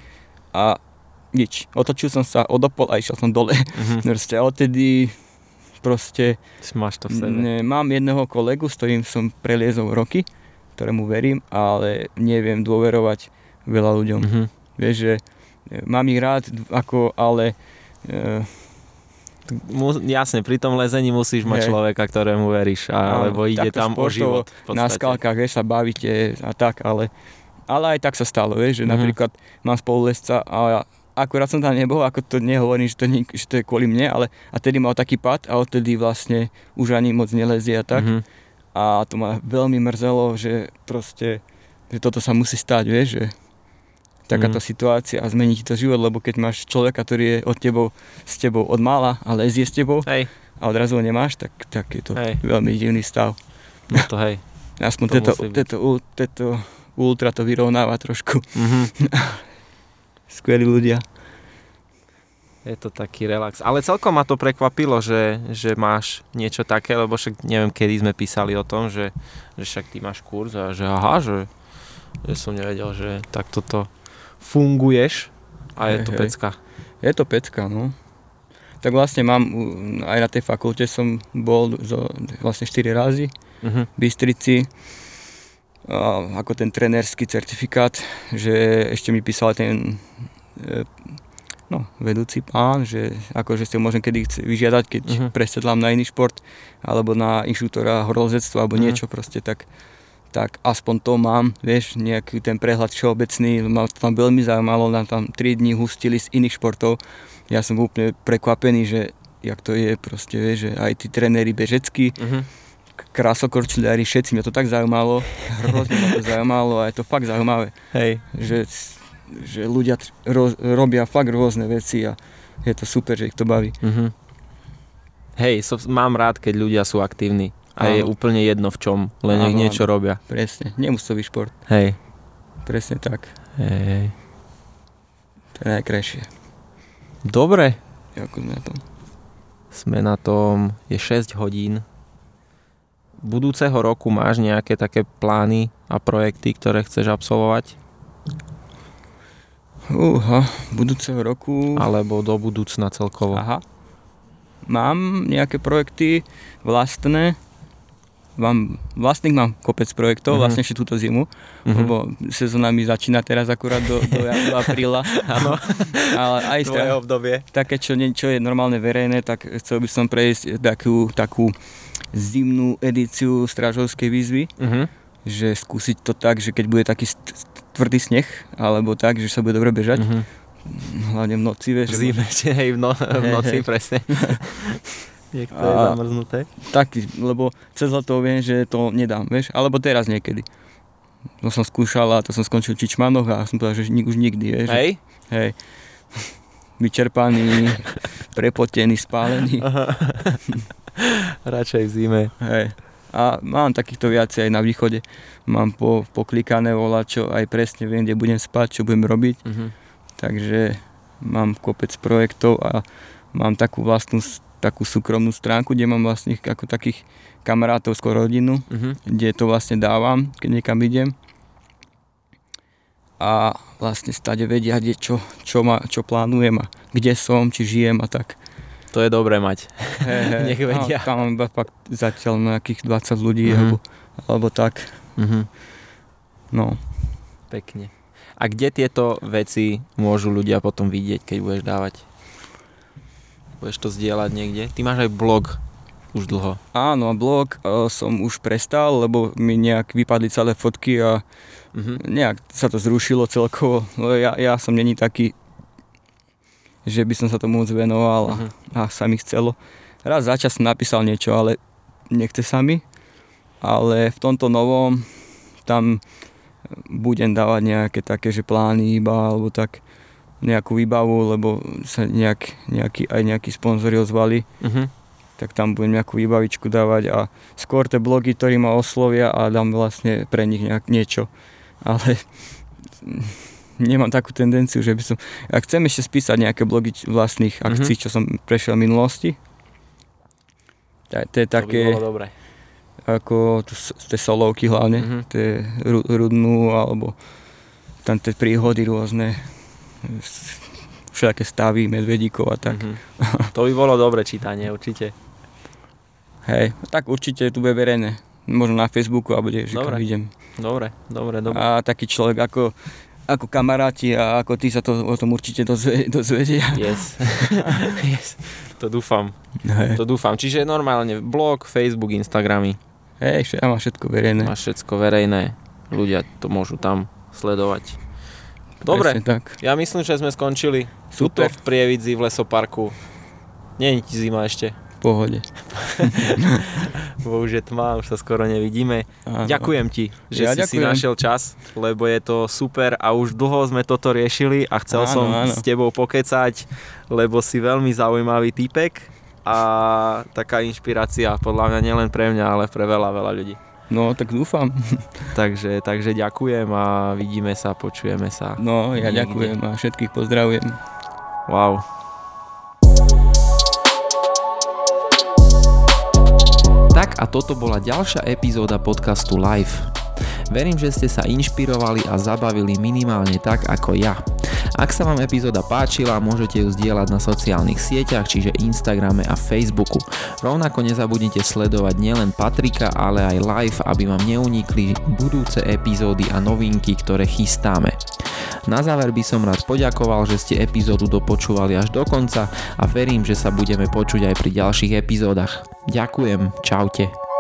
a nič. Otočil som sa, odopol a išiel som dole. Mhm. Proste a odtedy proste Máš to v sebe. ne, mám jedného kolegu, s ktorým som preliezol roky, ktorému verím, ale neviem dôverovať veľa ľuďom. Mhm. Vieš, že mám ich rád, ako, ale e, Mu, jasne, pri tom lezení musíš mať Hej. človeka, ktorému veríš, a, Áno, lebo ide tam o život. Na skalkách, vieš, sa bavíte a tak, ale, ale aj tak sa stalo, vieš, že Mhm. napríklad mám spolulesca a akurát som tam nebol, ako to nehovorím, že to, nie, že to je kvôli mne, ale a tedy mal taký pad a odtedy vlastne už ani moc nelezie a tak. Mhm. A to ma veľmi mrzelo, že proste, že toto sa musí stať, vieš, že takáto Mhm. situácia a zmení ti to život, lebo keď máš človeka, ktorý je od tebou, s tebou od mála a lezie s tebou Hej, a odrazu ho nemáš, tak, tak je to Hej. veľmi divný stav. no to hej. Aspoň To tieto, ultra to vyrovnáva trošku. Mhm. Skvelí ľudia. Je to taký relax. Ale celkom ma to prekvapilo, že, že máš niečo také, lebo však neviem, kedy sme písali o tom, že, že však ty máš kurz a že aha, že, že som nevedel, že takto to funguješ a je Hej, to hej. pecka. Je to pecka, no. Tak vlastne mám, aj na tej fakulte som bol zo, vlastne 4 razy Mhm. v Bystrici a ako ten trenerský certifikát, že ešte mi písal ten e, no, vedúci pán, že akože si ho môžem kedy vyžiadať, keď Mhm. presedlám na iný šport alebo na inštruktúra horolezectva alebo Mhm. niečo proste, tak, tak aspoň to mám, vieš, nejaký ten prehľad všeobecný, ma to tam veľmi zaujímalo, nám tam 3 dní hustili z iných športov, ja som úplne prekvapený, že jak to je proste, vieš, že aj tí tréneri bežeckí, Mhm. krásokorčuliari, všetci, mňa to tak zaujímalo, hrozne ma to zaujímalo a je to fakt zaujímavé, Hej. že, že ľudia ro, robia fakt rôzne veci a je to super, že ich to baví. Mhm. Hej, so, mám rád, keď ľudia sú aktívni. A je úplne jedno v čom, len nech Áno, niečo robia. Presne, nemusí to byť šport, Hej. presne tak, Hej. to je najkrajšie. Dobre, Ako na tom. sme na tom, je 6 hodín. Budúceho roku máš nejaké také plány a projekty, ktoré chceš absolvovať? Uha, budúceho roku... Alebo do budúcna celkovo? Aha. Mám nejaké projekty vlastné. Mám, vlastných mám kopec projektov, Mhm. vlastne ešte túto zimu, Mhm. lebo sezóna mi začína teraz akurát do, do, do apríla. Áno. Ale aj stra- obdobie. také, čo, nie, čo je normálne verejné, tak chcel by som prejsť takú, takú zimnú edíciu Strážovskej výzvy, Mhm. že skúsiť to tak, že keď bude taký st- tvrdý sneh, alebo tak, že sa bude dobre bežať, Mhm. hlavne v noci, V vieš. že zime, hej, v, no, v Hej, noci, hej. presne. Je A- zamrznuté. taký, lebo cez leto viem, že to nedám, vieš, alebo teraz niekedy. To som skúšal a to som skončil v Čičmanoch a som povedal, že nik, už nikdy, vieš. Hej? Hej. Vyčerpaný, prepotený, spálený. Radšej v zime. Hej. A mám takýchto viacej aj na východe. Mám po, poklikané volačo, aj presne viem, kde budem spať, čo budem robiť. Mhm. Takže mám kopec projektov a mám takú vlastnú, takú súkromnú stránku, kde mám vlastne ako takých kamarátov, skoro rodinu, Uh-huh. kde to vlastne dávam, keď niekam idem. A vlastne stade vedia, kde čo, čo, ma, čo plánujem a kde som, či žijem a tak. To je dobré mať. Hey, hey, Nech vedia. Tam mám iba fakt zatiaľ nejakých 20 ľudí, Mhm. alebo, alebo tak. Uh-huh. No. Pekne. A kde tieto veci môžu ľudia potom vidieť, keď budeš dávať? Budeš to zdieľať niekde? Ty máš aj blog už dlho. Áno, a blog uh, som už prestal, lebo mi nejak vypadli celé fotky a Uh-huh. nejak sa to zrušilo celkovo. Lebo ja, ja som není taký, že by som sa tomu moc venoval a, Uh-huh. a sa mi chcelo. Raz za čas som napísal niečo, ale nechce sa mi. Ale v tomto novom tam budem dávať nejaké také, že plány iba, alebo tak nejakú výbavu, lebo sa nejak, nejaký, aj nejakí sponzori ozvali, Uh-huh. tak tam budem nejakú výbavičku dávať a skôr tie blogy, ktorí ma oslovia a dám vlastne pre nich nejak niečo. Ale nemám takú tendenciu, že by som... Ak chcem ešte spísať nejaké blogy vlastných akcií, čo som prešiel v minulosti, to, to je také... To by dobré. ako tie solovky hlavne, Mhm. tie ru- rudnú alebo tam tie príhody rôzne, všelijaké stavy medvedíkov a tak. Uh-huh. To by bolo dobré čítanie, určite. Hej, tak určite tu bude verejné. Možno na Facebooku alebo kde, že Dobre. idem. Dobre, dobre, dobre. A taký človek ako, ako kamaráti a ako ty sa to o tom určite dozve, dozvedia. Yes. yes. To dúfam. Hej, To dúfam. Čiže normálne blog, Facebook, Instagramy. hej ja mám všetko verejné. Máš všetko verejné. Ľudia to môžu tam sledovať. Dobre, Presne tak. ja myslím, že sme skončili. Super. Tuto v Prievidzi, v lesoparku. Nie je ti zima ešte, V pohode. bo už je tma, už sa skoro nevidíme. Áno. Ďakujem ti, že Ja si si ďakujem. našiel čas, lebo je to super a už dlho sme toto riešili a chcel Áno, som áno. s tebou pokecať, lebo si veľmi zaujímavý typek a taká inšpirácia podľa mňa nielen pre mňa, ale pre veľa, veľa ľudí. No, tak dúfam. Takže, takže ďakujem a vidíme sa, počujeme sa. No, ja Niekde. ďakujem a všetkých pozdravujem. Wow. Tak a toto bola ďalšia epizóda podcastu Live. Verím, že ste sa inšpirovali a zabavili minimálne tak ako ja. Ak sa vám epizóda páčila, môžete ju zdieľať na sociálnych sieťach, čiže Instagrame a Facebooku. Rovnako nezabudnite sledovať nielen Patrika, ale aj live, aby vám neunikli budúce epizódy a novinky, ktoré chystáme. Na záver by som rád poďakoval, že ste epizódu dopočúvali až do konca a verím, že sa budeme počuť aj pri ďalších epizódach. Ďakujem, čaute.